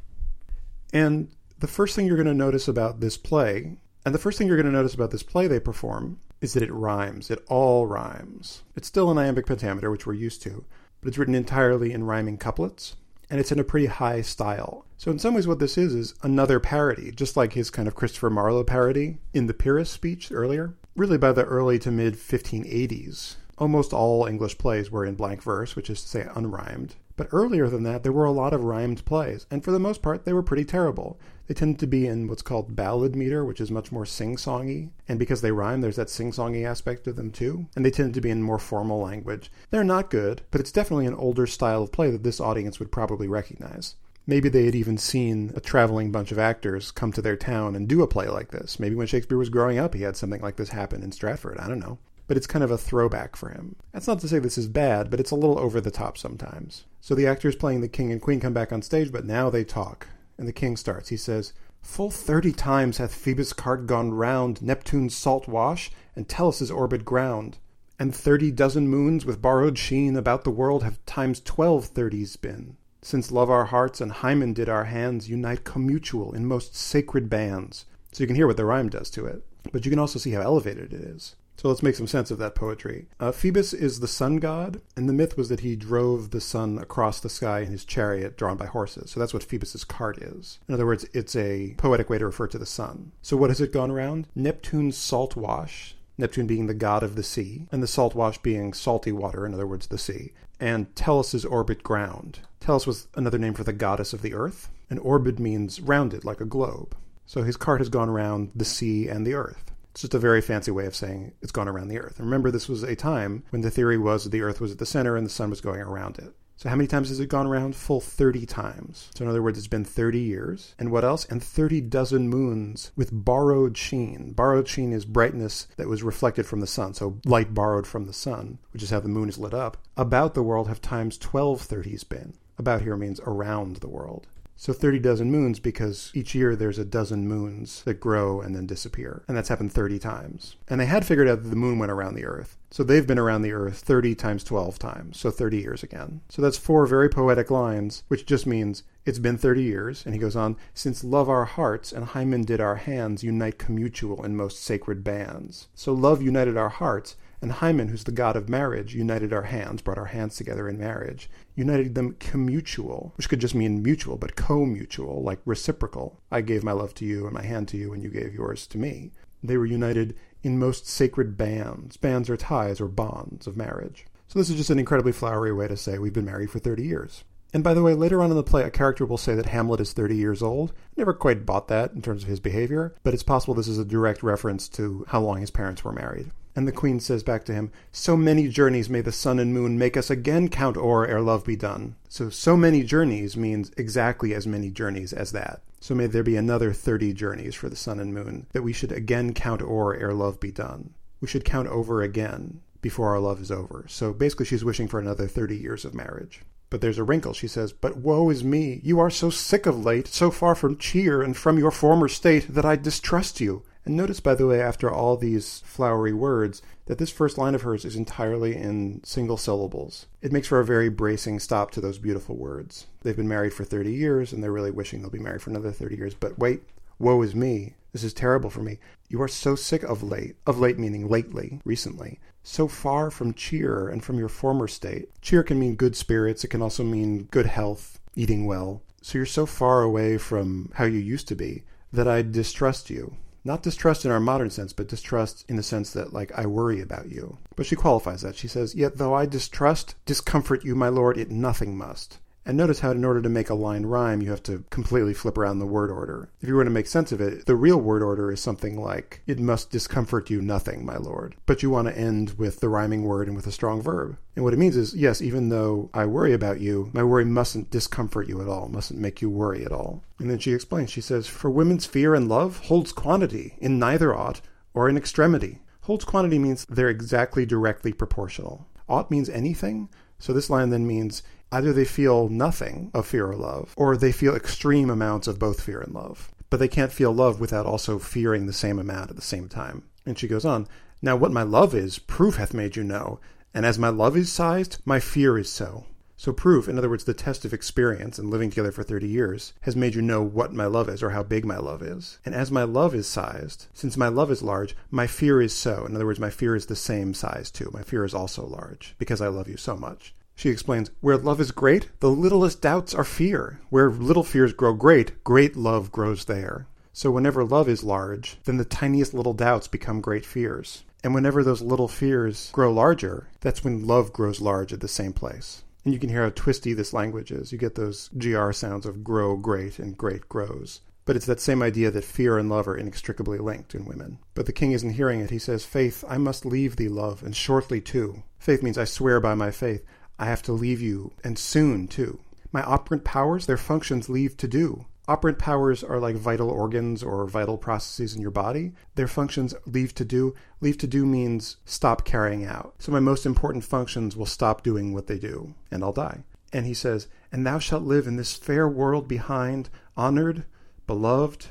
And the first thing you're going to notice about this play and the first thing you're going to notice about this play they perform is that it rhymes. It all rhymes. It's still an iambic pentameter, which we're used to, but it's written entirely in rhyming couplets, and it's in a pretty high style. So in some ways what this is is another parody, just like his kind of Christopher Marlowe parody in the Pyrrhus speech earlier. Really by the early to mid 1580s, almost all English plays were in blank verse, which is to say unrhymed. But earlier than that, there were a lot of rhymed plays, and for the most part, they were pretty terrible. They tended to be in what's called ballad meter, which is much more sing songy. And because they rhyme, there's that sing songy aspect of them too. And they tended to be in more formal language. They're not good, but it's definitely an older style of play that this audience would probably recognize. Maybe they had even seen a traveling bunch of actors come to their town and do a play like this. Maybe when Shakespeare was growing up, he had something like this happen in Stratford. I don't know but it's kind of a throwback for him. That's not to say this is bad, but it's a little over the top sometimes. So the actors playing the king and queen come back on stage, but now they talk. And the king starts. He says, Full thirty times hath Phoebus' cart gone round Neptune's salt wash and Tellus' orbit ground. And thirty dozen moons with borrowed sheen about the world have times twelve thirties been. Since love our hearts and Hymen did our hands unite commutual in most sacred bands. So you can hear what the rhyme does to it. But you can also see how elevated it is. So let's make some sense of that poetry. Uh, Phoebus is the sun god, and the myth was that he drove the sun across the sky in his chariot drawn by horses. So that's what Phoebus's cart is. In other words, it's a poetic way to refer to the sun. So what has it gone around? Neptune's salt wash, Neptune being the god of the sea, and the salt wash being salty water, in other words, the sea, and Tellus's orbit ground. Telus was another name for the goddess of the earth, and orbit means rounded, like a globe. So his cart has gone around the sea and the earth. It's just a very fancy way of saying it's gone around the Earth. Remember, this was a time when the theory was that the Earth was at the center and the sun was going around it. So how many times has it gone around? Full 30 times. So in other words, it's been 30 years. And what else? And 30 dozen moons with borrowed sheen. Borrowed sheen is brightness that was reflected from the sun. So light borrowed from the sun, which is how the moon is lit up. About the world have times 12 30s been. About here means around the world. So 30 dozen moons because each year there's a dozen moons that grow and then disappear. And that's happened 30 times. And they had figured out that the moon went around the Earth. So they've been around the Earth 30 times 12 times. So 30 years again. So that's four very poetic lines, which just means it's been 30 years. And he goes on, since love our hearts and Hymen did our hands unite commutual in most sacred bands. So love united our hearts and Hymen, who's the god of marriage, united our hands, brought our hands together in marriage, united them commutual, which could just mean mutual, but co-mutual, like reciprocal. I gave my love to you and my hand to you, and you gave yours to me. They were united in most sacred bands. Bands are ties or bonds of marriage. So this is just an incredibly flowery way to say we've been married for 30 years. And by the way, later on in the play, a character will say that Hamlet is 30 years old. Never quite bought that in terms of his behavior, but it's possible this is a direct reference to how long his parents were married. And the queen says back to him, So many journeys may the sun and moon make us again count o'er ere love be done. So, so many journeys means exactly as many journeys as that. So may there be another 30 journeys for the sun and moon, that we should again count o'er ere love be done. We should count over again before our love is over. So basically, she's wishing for another 30 years of marriage. But there's a wrinkle. She says, But woe is me! You are so sick of late, so far from cheer and from your former state, that I distrust you. And notice, by the way, after all these flowery words, that this first line of hers is entirely in single syllables. It makes for a very bracing stop to those beautiful words. They've been married for 30 years, and they're really wishing they'll be married for another 30 years. But wait, woe is me. This is terrible for me. You are so sick of late, of late meaning lately, recently, so far from cheer and from your former state. Cheer can mean good spirits, it can also mean good health, eating well. So you're so far away from how you used to be that I distrust you. Not distrust in our modern sense, but distrust in the sense that, like, I worry about you. But she qualifies that. She says, Yet though I distrust, discomfort you, my lord, it nothing must. And notice how, in order to make a line rhyme, you have to completely flip around the word order. If you were to make sense of it, the real word order is something like, It must discomfort you nothing, my lord. But you want to end with the rhyming word and with a strong verb. And what it means is, yes, even though I worry about you, my worry mustn't discomfort you at all, mustn't make you worry at all. And then she explains, she says, For women's fear and love holds quantity in neither ought or in extremity. Holds quantity means they're exactly directly proportional. Ought means anything. So this line then means Either they feel nothing of fear or love, or they feel extreme amounts of both fear and love. But they can't feel love without also fearing the same amount at the same time. And she goes on, Now what my love is, proof hath made you know, and as my love is sized, my fear is so. So proof, in other words, the test of experience and living together for 30 years, has made you know what my love is or how big my love is. And as my love is sized, since my love is large, my fear is so. In other words, my fear is the same size too. My fear is also large because I love you so much. She explains, Where love is great, the littlest doubts are fear. Where little fears grow great, great love grows there. So whenever love is large, then the tiniest little doubts become great fears. And whenever those little fears grow larger, that's when love grows large at the same place. And you can hear how twisty this language is. You get those GR sounds of grow great and great grows. But it's that same idea that fear and love are inextricably linked in women. But the king isn't hearing it. He says, Faith, I must leave thee, love, and shortly too. Faith means I swear by my faith. I have to leave you, and soon too. My operant powers, their functions leave to do. Operant powers are like vital organs or vital processes in your body. Their functions leave to do. Leave to do means stop carrying out. So my most important functions will stop doing what they do, and I'll die. And he says, And thou shalt live in this fair world behind, honored, beloved,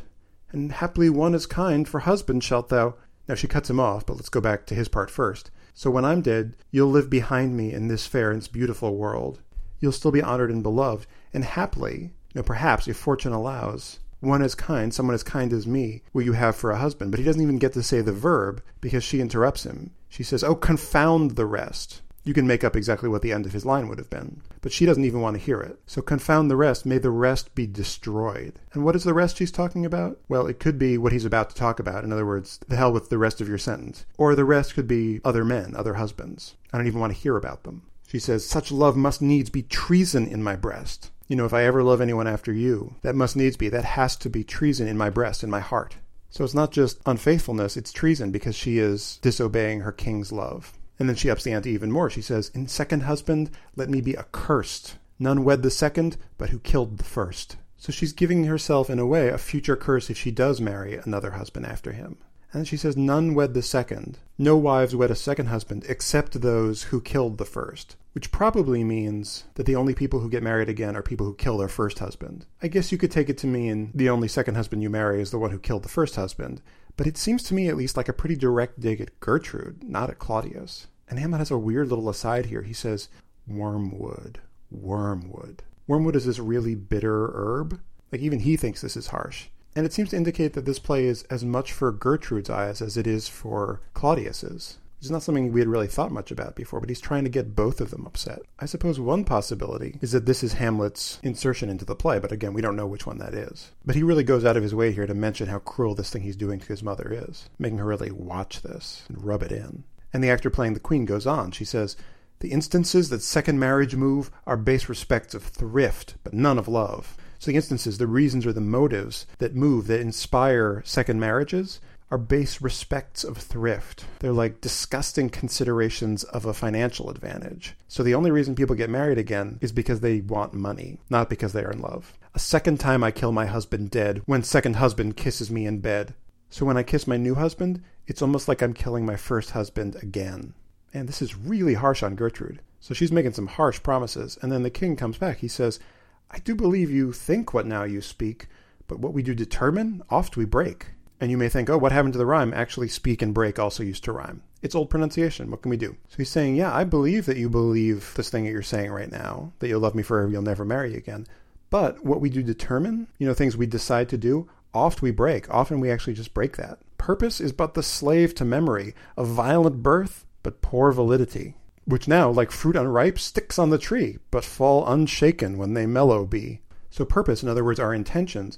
and happily one as kind, for husband shalt thou. Now she cuts him off, but let's go back to his part first. So when I'm dead, you'll live behind me in this fair and beautiful world. You'll still be honored and beloved, and you know, perhaps if fortune allows, one as kind, someone as kind as me, will you have for a husband. But he doesn't even get to say the verb because she interrupts him. She says, Oh, confound the rest. You can make up exactly what the end of his line would have been. But she doesn't even want to hear it. So confound the rest, may the rest be destroyed. And what is the rest she's talking about? Well, it could be what he's about to talk about. In other words, the hell with the rest of your sentence. Or the rest could be other men, other husbands. I don't even want to hear about them. She says, Such love must needs be treason in my breast. You know, if I ever love anyone after you, that must needs be, that has to be treason in my breast, in my heart. So it's not just unfaithfulness, it's treason because she is disobeying her king's love. And then she ups the ante even more. She says, In second husband, let me be accursed. None wed the second, but who killed the first. So she's giving herself, in a way, a future curse if she does marry another husband after him. And she says, None wed the second. No wives wed a second husband, except those who killed the first. Which probably means that the only people who get married again are people who kill their first husband. I guess you could take it to mean the only second husband you marry is the one who killed the first husband. But it seems to me at least like a pretty direct dig at Gertrude, not at Claudius. And Hamlet has a weird little aside here. He says, wormwood, wormwood. Wormwood is this really bitter herb. Like even he thinks this is harsh. And it seems to indicate that this play is as much for Gertrude's eyes as it is for Claudius's. It's not something we had really thought much about before, but he's trying to get both of them upset. I suppose one possibility is that this is Hamlet's insertion into the play, but again, we don't know which one that is. But he really goes out of his way here to mention how cruel this thing he's doing to his mother is, making her really watch this and rub it in. And the actor playing the queen goes on. She says, The instances that second marriage move are base respects of thrift, but none of love. So the instances, the reasons or the motives that move, that inspire second marriages, are base respects of thrift. They're like disgusting considerations of a financial advantage. So the only reason people get married again is because they want money, not because they are in love. A second time I kill my husband dead when second husband kisses me in bed. So when I kiss my new husband, it's almost like I'm killing my first husband again. And this is really harsh on Gertrude. So she's making some harsh promises. And then the king comes back. He says, I do believe you think what now you speak, but what we do determine, oft we break. And you may think, oh, what happened to the rhyme? Actually, speak and break also used to rhyme. It's old pronunciation. What can we do? So he's saying, yeah, I believe that you believe this thing that you're saying right now, that you'll love me forever, you'll never marry again. But what we do determine, you know, things we decide to do, oft we break. Often we actually just break that. Purpose is but the slave to memory, of violent birth, but poor validity. Which now, like fruit unripe, sticks on the tree, but fall unshaken when they mellow be. So purpose, in other words, our intentions,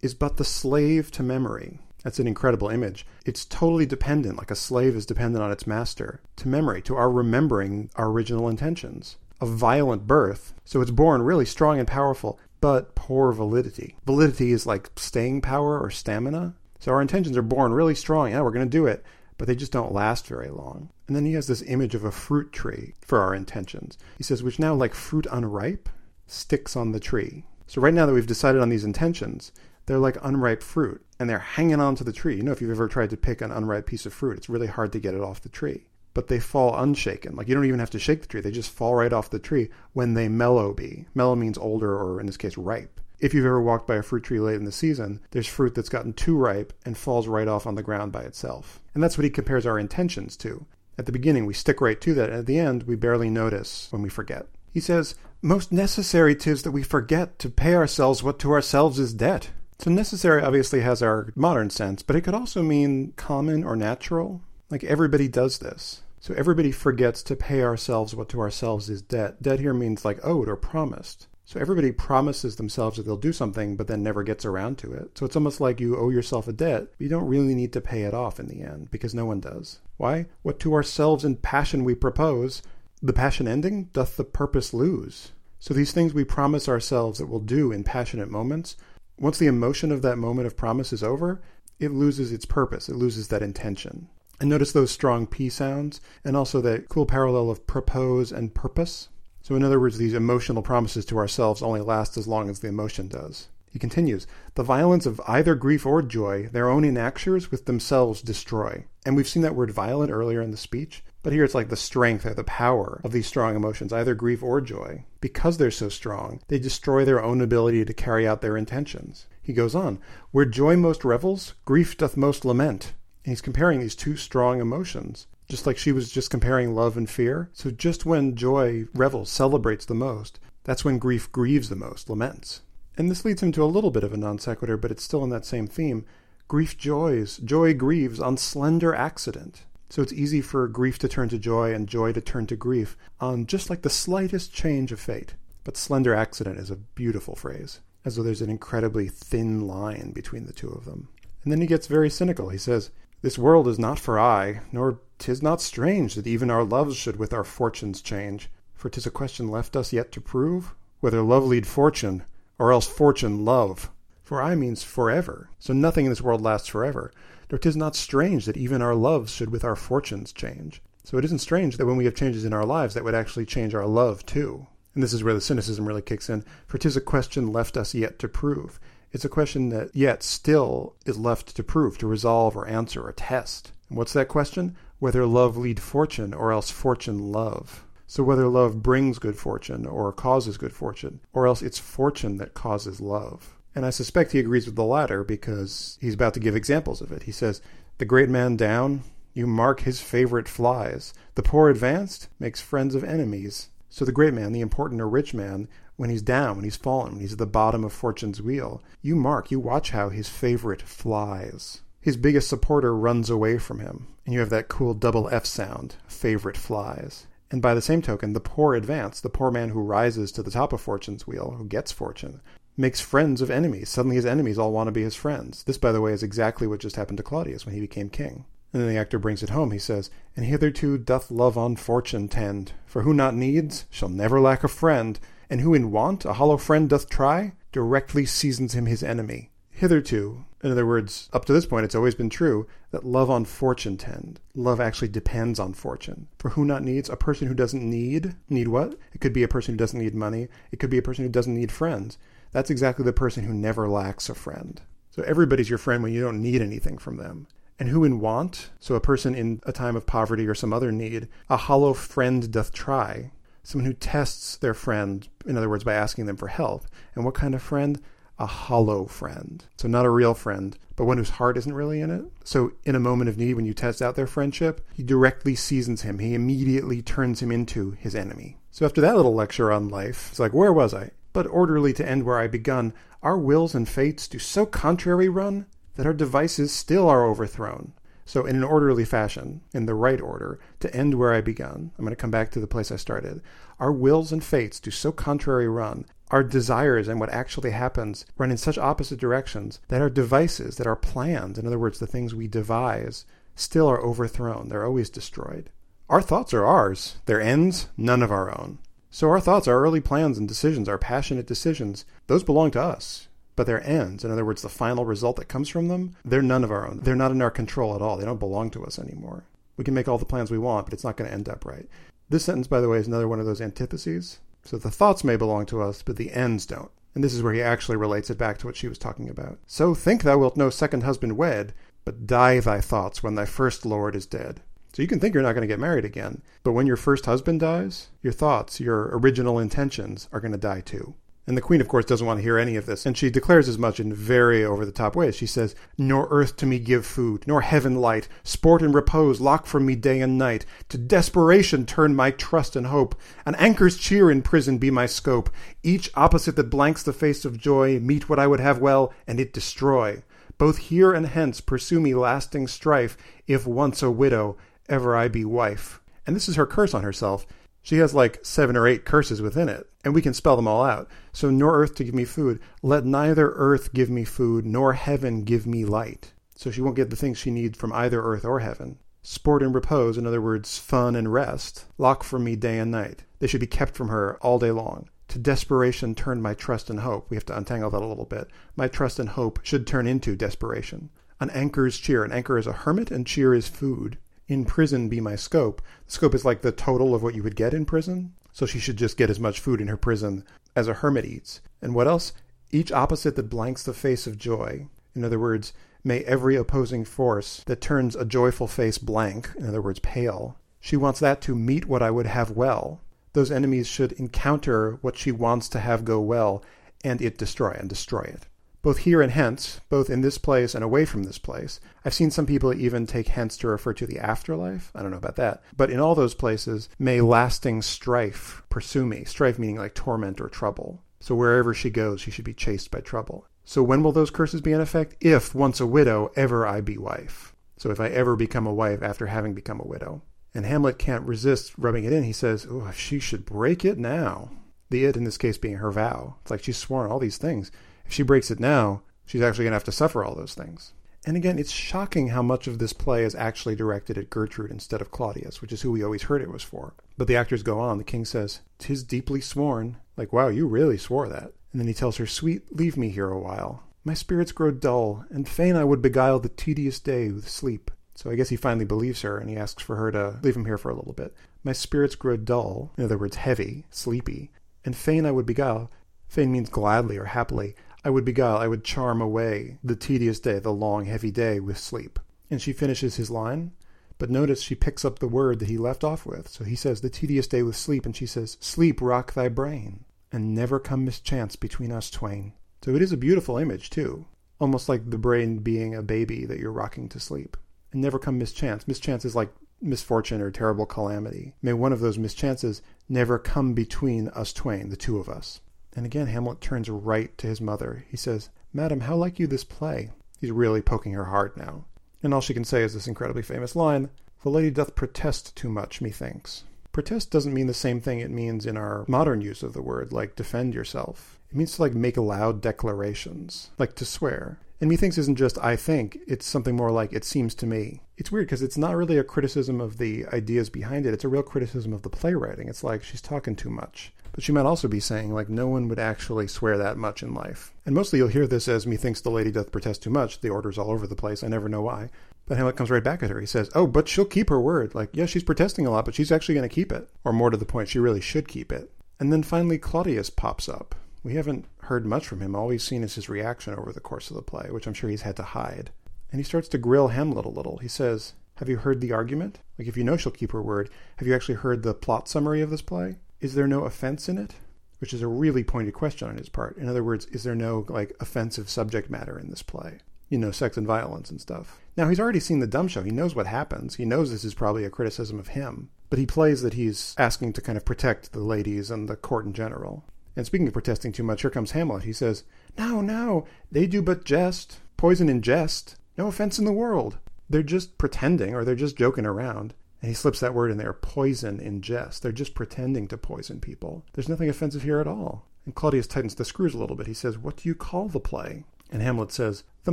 is but the slave to memory. That's an incredible image. It's totally dependent, like a slave is dependent on its master, to memory, to our remembering our original intentions. A violent birth, so it's born really strong and powerful, but poor validity. Validity is like staying power or stamina. So our intentions are born really strong. Yeah, we're going to do it, but they just don't last very long. And then he has this image of a fruit tree for our intentions. He says, which now, like fruit unripe, sticks on the tree. So right now that we've decided on these intentions, they're like unripe fruit and they're hanging onto the tree. You know, if you've ever tried to pick an unripe piece of fruit, it's really hard to get it off the tree. But they fall unshaken. Like you don't even have to shake the tree. They just fall right off the tree when they mellow be. Mellow means older or in this case ripe. If you've ever walked by a fruit tree late in the season, there's fruit that's gotten too ripe and falls right off on the ground by itself. And that's what he compares our intentions to. At the beginning, we stick right to that, and at the end, we barely notice when we forget. He says, Most necessary 'tis that we forget to pay ourselves what to ourselves is debt. So necessary obviously has our modern sense, but it could also mean common or natural. Like everybody does this. So everybody forgets to pay ourselves what to ourselves is debt. Debt here means like owed or promised. So everybody promises themselves that they'll do something, but then never gets around to it. So it's almost like you owe yourself a debt, but you don't really need to pay it off in the end, because no one does. Why? What to ourselves in passion we propose, the passion ending, doth the purpose lose. So these things we promise ourselves that we'll do in passionate moments once the emotion of that moment of promise is over, it loses its purpose. It loses that intention. And notice those strong P sounds and also that cool parallel of propose and purpose. So, in other words, these emotional promises to ourselves only last as long as the emotion does. He continues, The violence of either grief or joy, their own enactures with themselves destroy. And we've seen that word violent earlier in the speech. But here it's like the strength or the power of these strong emotions, either grief or joy. Because they're so strong, they destroy their own ability to carry out their intentions. He goes on, Where joy most revels, grief doth most lament. And he's comparing these two strong emotions. Just like she was just comparing love and fear. So just when joy revels, celebrates the most, that's when grief grieves the most, laments. And this leads him to a little bit of a non sequitur, but it's still in that same theme. Grief joys, joy grieves on slender accident. So it's easy for grief to turn to joy and joy to turn to grief on just like the slightest change of fate. But slender accident is a beautiful phrase, as though there's an incredibly thin line between the two of them. And then he gets very cynical. He says, This world is not for aye, nor 'tis not strange that even our loves should with our fortunes change. For 'tis a question left us yet to prove, whether love lead fortune, or else fortune love. For aye means forever, so nothing in this world lasts forever. Nor 'tis not strange that even our loves should with our fortunes change. So it isn't strange that when we have changes in our lives, that would actually change our love too. And this is where the cynicism really kicks in. For 'tis a question left us yet to prove. It's a question that yet still is left to prove, to resolve or answer or test. And what's that question? Whether love lead fortune or else fortune love. So whether love brings good fortune or causes good fortune, or else it's fortune that causes love. And I suspect he agrees with the latter because he's about to give examples of it. He says, The great man down, you mark his favorite flies. The poor advanced makes friends of enemies. So the great man, the important or rich man, when he's down, when he's fallen, when he's at the bottom of fortune's wheel, you mark, you watch how his favorite flies. His biggest supporter runs away from him, and you have that cool double F sound, favorite flies. And by the same token, the poor advance, the poor man who rises to the top of fortune's wheel, who gets fortune, makes friends of enemies. Suddenly his enemies all want to be his friends. This, by the way, is exactly what just happened to Claudius when he became king. And then the actor brings it home. He says, And hitherto doth love on fortune tend, for who not needs shall never lack a friend, and who in want a hollow friend doth try, directly seasons him his enemy. Hitherto, in other words, up to this point, it's always been true that love on fortune tend. Love actually depends on fortune. For who not needs? A person who doesn't need. Need what? It could be a person who doesn't need money. It could be a person who doesn't need friends that's exactly the person who never lacks a friend. So everybody's your friend when you don't need anything from them. And who in want, so a person in a time of poverty or some other need, a hollow friend doth try. Someone who tests their friend, in other words, by asking them for help. And what kind of friend? A hollow friend. So not a real friend, but one whose heart isn't really in it. So in a moment of need, when you test out their friendship, he directly seasons him. He immediately turns him into his enemy. So after that little lecture on life, it's like, where was I? But orderly to end where I begun, our wills and fates do so contrary run that our devices still are overthrown. So, in an orderly fashion, in the right order, to end where I begun, I'm going to come back to the place I started. Our wills and fates do so contrary run, our desires and what actually happens run in such opposite directions that our devices, that our plans, in other words, the things we devise, still are overthrown. They're always destroyed. Our thoughts are ours, their ends, none of our own. So our thoughts, our early plans and decisions, our passionate decisions, those belong to us. But their ends, in other words, the final result that comes from them, they're none of our own. They're not in our control at all. They don't belong to us anymore. We can make all the plans we want, but it's not going to end up right. This sentence, by the way, is another one of those antitheses. So the thoughts may belong to us, but the ends don't. And this is where he actually relates it back to what she was talking about. So think thou wilt no second husband wed, but die thy thoughts when thy first lord is dead. So you can think you're not going to get married again, but when your first husband dies, your thoughts, your original intentions are going to die too. And the queen, of course, doesn't want to hear any of this, and she declares as much in very over the top ways. She says, Nor earth to me give food, nor heaven light, sport and repose lock from me day and night. To desperation turn my trust and hope. An anchor's cheer in prison be my scope. Each opposite that blanks the face of joy, meet what I would have well, and it destroy. Both here and hence pursue me lasting strife, if once a widow, ever I be wife. And this is her curse on herself. She has like seven or eight curses within it, and we can spell them all out. So, nor earth to give me food. Let neither earth give me food, nor heaven give me light. So she won't get the things she needs from either earth or heaven. Sport and repose, in other words, fun and rest, lock from me day and night. They should be kept from her all day long. To desperation turn my trust and hope. We have to untangle that a little bit. My trust and hope should turn into desperation. An anchor's cheer. An anchor is a hermit, and cheer is food in prison be my scope. The scope is like the total of what you would get in prison. So she should just get as much food in her prison as a hermit eats. And what else? Each opposite that blanks the face of joy. In other words, may every opposing force that turns a joyful face blank, in other words, pale, she wants that to meet what I would have well. Those enemies should encounter what she wants to have go well, and it destroy and destroy it both here and hence, both in this place and away from this place. I've seen some people even take hence to refer to the afterlife. I don't know about that. But in all those places, may lasting strife pursue me. Strife meaning like torment or trouble. So wherever she goes, she should be chased by trouble. So when will those curses be in effect? If, once a widow, ever I be wife. So if I ever become a wife after having become a widow. And Hamlet can't resist rubbing it in. He says, Oh, she should break it now. The it in this case being her vow. It's like she's sworn all these things. If she breaks it now, she's actually going to have to suffer all those things. And again, it's shocking how much of this play is actually directed at Gertrude instead of Claudius, which is who we always heard it was for. But the actors go on. The king says, "'Tis deeply sworn." Like, wow, you really swore that. And then he tells her, "Sweet, leave me here a while. My spirits grow dull, and fain I would beguile the tedious day with sleep." So I guess he finally believes her, and he asks for her to leave him here for a little bit. My spirits grow dull, in other words, heavy, sleepy, and fain I would beguile. Fain means gladly or happily. I would beguile, I would charm away the tedious day, the long, heavy day, with sleep. And she finishes his line, but notice she picks up the word that he left off with. So he says, The tedious day with sleep, and she says, Sleep, rock thy brain, and never come mischance between us twain. So it is a beautiful image, too, almost like the brain being a baby that you're rocking to sleep. And never come mischance. Mischance is like misfortune or terrible calamity. May one of those mischances never come between us twain, the two of us. And again, Hamlet turns right to his mother. He says, Madam, how like you this play? He's really poking her heart now. And all she can say is this incredibly famous line The lady doth protest too much, methinks. Protest doesn't mean the same thing it means in our modern use of the word, like defend yourself. It means to like make loud declarations, like to swear. And methinks isn't just I think, it's something more like it seems to me. It's weird because it's not really a criticism of the ideas behind it, it's a real criticism of the playwriting. It's like she's talking too much. But she might also be saying, like, no one would actually swear that much in life. And mostly you'll hear this as, methinks the lady doth protest too much. The order's all over the place. I never know why. But Hamlet comes right back at her. He says, oh, but she'll keep her word. Like, yeah, she's protesting a lot, but she's actually going to keep it. Or more to the point, she really should keep it. And then finally, Claudius pops up. We haven't heard much from him. All we've seen is his reaction over the course of the play, which I'm sure he's had to hide. And he starts to grill Hamlet a little. He says, Have you heard the argument? Like, if you know she'll keep her word, have you actually heard the plot summary of this play? Is there no offense in it? which is a really pointed question on his part. In other words, is there no like offensive subject matter in this play? You know, sex and violence and stuff. Now he's already seen the dumb show. He knows what happens. He knows this is probably a criticism of him. But he plays that he's asking to kind of protect the ladies and the court in general. And speaking of protesting too much, here comes Hamlet. He says, No, no, they do but jest. Poison in jest. No offense in the world. They're just pretending or they're just joking around. And he slips that word in there poison in jest. They're just pretending to poison people. There's nothing offensive here at all. And Claudius tightens the screws a little bit. He says, What do you call the play? And Hamlet says, The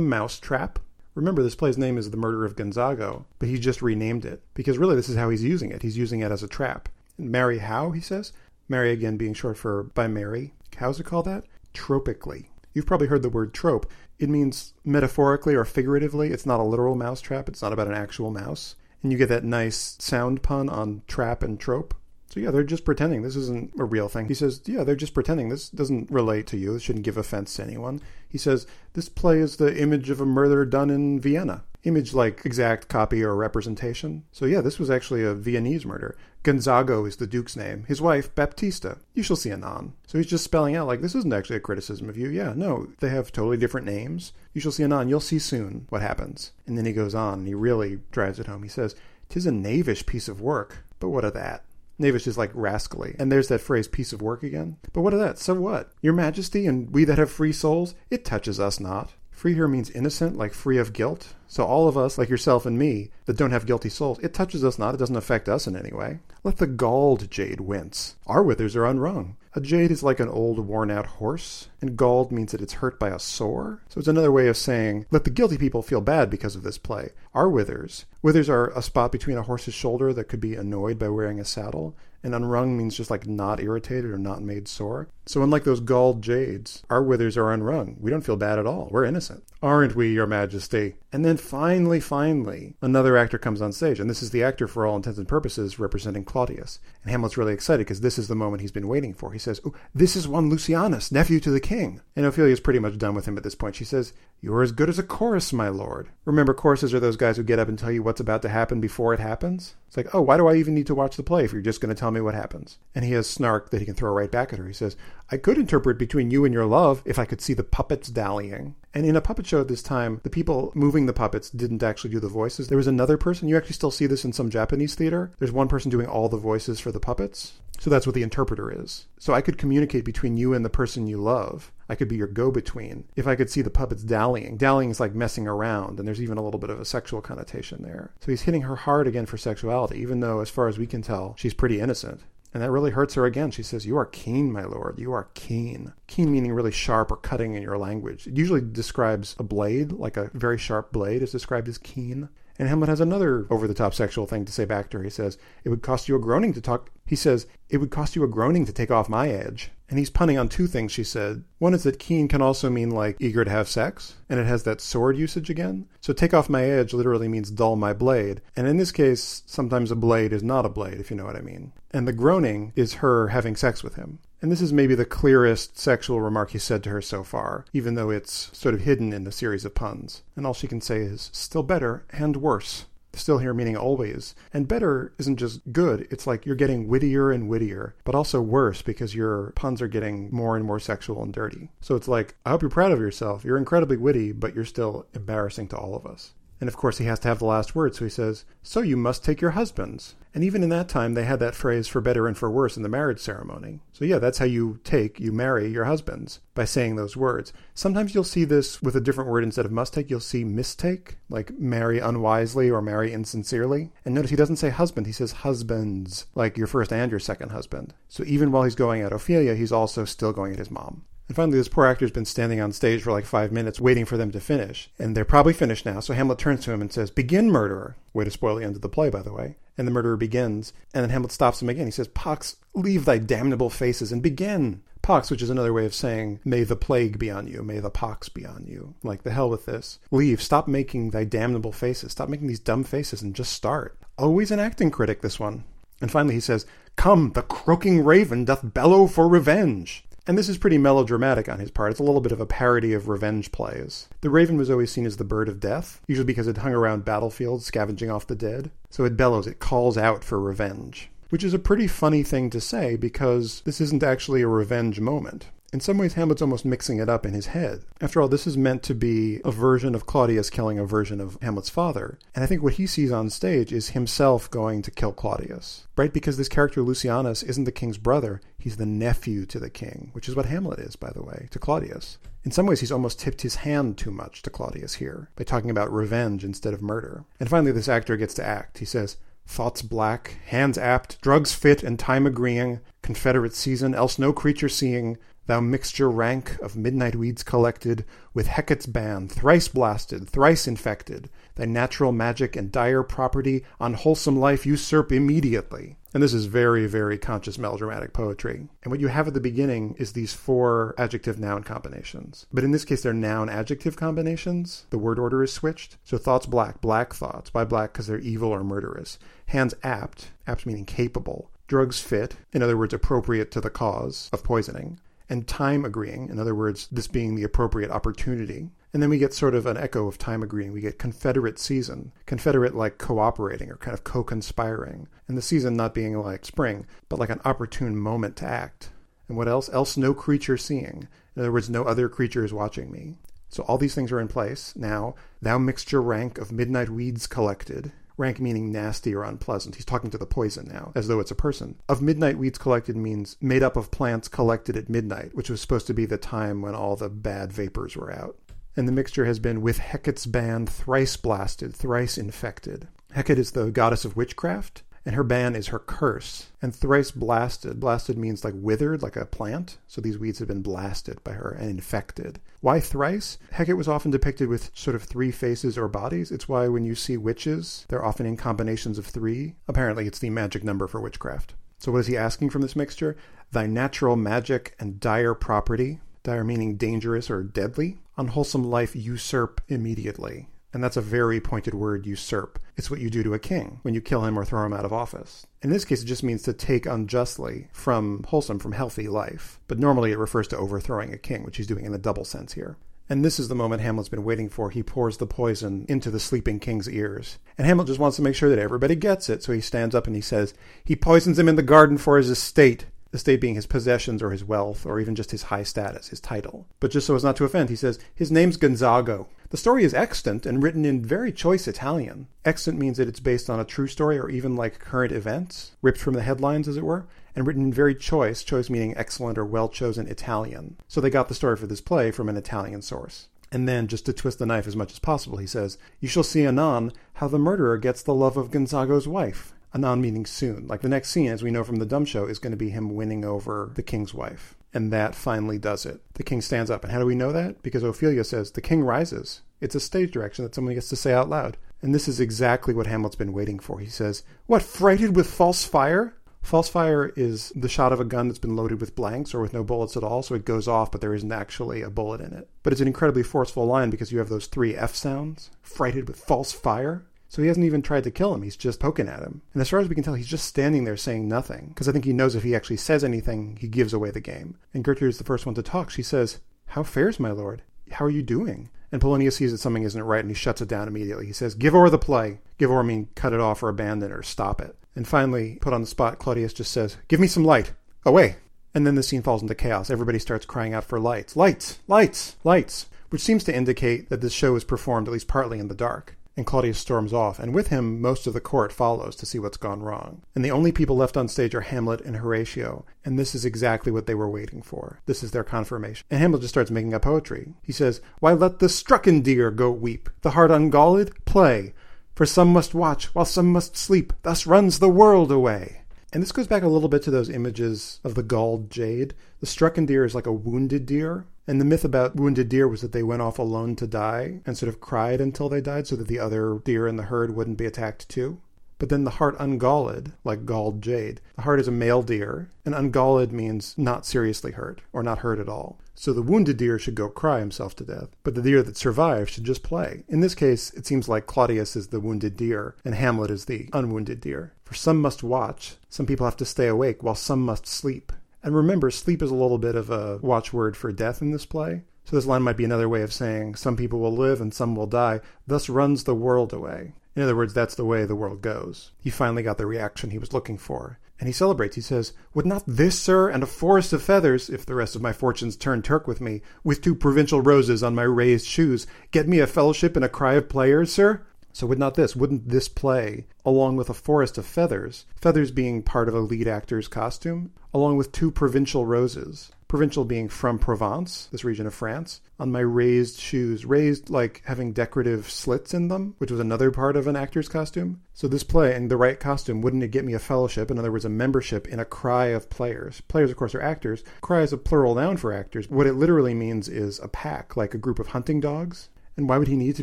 Mouse Trap. Remember, this play's name is The Murder of Gonzago, but he just renamed it because really this is how he's using it. He's using it as a trap. And marry how, he says? Marry again being short for by Mary. How's it called that? Tropically. You've probably heard the word trope. It means metaphorically or figuratively. It's not a literal mouse trap. It's not about an actual mouse and you get that nice sound pun on trap and trope. So yeah, they're just pretending. This isn't a real thing. He says, yeah, they're just pretending. This doesn't relate to you. This shouldn't give offense to anyone. He says, this play is the image of a murder done in Vienna. Image like exact copy or representation. So yeah, this was actually a Viennese murder. Gonzago is the Duke's name. His wife, Baptista. You shall see anon. So he's just spelling out like this isn't actually a criticism of you. Yeah, no, they have totally different names. You shall see anon. You'll see soon what happens. And then he goes on and he really drives it home. He says, "Tis a knavish piece of work, but what of that?" Knavish is like rascally. And there's that phrase, piece of work again. But what of that? So what? Your Majesty and we that have free souls, it touches us not. Free here means innocent, like free of guilt. So all of us, like yourself and me, that don't have guilty souls, it touches us not. It doesn't affect us in any way. Let the galled jade wince. Our withers are unwrung. A jade is like an old worn out horse, and galled means that it's hurt by a sore. So it's another way of saying, let the guilty people feel bad because of this play. Our withers. Withers are a spot between a horse's shoulder that could be annoyed by wearing a saddle, and unwrung means just like not irritated or not made sore. So unlike those galled jades, our withers are unwrung. We don't feel bad at all. We're innocent. Aren't we, your majesty? And then finally, finally, another actor comes on stage, and this is the actor for all intents and purposes representing Claudius. And Hamlet's really excited because this is the moment he's been waiting for. He says, oh, this is one Lucianus, nephew to the king. And Ophelia's pretty much done with him at this point. She says, You're as good as a chorus, my lord. Remember, choruses are those guys who get up and tell you what's about to happen before it happens? It's like, oh, why do I even need to watch the play if you're just going to tell me what happens? And he has snark that he can throw right back at her. He says, I could interpret between you and your love if I could see the puppets dallying. And in a puppet show at this time, the people moving the puppets didn't actually do the voices. There was another person. You actually still see this in some Japanese theater. There's one person doing all the voices for the puppets. So that's what the interpreter is. So I could communicate between you and the person you love. I could be your go between. If I could see the puppets dallying, dallying is like messing around, and there's even a little bit of a sexual connotation there. So he's hitting her hard again for sexuality, even though, as far as we can tell, she's pretty innocent. And that really hurts her again. She says, You are keen, my lord. You are keen. Keen meaning really sharp or cutting in your language. It usually describes a blade, like a very sharp blade is described as keen. And Hamlet has another over the top sexual thing to say back to her. He says, It would cost you a groaning to talk. He says, It would cost you a groaning to take off my edge. And he's punning on two things she said. One is that keen can also mean like eager to have sex, and it has that sword usage again. So take off my edge literally means dull my blade. And in this case, sometimes a blade is not a blade, if you know what I mean. And the groaning is her having sex with him. And this is maybe the clearest sexual remark he said to her so far, even though it's sort of hidden in the series of puns. And all she can say is, still better and worse. Still here meaning always. And better isn't just good, it's like you're getting wittier and wittier, but also worse because your puns are getting more and more sexual and dirty. So it's like, I hope you're proud of yourself. You're incredibly witty, but you're still embarrassing to all of us. And of course, he has to have the last word, so he says, So you must take your husbands. And even in that time, they had that phrase for better and for worse in the marriage ceremony. So, yeah, that's how you take, you marry your husbands by saying those words. Sometimes you'll see this with a different word instead of must take, you'll see mistake, like marry unwisely or marry insincerely. And notice he doesn't say husband, he says husbands, like your first and your second husband. So, even while he's going at Ophelia, he's also still going at his mom. And finally, this poor actor's been standing on stage for like five minutes waiting for them to finish. And they're probably finished now. So Hamlet turns to him and says, Begin, murderer. Way to spoil the end of the play, by the way. And the murderer begins. And then Hamlet stops him again. He says, Pox, leave thy damnable faces and begin. Pox, which is another way of saying, May the plague be on you. May the pox be on you. Like, the hell with this. Leave. Stop making thy damnable faces. Stop making these dumb faces and just start. Always an acting critic, this one. And finally, he says, Come, the croaking raven doth bellow for revenge. And this is pretty melodramatic on his part. It's a little bit of a parody of revenge plays. The raven was always seen as the bird of death, usually because it hung around battlefields scavenging off the dead. So it bellows, it calls out for revenge. Which is a pretty funny thing to say because this isn't actually a revenge moment. In some ways, Hamlet's almost mixing it up in his head. After all, this is meant to be a version of Claudius killing a version of Hamlet's father. And I think what he sees on stage is himself going to kill Claudius. Right? Because this character, Lucianus, isn't the king's brother. He's the nephew to the king, which is what Hamlet is, by the way, to Claudius. In some ways, he's almost tipped his hand too much to Claudius here by talking about revenge instead of murder. And finally, this actor gets to act. He says, Thoughts black, hands apt, drugs fit, and time agreeing, Confederate season, else no creature seeing, thou mixture rank of midnight weeds collected, with Hecate's ban, thrice blasted, thrice infected, thy natural magic and dire property on wholesome life usurp immediately. And this is very, very conscious melodramatic poetry. And what you have at the beginning is these four adjective noun combinations. But in this case, they're noun adjective combinations. The word order is switched. So thoughts black, black thoughts. By black because they're evil or murderous. Hands apt, apt meaning capable. Drugs fit, in other words, appropriate to the cause of poisoning and time agreeing, in other words, this being the appropriate opportunity. And then we get sort of an echo of time agreeing. We get Confederate season, Confederate like cooperating or kind of co conspiring, and the season not being like spring, but like an opportune moment to act. And what else? Else no creature seeing. In other words, no other creature is watching me. So all these things are in place. Now, thou mixture rank of midnight weeds collected, rank meaning nasty or unpleasant. He's talking to the poison now, as though it's a person. Of midnight weeds collected means made up of plants collected at midnight, which was supposed to be the time when all the bad vapors were out. And the mixture has been with Hecate's band thrice blasted, thrice infected. Hecate is the goddess of witchcraft, and her ban is her curse. And thrice blasted. Blasted means like withered, like a plant. So these weeds have been blasted by her and infected. Why thrice? Hecate was often depicted with sort of three faces or bodies. It's why when you see witches, they're often in combinations of three. Apparently, it's the magic number for witchcraft. So, what is he asking from this mixture? Thy natural magic and dire property, dire meaning dangerous or deadly, unwholesome life usurp immediately. And that's a very pointed word, usurp. It's what you do to a king when you kill him or throw him out of office. In this case, it just means to take unjustly from wholesome, from healthy life. But normally it refers to overthrowing a king, which he's doing in a double sense here. And this is the moment Hamlet's been waiting for. He pours the poison into the sleeping king's ears. And Hamlet just wants to make sure that everybody gets it. So he stands up and he says, He poisons him in the garden for his estate. Estate being his possessions or his wealth or even just his high status, his title. But just so as not to offend, he says, His name's Gonzago. The story is extant and written in very choice Italian. Extant means that it's based on a true story or even like current events, ripped from the headlines, as it were and written in very choice, choice meaning excellent or well chosen Italian. So they got the story for this play from an Italian source. And then, just to twist the knife as much as possible, he says, You shall see anon how the murderer gets the love of Gonzago's wife. Anon meaning soon. Like the next scene, as we know from the dumb show, is going to be him winning over the king's wife. And that finally does it. The king stands up. And how do we know that? Because Ophelia says, The king rises. It's a stage direction that someone gets to say out loud. And this is exactly what Hamlet's been waiting for. He says, What, frighted with false fire? False fire is the shot of a gun that's been loaded with blanks or with no bullets at all, so it goes off, but there isn't actually a bullet in it. But it's an incredibly forceful line because you have those three F sounds frighted with false fire. So he hasn't even tried to kill him, he's just poking at him. And as far as we can tell, he's just standing there saying nothing, because I think he knows if he actually says anything, he gives away the game. And Gertrude is the first one to talk. She says, How fares, my lord? How are you doing? And Polonius sees that something isn't right and he shuts it down immediately. He says, Give o'er the play. Give o'er mean cut it off or abandon or stop it. And finally, put on the spot, Claudius just says, Give me some light. Away. And then the scene falls into chaos. Everybody starts crying out for lights. Lights! Lights! Lights! Which seems to indicate that this show is performed at least partly in the dark. And Claudius storms off, and with him, most of the court follows to see what's gone wrong. And the only people left on stage are Hamlet and Horatio, and this is exactly what they were waiting for. This is their confirmation. And Hamlet just starts making up poetry. He says, Why let the strucken deer go weep, the hart ungalled play, for some must watch, while some must sleep. Thus runs the world away. And this goes back a little bit to those images of the galled jade. The strucken deer is like a wounded deer. And the myth about wounded deer was that they went off alone to die and sort of cried until they died so that the other deer in the herd wouldn't be attacked too. But then the hart ungalled, like galled jade. The hart is a male deer, and ungalled means not seriously hurt, or not hurt at all. So the wounded deer should go cry himself to death, but the deer that survives should just play. In this case, it seems like Claudius is the wounded deer, and Hamlet is the unwounded deer. For some must watch, some people have to stay awake, while some must sleep. And remember, sleep is a little bit of a watchword for death in this play. So this line might be another way of saying some people will live and some will die, thus runs the world away. In other words, that's the way the world goes. He finally got the reaction he was looking for. And he celebrates. He says, Would not this, sir, and a forest of feathers, if the rest of my fortunes turn Turk with me, with two provincial roses on my razed shoes, get me a fellowship and a cry of players, sir? So would not this, wouldn't this play, along with a forest of feathers, feathers being part of a lead actor's costume, along with two provincial roses, provincial being from Provence, this region of France, on my razed shoes, razed like having decorative slits in them, which was another part of an actor's costume. So this play and the right costume, wouldn't it get me a fellowship? In other words, a membership in a cry of players. Players, of course, are actors. Cry is a plural noun for actors. What it literally means is a pack, like a group of hunting dogs. And why would he need to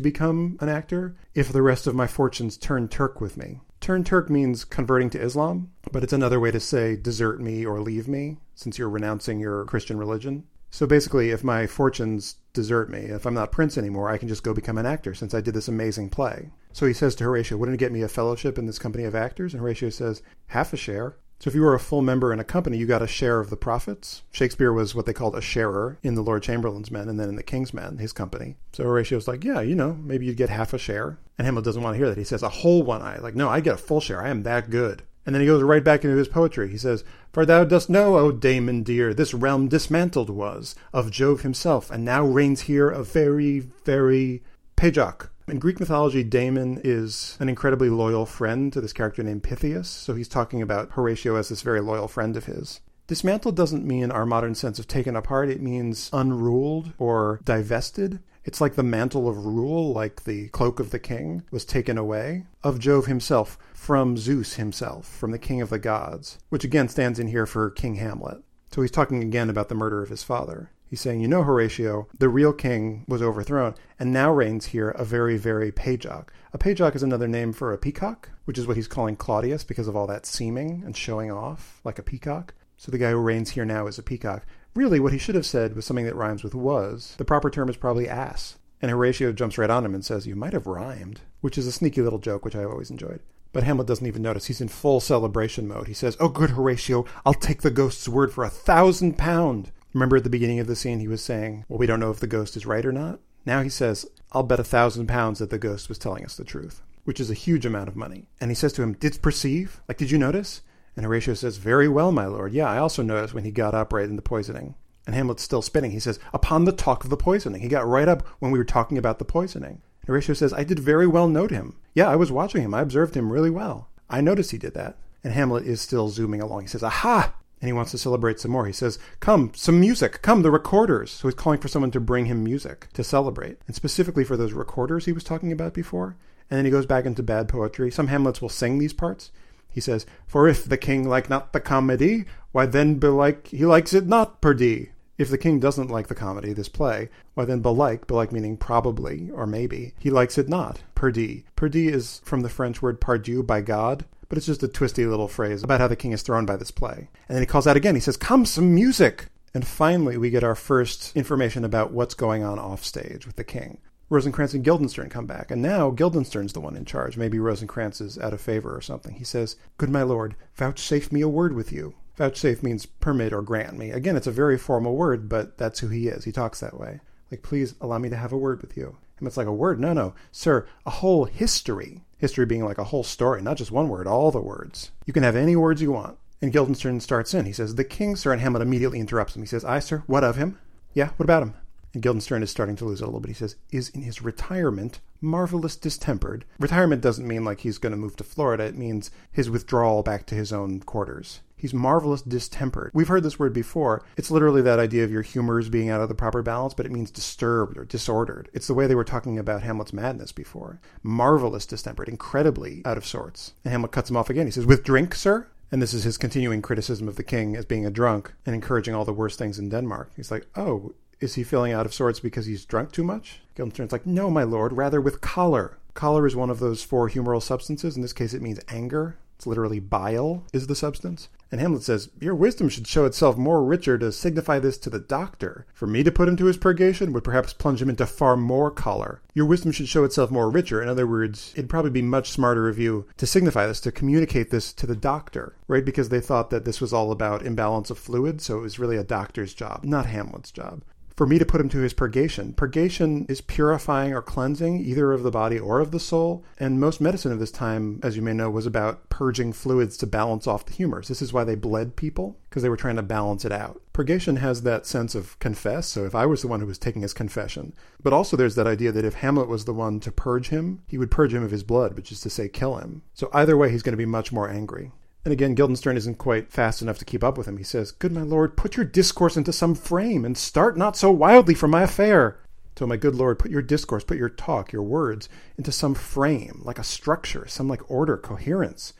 become an actor? If the rest of my fortunes turn Turk with me. Turn Turk means converting to Islam, but it's another way to say desert me or leave me, since you're renouncing your Christian religion. So basically, if my fortunes desert me, if I'm not Prince anymore, I can just go become an actor since I did this amazing play. So he says to Horatio, Wouldn't it get me a fellowship in this company of actors? And Horatio says, Half a share. So if you were a full member in a company, you got a share of the profits. Shakespeare was what they called a sharer in the Lord Chamberlain's Men and then in the King's Men, his company. So Horatio's like, yeah, you know, maybe you'd get half a share. And Hamlet doesn't want to hear that. He says, a whole one. I like, no, I get a full share. I am that good. And then he goes right back into his poetry. He says, For thou dost know, O Damon dear, this realm dismantled was of Jove himself, and now reigns here a very, very pajock. In Greek mythology, Damon is an incredibly loyal friend to this character named Pythias, so he's talking about Horatio as this very loyal friend of his. Dismantled doesn't mean our modern sense of taken apart, it means unruled or divested. It's like the mantle of rule, like the cloak of the king, was taken away of Jove himself, from Zeus himself, from the king of the gods, which again stands in here for King Hamlet. So he's talking again about the murder of his father. He's saying, you know, Horatio, the real king was overthrown, and now reigns here a very, very pajock. A pajock is another name for a peacock, which is what he's calling Claudius because of all that seeming and showing off like a peacock. So the guy who reigns here now is a peacock. Really, what he should have said was something that rhymes with was. The proper term is probably ass. And Horatio jumps right on him and says, You might have rhymed, which is a sneaky little joke, which I've always enjoyed. But Hamlet doesn't even notice. He's in full celebration mode. He says, Oh, good Horatio, I'll take the ghost's word for a thousand pound. Remember at the beginning of the scene, he was saying, Well, we don't know if the ghost is right or not? Now he says, I'll bet a thousand pounds that the ghost was telling us the truth, which is a huge amount of money. And he says to him, Did perceive? Like, did you notice? And Horatio says, Very well, my lord. Yeah, I also noticed when he got up right in the poisoning. And Hamlet's still spinning. He says, Upon the talk of the poisoning. He got right up when we were talking about the poisoning. And Horatio says, I did very well note him. Yeah, I was watching him. I observed him really well. I noticed he did that. And Hamlet is still zooming along. He says, Aha! And he wants to celebrate some more. He says, Come, some music. Come, the recorders. So he's calling for someone to bring him music to celebrate. And specifically for those recorders he was talking about before. And then he goes back into bad poetry. Some Hamlets will sing these parts. He says, For if the king like not the comedy, why then belike he likes it not, perdie. If the king doesn't like the comedy, this play, why then belike, belike meaning probably or maybe, he likes it not, perdie. Perdie is from the French word pardieu, by God, but it's just a twisty little phrase about how the king is thrown by this play. And then he calls out again, he says, Come, some music! And finally, we get our first information about what's going on off stage with the king. Rosencrantz and Guildenstern come back, and now Guildenstern's the one in charge. Maybe Rosencrantz is out of favor or something. He says, Good my lord, vouchsafe me a word with you. Vouchsafe means permit or grant me. Again, it's a very formal word, but that's who he is. He talks that way. Like, please allow me to have a word with you. And it's like a word. No, no, sir, a whole history. History being like a whole story, not just one word, all the words. You can have any words you want. And Guildenstern starts in. He says, The king, sir, and Hamlet immediately interrupts him. He says, I, sir, what of him? Yeah, what about him? And Guildenstern is starting to lose it a little bit. He says, is in his retirement marvelous distempered. Retirement doesn't mean like he's going to move to Florida. It means his withdrawal back to his own quarters. He's marvelous distempered. We've heard this word before. It's literally that idea of your humors being out of the proper balance, but it means disturbed or disordered. It's the way they were talking about Hamlet's madness before. Marvelous distempered, incredibly out of sorts. And Hamlet cuts him off again. He says, With drink, sir? And this is his continuing criticism of the king as being a drunk and encouraging all the worst things in Denmark. He's like, Oh, is he feeling out of sorts because he's drunk too much? Guildenstern's like, no, my lord, rather with choler. Choler is one of those four humoral substances. In this case, it means anger. It's literally bile is the substance. And Hamlet says, Your wisdom should show itself more richer to signify this to the doctor. For me to put him to his purgation would perhaps plunge him into far more choler. Your wisdom should show itself more richer. In other words, it'd probably be much smarter of you to signify this, to communicate this to the doctor, right? Because they thought that this was all about imbalance of fluid, so it was really a doctor's job, not Hamlet's job for me to put him to his purgation. Purgation is purifying or cleansing either of the body or of the soul. And most medicine of this time, as you may know, was about purging fluids to balance off the humors. This is why they bled people, because they were trying to balance it out. Purgation has that sense of confess. So if I was the one who was taking his confession, but also there's that idea that if Hamlet was the one to purge him, he would purge him of his blood, which is to say, kill him. So either way, he's going to be much more angry. And again, Guildenstern isn't quite fast enough to keep up with him. He says, Good my lord, put your discourse into some frame, and start not so wildly from my affair. So, my good lord, put your discourse, put your talk, your words, into some frame, like a structure, some like order, coherence,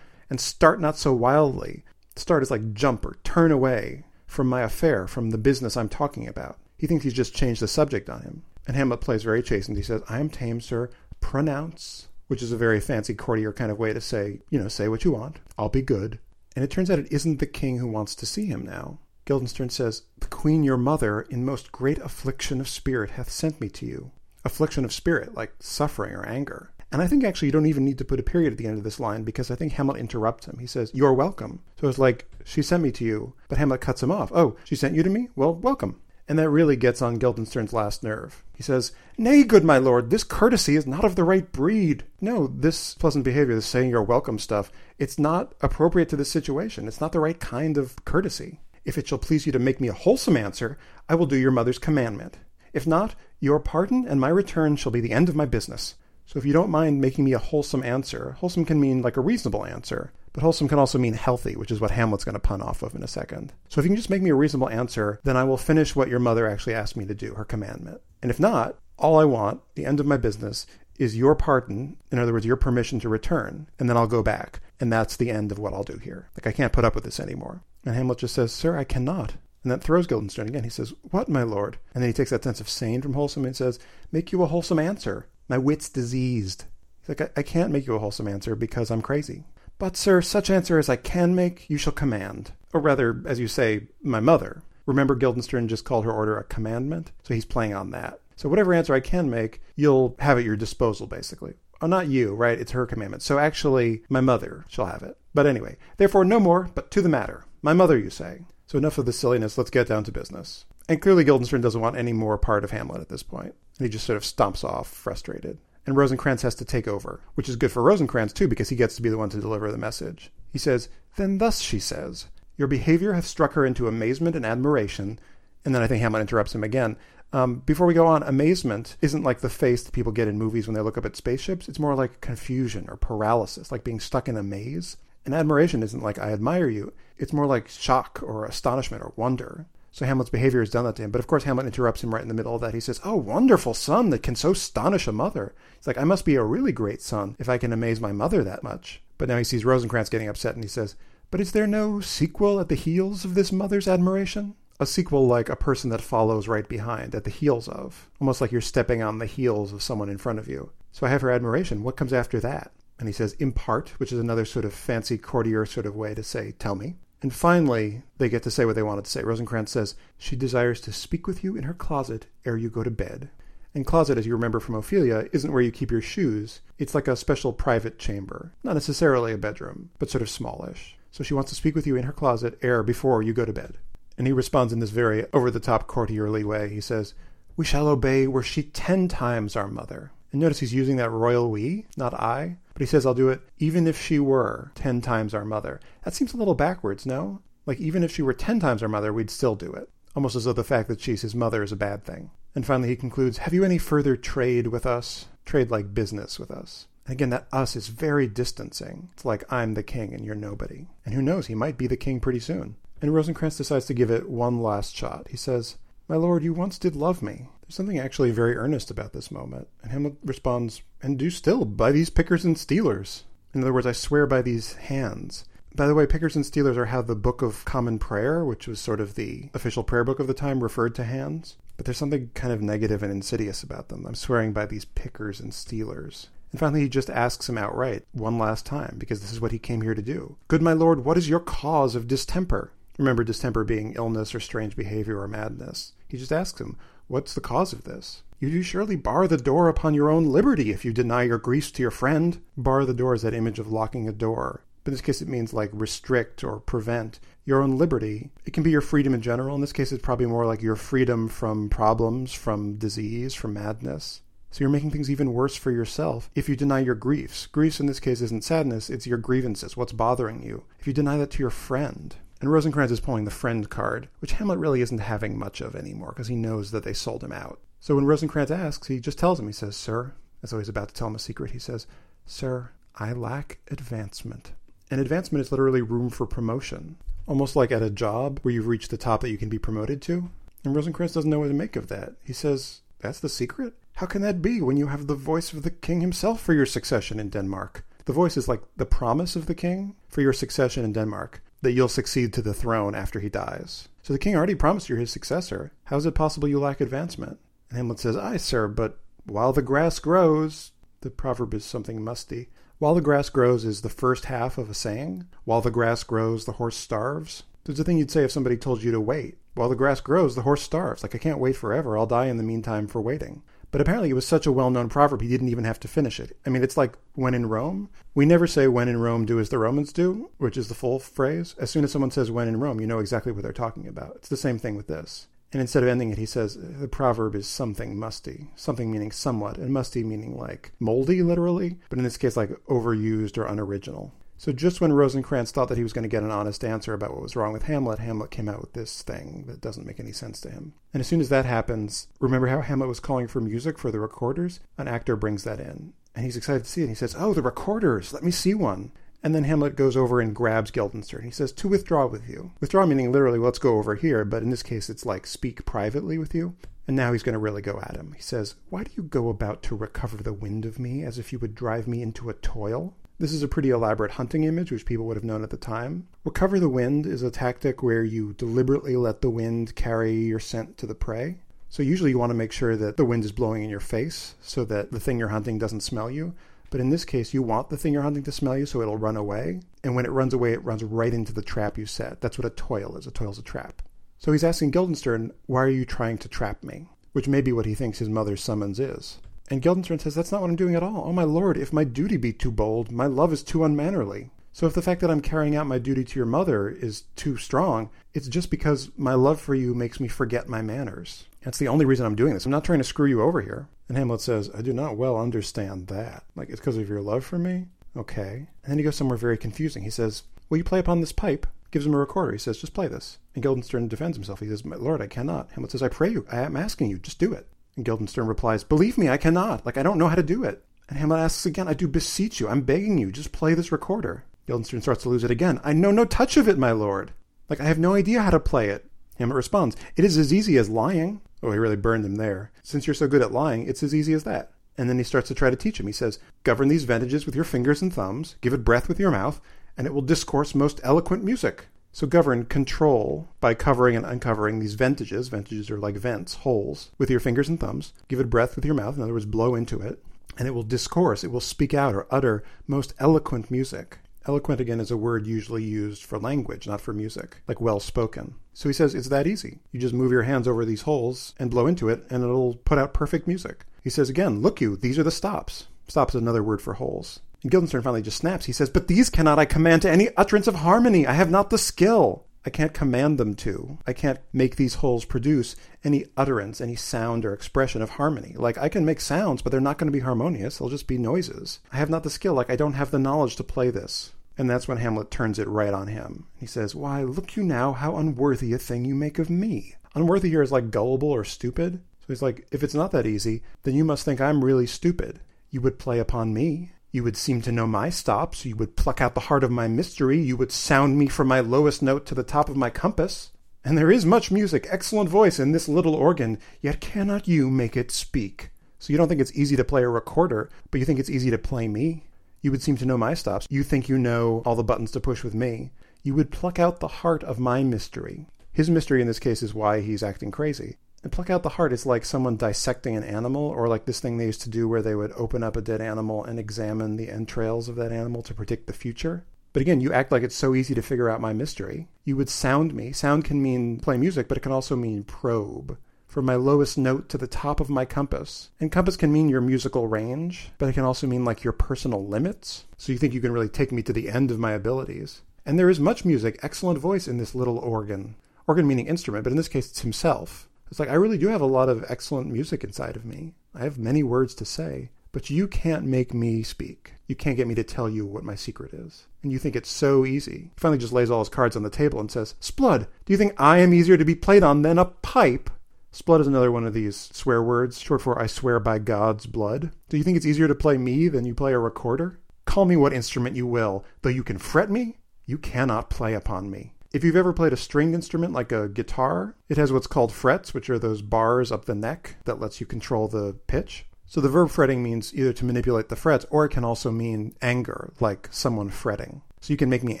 and start not so wildly. Start is like jump or turn away from my affair, from the business I'm talking about. He thinks he's just changed the subject on him. And Hamlet plays very chastened. He says, I am tame, sir. Pronounce which is a very fancy courtier kind of way to say, you know, say what you want. I'll be good. And it turns out it isn't the king who wants to see him now. Guildenstern says, The queen your mother, in most great affliction of spirit, hath sent me to you. Affliction of spirit, like suffering or anger. And I think actually you don't even need to put a period at the end of this line because I think Hamlet interrupts him. He says, You're welcome. So it's like, She sent me to you. But Hamlet cuts him off. Oh, she sent you to me? Well, welcome. And that really gets on Guildenstern's last nerve. He says, Nay, good my lord, this courtesy is not of the right breed. No, this pleasant behavior, this saying you're welcome stuff, it's not appropriate to this situation. It's not the right kind of courtesy. If it shall please you to make me a wholesome answer, I will do your mother's commandment. If not, your pardon and my return shall be the end of my business. So if you don't mind making me a wholesome answer, wholesome can mean like a reasonable answer. But wholesome can also mean healthy, which is what Hamlet's going to pun off of in a second. So if you can just make me a reasonable answer, then I will finish what your mother actually asked me to do, her commandment. And if not, all I want, the end of my business, is your pardon, in other words, your permission to return, and then I'll go back. And that's the end of what I'll do here. Like, I can't put up with this anymore. And Hamlet just says, Sir, I cannot. And that throws Guildenstern again. He says, What, my lord? And then he takes that sense of sane from wholesome and says, Make you a wholesome answer. My wit's diseased. He's like, I, I can't make you a wholesome answer because I'm crazy. But, sir, such answer as I can make, you shall command. Or rather, as you say, my mother. Remember, Guildenstern just called her order a commandment? So he's playing on that. So whatever answer I can make, you'll have at your disposal, basically. Oh, not you, right? It's her commandment. So actually, my mother shall have it. But anyway, therefore, no more, but to the matter. My mother, you say. So enough of the silliness, let's get down to business. And clearly Guildenstern doesn't want any more part of Hamlet at this point. And he just sort of stomps off, frustrated. And Rosencrantz has to take over, which is good for Rosencrantz too, because he gets to be the one to deliver the message. He says, Then thus she says, Your behavior hath struck her into amazement and admiration. And then I think Hamlet interrupts him again. Um, before we go on, amazement isn't like the face that people get in movies when they look up at spaceships. It's more like confusion or paralysis, like being stuck in a maze. And admiration isn't like, I admire you. It's more like shock or astonishment or wonder. So Hamlet's behavior has done that to him. But of course, Hamlet interrupts him right in the middle of that. He says, Oh, wonderful son that can so astonish a mother. He's like, I must be a really great son if I can amaze my mother that much. But now he sees Rosencrantz getting upset and he says, But is there no sequel at the heels of this mother's admiration? A sequel like a person that follows right behind, at the heels of. Almost like you're stepping on the heels of someone in front of you. So I have her admiration. What comes after that? And he says, impart, which is another sort of fancy courtier sort of way to say, tell me. And finally, they get to say what they wanted to say. Rosencrantz says, She desires to speak with you in her closet ere you go to bed. And closet, as you remember from Ophelia, isn't where you keep your shoes. It's like a special private chamber. Not necessarily a bedroom, but sort of smallish. So she wants to speak with you in her closet ere before you go to bed. And he responds in this very over the top courtierly way. He says, We shall obey were she ten times our mother. And notice he's using that royal we, not I. But he says, I'll do it even if she were ten times our mother. That seems a little backwards, no? Like, even if she were ten times our mother, we'd still do it. Almost as though the fact that she's his mother is a bad thing. And finally, he concludes, Have you any further trade with us? Trade like business with us. And again, that us is very distancing. It's like I'm the king and you're nobody. And who knows, he might be the king pretty soon. And Rosencrantz decides to give it one last shot. He says, My lord, you once did love me. Something actually very earnest about this moment. And Hamlet responds, And do still, by these pickers and stealers. In other words, I swear by these hands. By the way, pickers and stealers are how the Book of Common Prayer, which was sort of the official prayer book of the time, referred to hands. But there's something kind of negative and insidious about them. I'm swearing by these pickers and stealers. And finally, he just asks him outright, one last time, because this is what he came here to do. Good my lord, what is your cause of distemper? Remember distemper being illness or strange behavior or madness. He just asks him, What's the cause of this? You do surely bar the door upon your own liberty if you deny your griefs to your friend. Bar the door is that image of locking a door. But in this case, it means like restrict or prevent your own liberty. It can be your freedom in general. In this case, it's probably more like your freedom from problems, from disease, from madness. So you're making things even worse for yourself if you deny your griefs. Griefs in this case isn't sadness, it's your grievances, what's bothering you. If you deny that to your friend, and Rosencrantz is pulling the friend card, which Hamlet really isn't having much of anymore because he knows that they sold him out. So when Rosencrantz asks, he just tells him, he says, Sir, as though he's about to tell him a secret, he says, Sir, I lack advancement. And advancement is literally room for promotion, almost like at a job where you've reached the top that you can be promoted to. And Rosencrantz doesn't know what to make of that. He says, That's the secret? How can that be when you have the voice of the king himself for your succession in Denmark? The voice is like the promise of the king for your succession in Denmark that you'll succeed to the throne after he dies. So the king already promised you're his successor. How is it possible you lack advancement? And Hamlet says, Aye, sir, but while the grass grows, the proverb is something musty. While the grass grows is the first half of a saying. While the grass grows, the horse starves. There's a thing you'd say if somebody told you to wait. While the grass grows, the horse starves. Like, I can't wait forever. I'll die in the meantime for waiting. But apparently, it was such a well known proverb, he didn't even have to finish it. I mean, it's like when in Rome. We never say when in Rome, do as the Romans do, which is the full phrase. As soon as someone says when in Rome, you know exactly what they're talking about. It's the same thing with this. And instead of ending it, he says the proverb is something musty, something meaning somewhat, and musty meaning like moldy, literally, but in this case, like overused or unoriginal. So just when Rosencrantz thought that he was going to get an honest answer about what was wrong with Hamlet, Hamlet came out with this thing that doesn't make any sense to him. And as soon as that happens, remember how Hamlet was calling for music for the recorders? An actor brings that in. And he's excited to see it. He says, Oh, the recorders, let me see one. And then Hamlet goes over and grabs Guildenstern. He says, To withdraw with you. Withdraw meaning literally, let's go over here, but in this case, it's like speak privately with you. And now he's going to really go at him. He says, Why do you go about to recover the wind of me as if you would drive me into a toil? This is a pretty elaborate hunting image, which people would have known at the time. Recover the wind is a tactic where you deliberately let the wind carry your scent to the prey. So usually you want to make sure that the wind is blowing in your face so that the thing you're hunting doesn't smell you. But in this case, you want the thing you're hunting to smell you so it'll run away. And when it runs away, it runs right into the trap you set. That's what a toil is. A toil's a trap. So he's asking Guildenstern, why are you trying to trap me? Which may be what he thinks his mother's summons is. And Guildenstern says, That's not what I'm doing at all. Oh, my lord, if my duty be too bold, my love is too unmannerly. So if the fact that I'm carrying out my duty to your mother is too strong, it's just because my love for you makes me forget my manners. That's the only reason I'm doing this. I'm not trying to screw you over here. And Hamlet says, I do not well understand that. Like, it's because of your love for me? Okay. And then he goes somewhere very confusing. He says, Will you play upon this pipe? Gives him a recorder. He says, Just play this. And Guildenstern defends himself. He says, My lord, I cannot. Hamlet says, I pray you. I am asking you. Just do it. And Guildenstern replies, Believe me, I cannot. Like, I don't know how to do it. And Hamlet asks again, I do beseech you. I'm begging you. Just play this recorder. Guildenstern starts to lose it again. I know no touch of it, my lord. Like, I have no idea how to play it. Hamlet responds, It is as easy as lying. Oh, he really burned him there. Since you're so good at lying, it's as easy as that. And then he starts to try to teach him. He says, Govern these ventages with your fingers and thumbs, give it breath with your mouth, and it will discourse most eloquent music. So govern, control by covering and uncovering these ventages. Ventages are like vents, holes, with your fingers and thumbs. Give it breath with your mouth, in other words, blow into it, and it will discourse, it will speak out or utter most eloquent music. Eloquent, again, is a word usually used for language, not for music, like well spoken. So he says it's that easy. You just move your hands over these holes and blow into it, and it'll put out perfect music. He says again, Look you, these are the stops. Stops is another word for holes. And Guildenstern finally just snaps. He says, But these cannot I command to any utterance of harmony. I have not the skill. I can't command them to. I can't make these holes produce any utterance, any sound or expression of harmony. Like, I can make sounds, but they're not going to be harmonious. They'll just be noises. I have not the skill. Like, I don't have the knowledge to play this. And that's when Hamlet turns it right on him. He says, Why, look you now how unworthy a thing you make of me. Unworthy here is like gullible or stupid. So he's like, If it's not that easy, then you must think I'm really stupid. You would play upon me. You would seem to know my stops. You would pluck out the heart of my mystery. You would sound me from my lowest note to the top of my compass. And there is much music, excellent voice in this little organ, yet cannot you make it speak. So you don't think it's easy to play a recorder, but you think it's easy to play me. You would seem to know my stops. You think you know all the buttons to push with me. You would pluck out the heart of my mystery. His mystery in this case is why he's acting crazy. And pluck out the heart is like someone dissecting an animal, or like this thing they used to do where they would open up a dead animal and examine the entrails of that animal to predict the future. But again, you act like it's so easy to figure out my mystery. You would sound me. Sound can mean play music, but it can also mean probe. From my lowest note to the top of my compass. And compass can mean your musical range, but it can also mean like your personal limits. So you think you can really take me to the end of my abilities. And there is much music, excellent voice in this little organ. Organ meaning instrument, but in this case it's himself. It's like, I really do have a lot of excellent music inside of me. I have many words to say, but you can't make me speak. You can't get me to tell you what my secret is. And you think it's so easy. He finally just lays all his cards on the table and says, 'Sblood, do you think I am easier to be played on than a pipe? 'Sblood is another one of these swear words, short for I swear by God's blood. Do you think it's easier to play me than you play a recorder? Call me what instrument you will, though you can fret me, you cannot play upon me. If you've ever played a stringed instrument like a guitar, it has what's called frets, which are those bars up the neck that lets you control the pitch. So the verb fretting means either to manipulate the frets or it can also mean anger, like someone fretting. So you can make me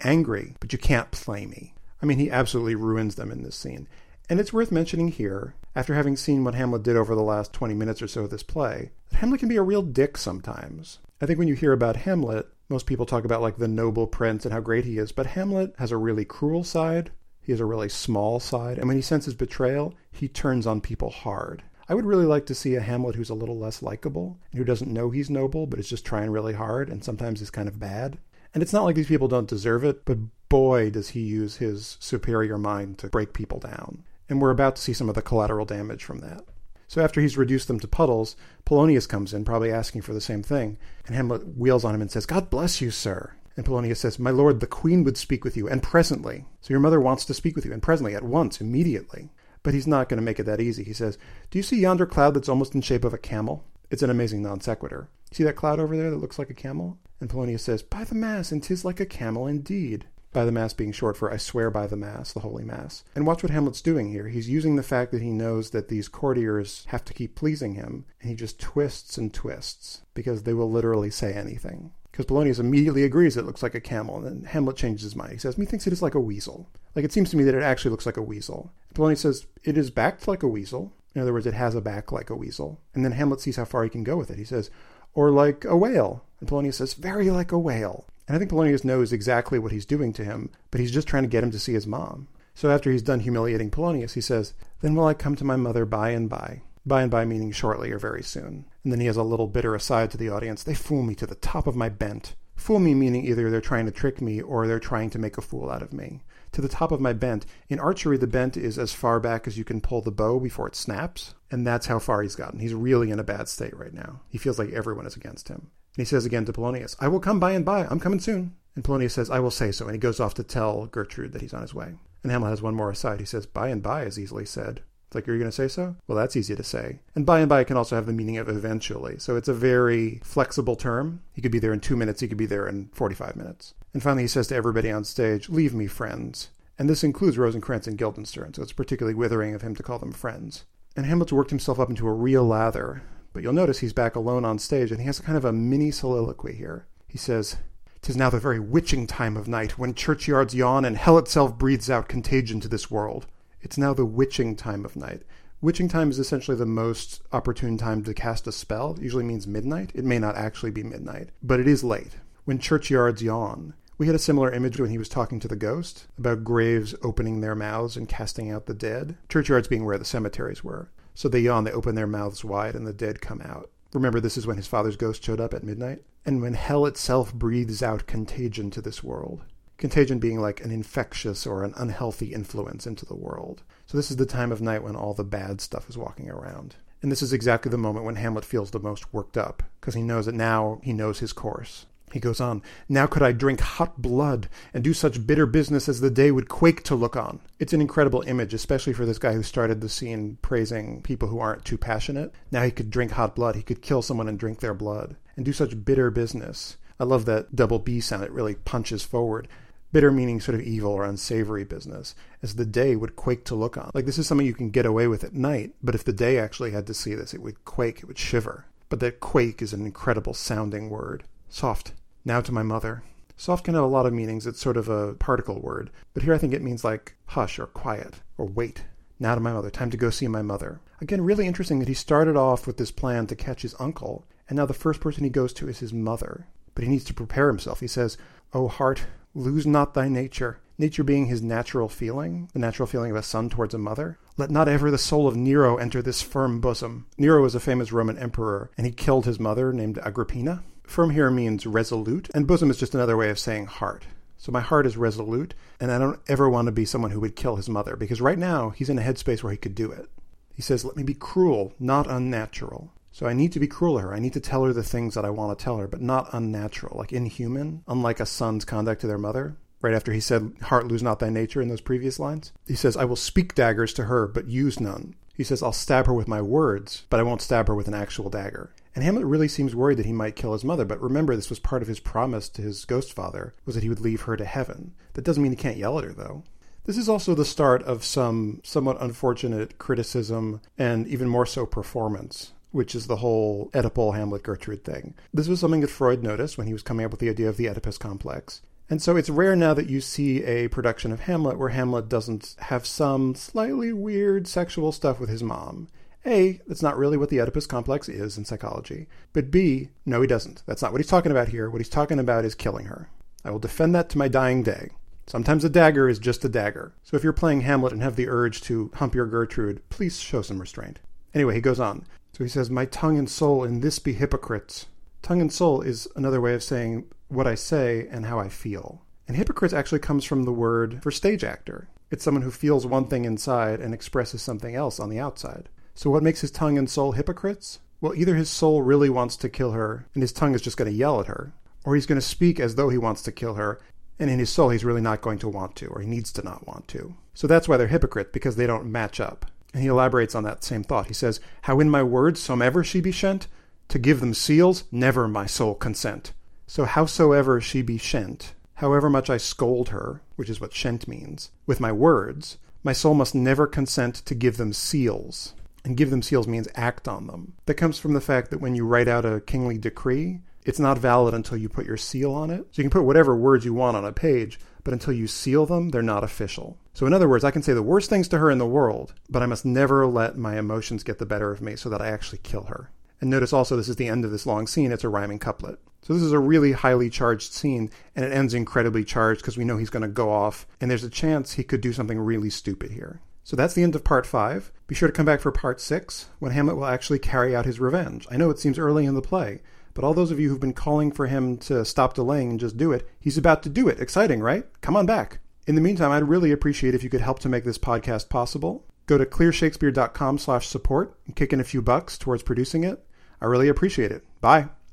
angry, but you can't play me. I mean, he absolutely ruins them in this scene. And it's worth mentioning here, after having seen what Hamlet did over the last 20 minutes or so of this play, that Hamlet can be a real dick sometimes. I think when you hear about Hamlet, most people talk about like the noble prince and how great he is, but Hamlet has a really cruel side. He has a really small side. And when he senses betrayal, he turns on people hard. I would really like to see a Hamlet who's a little less likable and who doesn't know he's noble, but is just trying really hard and sometimes is kind of bad. And it's not like these people don't deserve it, but boy, does he use his superior mind to break people down. And we're about to see some of the collateral damage from that. So after he's reduced them to puddles, Polonius comes in, probably asking for the same thing. And Hamlet wheels on him and says, God bless you, sir. And Polonius says, My lord, the queen would speak with you, and presently. So your mother wants to speak with you, and presently, at once, immediately. But he's not going to make it that easy. He says, Do you see yonder cloud that's almost in shape of a camel? It's an amazing non sequitur. See that cloud over there that looks like a camel? And Polonius says, By the mass, and 'tis like a camel indeed by the Mass being short for I swear by the Mass, the Holy Mass. And watch what Hamlet's doing here. He's using the fact that he knows that these courtiers have to keep pleasing him, and he just twists and twists because they will literally say anything. Because Polonius immediately agrees it looks like a camel, and then Hamlet changes his mind. He says, Methinks it is like a weasel. Like it seems to me that it actually looks like a weasel. Polonius says, It is backed like a weasel. In other words, it has a back like a weasel. And then Hamlet sees how far he can go with it. He says, Or like a whale. And Polonius says, Very like a whale. And I think Polonius knows exactly what he's doing to him, but he's just trying to get him to see his mom. So after he's done humiliating Polonius, he says, Then will I come to my mother by and by. By and by meaning shortly or very soon. And then he has a little bitter aside to the audience. They fool me to the top of my bent. Fool me meaning either they're trying to trick me or they're trying to make a fool out of me. To the top of my bent. In archery, the bent is as far back as you can pull the bow before it snaps, and that's how far he's gotten. He's really in a bad state right now. He feels like everyone is against him. And he says again to Polonius, I will come by and by. I'm coming soon. And Polonius says, I will say so. And he goes off to tell Gertrude that he's on his way. And Hamlet has one more aside. He says, By and by is easily said. It's like, are you going to say so? Well, that's easy to say. And by and by can also have the meaning of eventually. So it's a very flexible term. He could be there in two minutes, he could be there in 45 minutes. And finally, he says to everybody on stage, Leave me, friends. And this includes Rosencrantz and Guildenstern, so it's particularly withering of him to call them friends. And Hamlet's worked himself up into a real lather. But you'll notice he's back alone on stage, and he has kind of a mini soliloquy here. He says, "'Tis now the very witching time of night, when churchyards yawn and hell itself breathes out contagion to this world. It's now the witching time of night. Witching time is essentially the most opportune time to cast a spell. It usually means midnight. It may not actually be midnight, but it is late. When churchyards yawn. We had a similar image when he was talking to the ghost about graves opening their mouths and casting out the dead. Churchyards being where the cemeteries were. So they yawn, they open their mouths wide, and the dead come out. Remember, this is when his father's ghost showed up at midnight? And when hell itself breathes out contagion to this world. Contagion being like an infectious or an unhealthy influence into the world. So this is the time of night when all the bad stuff is walking around. And this is exactly the moment when Hamlet feels the most worked up, because he knows that now he knows his course. He goes on, Now could I drink hot blood and do such bitter business as the day would quake to look on. It's an incredible image, especially for this guy who started the scene praising people who aren't too passionate. Now he could drink hot blood. He could kill someone and drink their blood and do such bitter business. I love that double B sound. It really punches forward. Bitter meaning sort of evil or unsavory business, as the day would quake to look on. Like this is something you can get away with at night, but if the day actually had to see this, it would quake, it would shiver. But that quake is an incredible sounding word. Soft. Now to my mother. Soft can have a lot of meanings. It's sort of a particle word. But here I think it means like hush or quiet or wait. Now to my mother. Time to go see my mother. Again, really interesting that he started off with this plan to catch his uncle, and now the first person he goes to is his mother. But he needs to prepare himself. He says, O heart, Lose not thy nature, nature being his natural feeling, the natural feeling of a son towards a mother. Let not ever the soul of Nero enter this firm bosom. Nero was a famous Roman emperor, and he killed his mother, named Agrippina. Firm here means resolute, and bosom is just another way of saying heart. So my heart is resolute, and I don't ever want to be someone who would kill his mother, because right now he's in a headspace where he could do it. He says, Let me be cruel, not unnatural. So I need to be cruel to her. I need to tell her the things that I want to tell her, but not unnatural, like inhuman, unlike a son's conduct to their mother. Right after he said, Heart, lose not thy nature in those previous lines. He says, I will speak daggers to her, but use none. He says, I'll stab her with my words, but I won't stab her with an actual dagger. And Hamlet really seems worried that he might kill his mother, but remember, this was part of his promise to his ghost father, was that he would leave her to heaven. That doesn't mean he can't yell at her, though. This is also the start of some somewhat unfortunate criticism and even more so performance which is the whole Oedipal Hamlet Gertrude thing. This was something that Freud noticed when he was coming up with the idea of the Oedipus complex. And so it's rare now that you see a production of Hamlet where Hamlet doesn't have some slightly weird sexual stuff with his mom. A, that's not really what the Oedipus complex is in psychology. But B, no, he doesn't. That's not what he's talking about here. What he's talking about is killing her. I will defend that to my dying day. Sometimes a dagger is just a dagger. So if you're playing Hamlet and have the urge to hump your Gertrude, please show some restraint. Anyway, he goes on. So he says, My tongue and soul in this be hypocrites. Tongue and soul is another way of saying what I say and how I feel. And hypocrite actually comes from the word for stage actor. It's someone who feels one thing inside and expresses something else on the outside. So what makes his tongue and soul hypocrites? Well, either his soul really wants to kill her and his tongue is just going to yell at her, or he's going to speak as though he wants to kill her and in his soul he's really not going to want to, or he needs to not want to. So that's why they're hypocrites, because they don't match up. And he elaborates on that same thought. He says, How in my words somever she be shent, to give them seals, never my soul consent. So howsoever she be shent, however much I scold her, which is what shent means, with my words, my soul must never consent to give them seals. And give them seals means act on them. That comes from the fact that when you write out a kingly decree, it's not valid until you put your seal on it. So you can put whatever words you want on a page, but until you seal them, they're not official. So, in other words, I can say the worst things to her in the world, but I must never let my emotions get the better of me so that I actually kill her. And notice also, this is the end of this long scene. It's a rhyming couplet. So this is a really highly charged scene, and it ends incredibly charged because we know he's going to go off, and there's a chance he could do something really stupid here. So that's the end of part 5. Be sure to come back for part 6, when Hamlet will actually carry out his revenge. I know it seems early in the play, but all those of you who've been calling for him to stop delaying and just do it, he's about to do it. Exciting, right? Come on back. In the meantime, I'd really appreciate if you could help to make this podcast possible. Go to clearshakespeare.com slash support and kick in a few bucks towards producing it. I really appreciate it. Bye.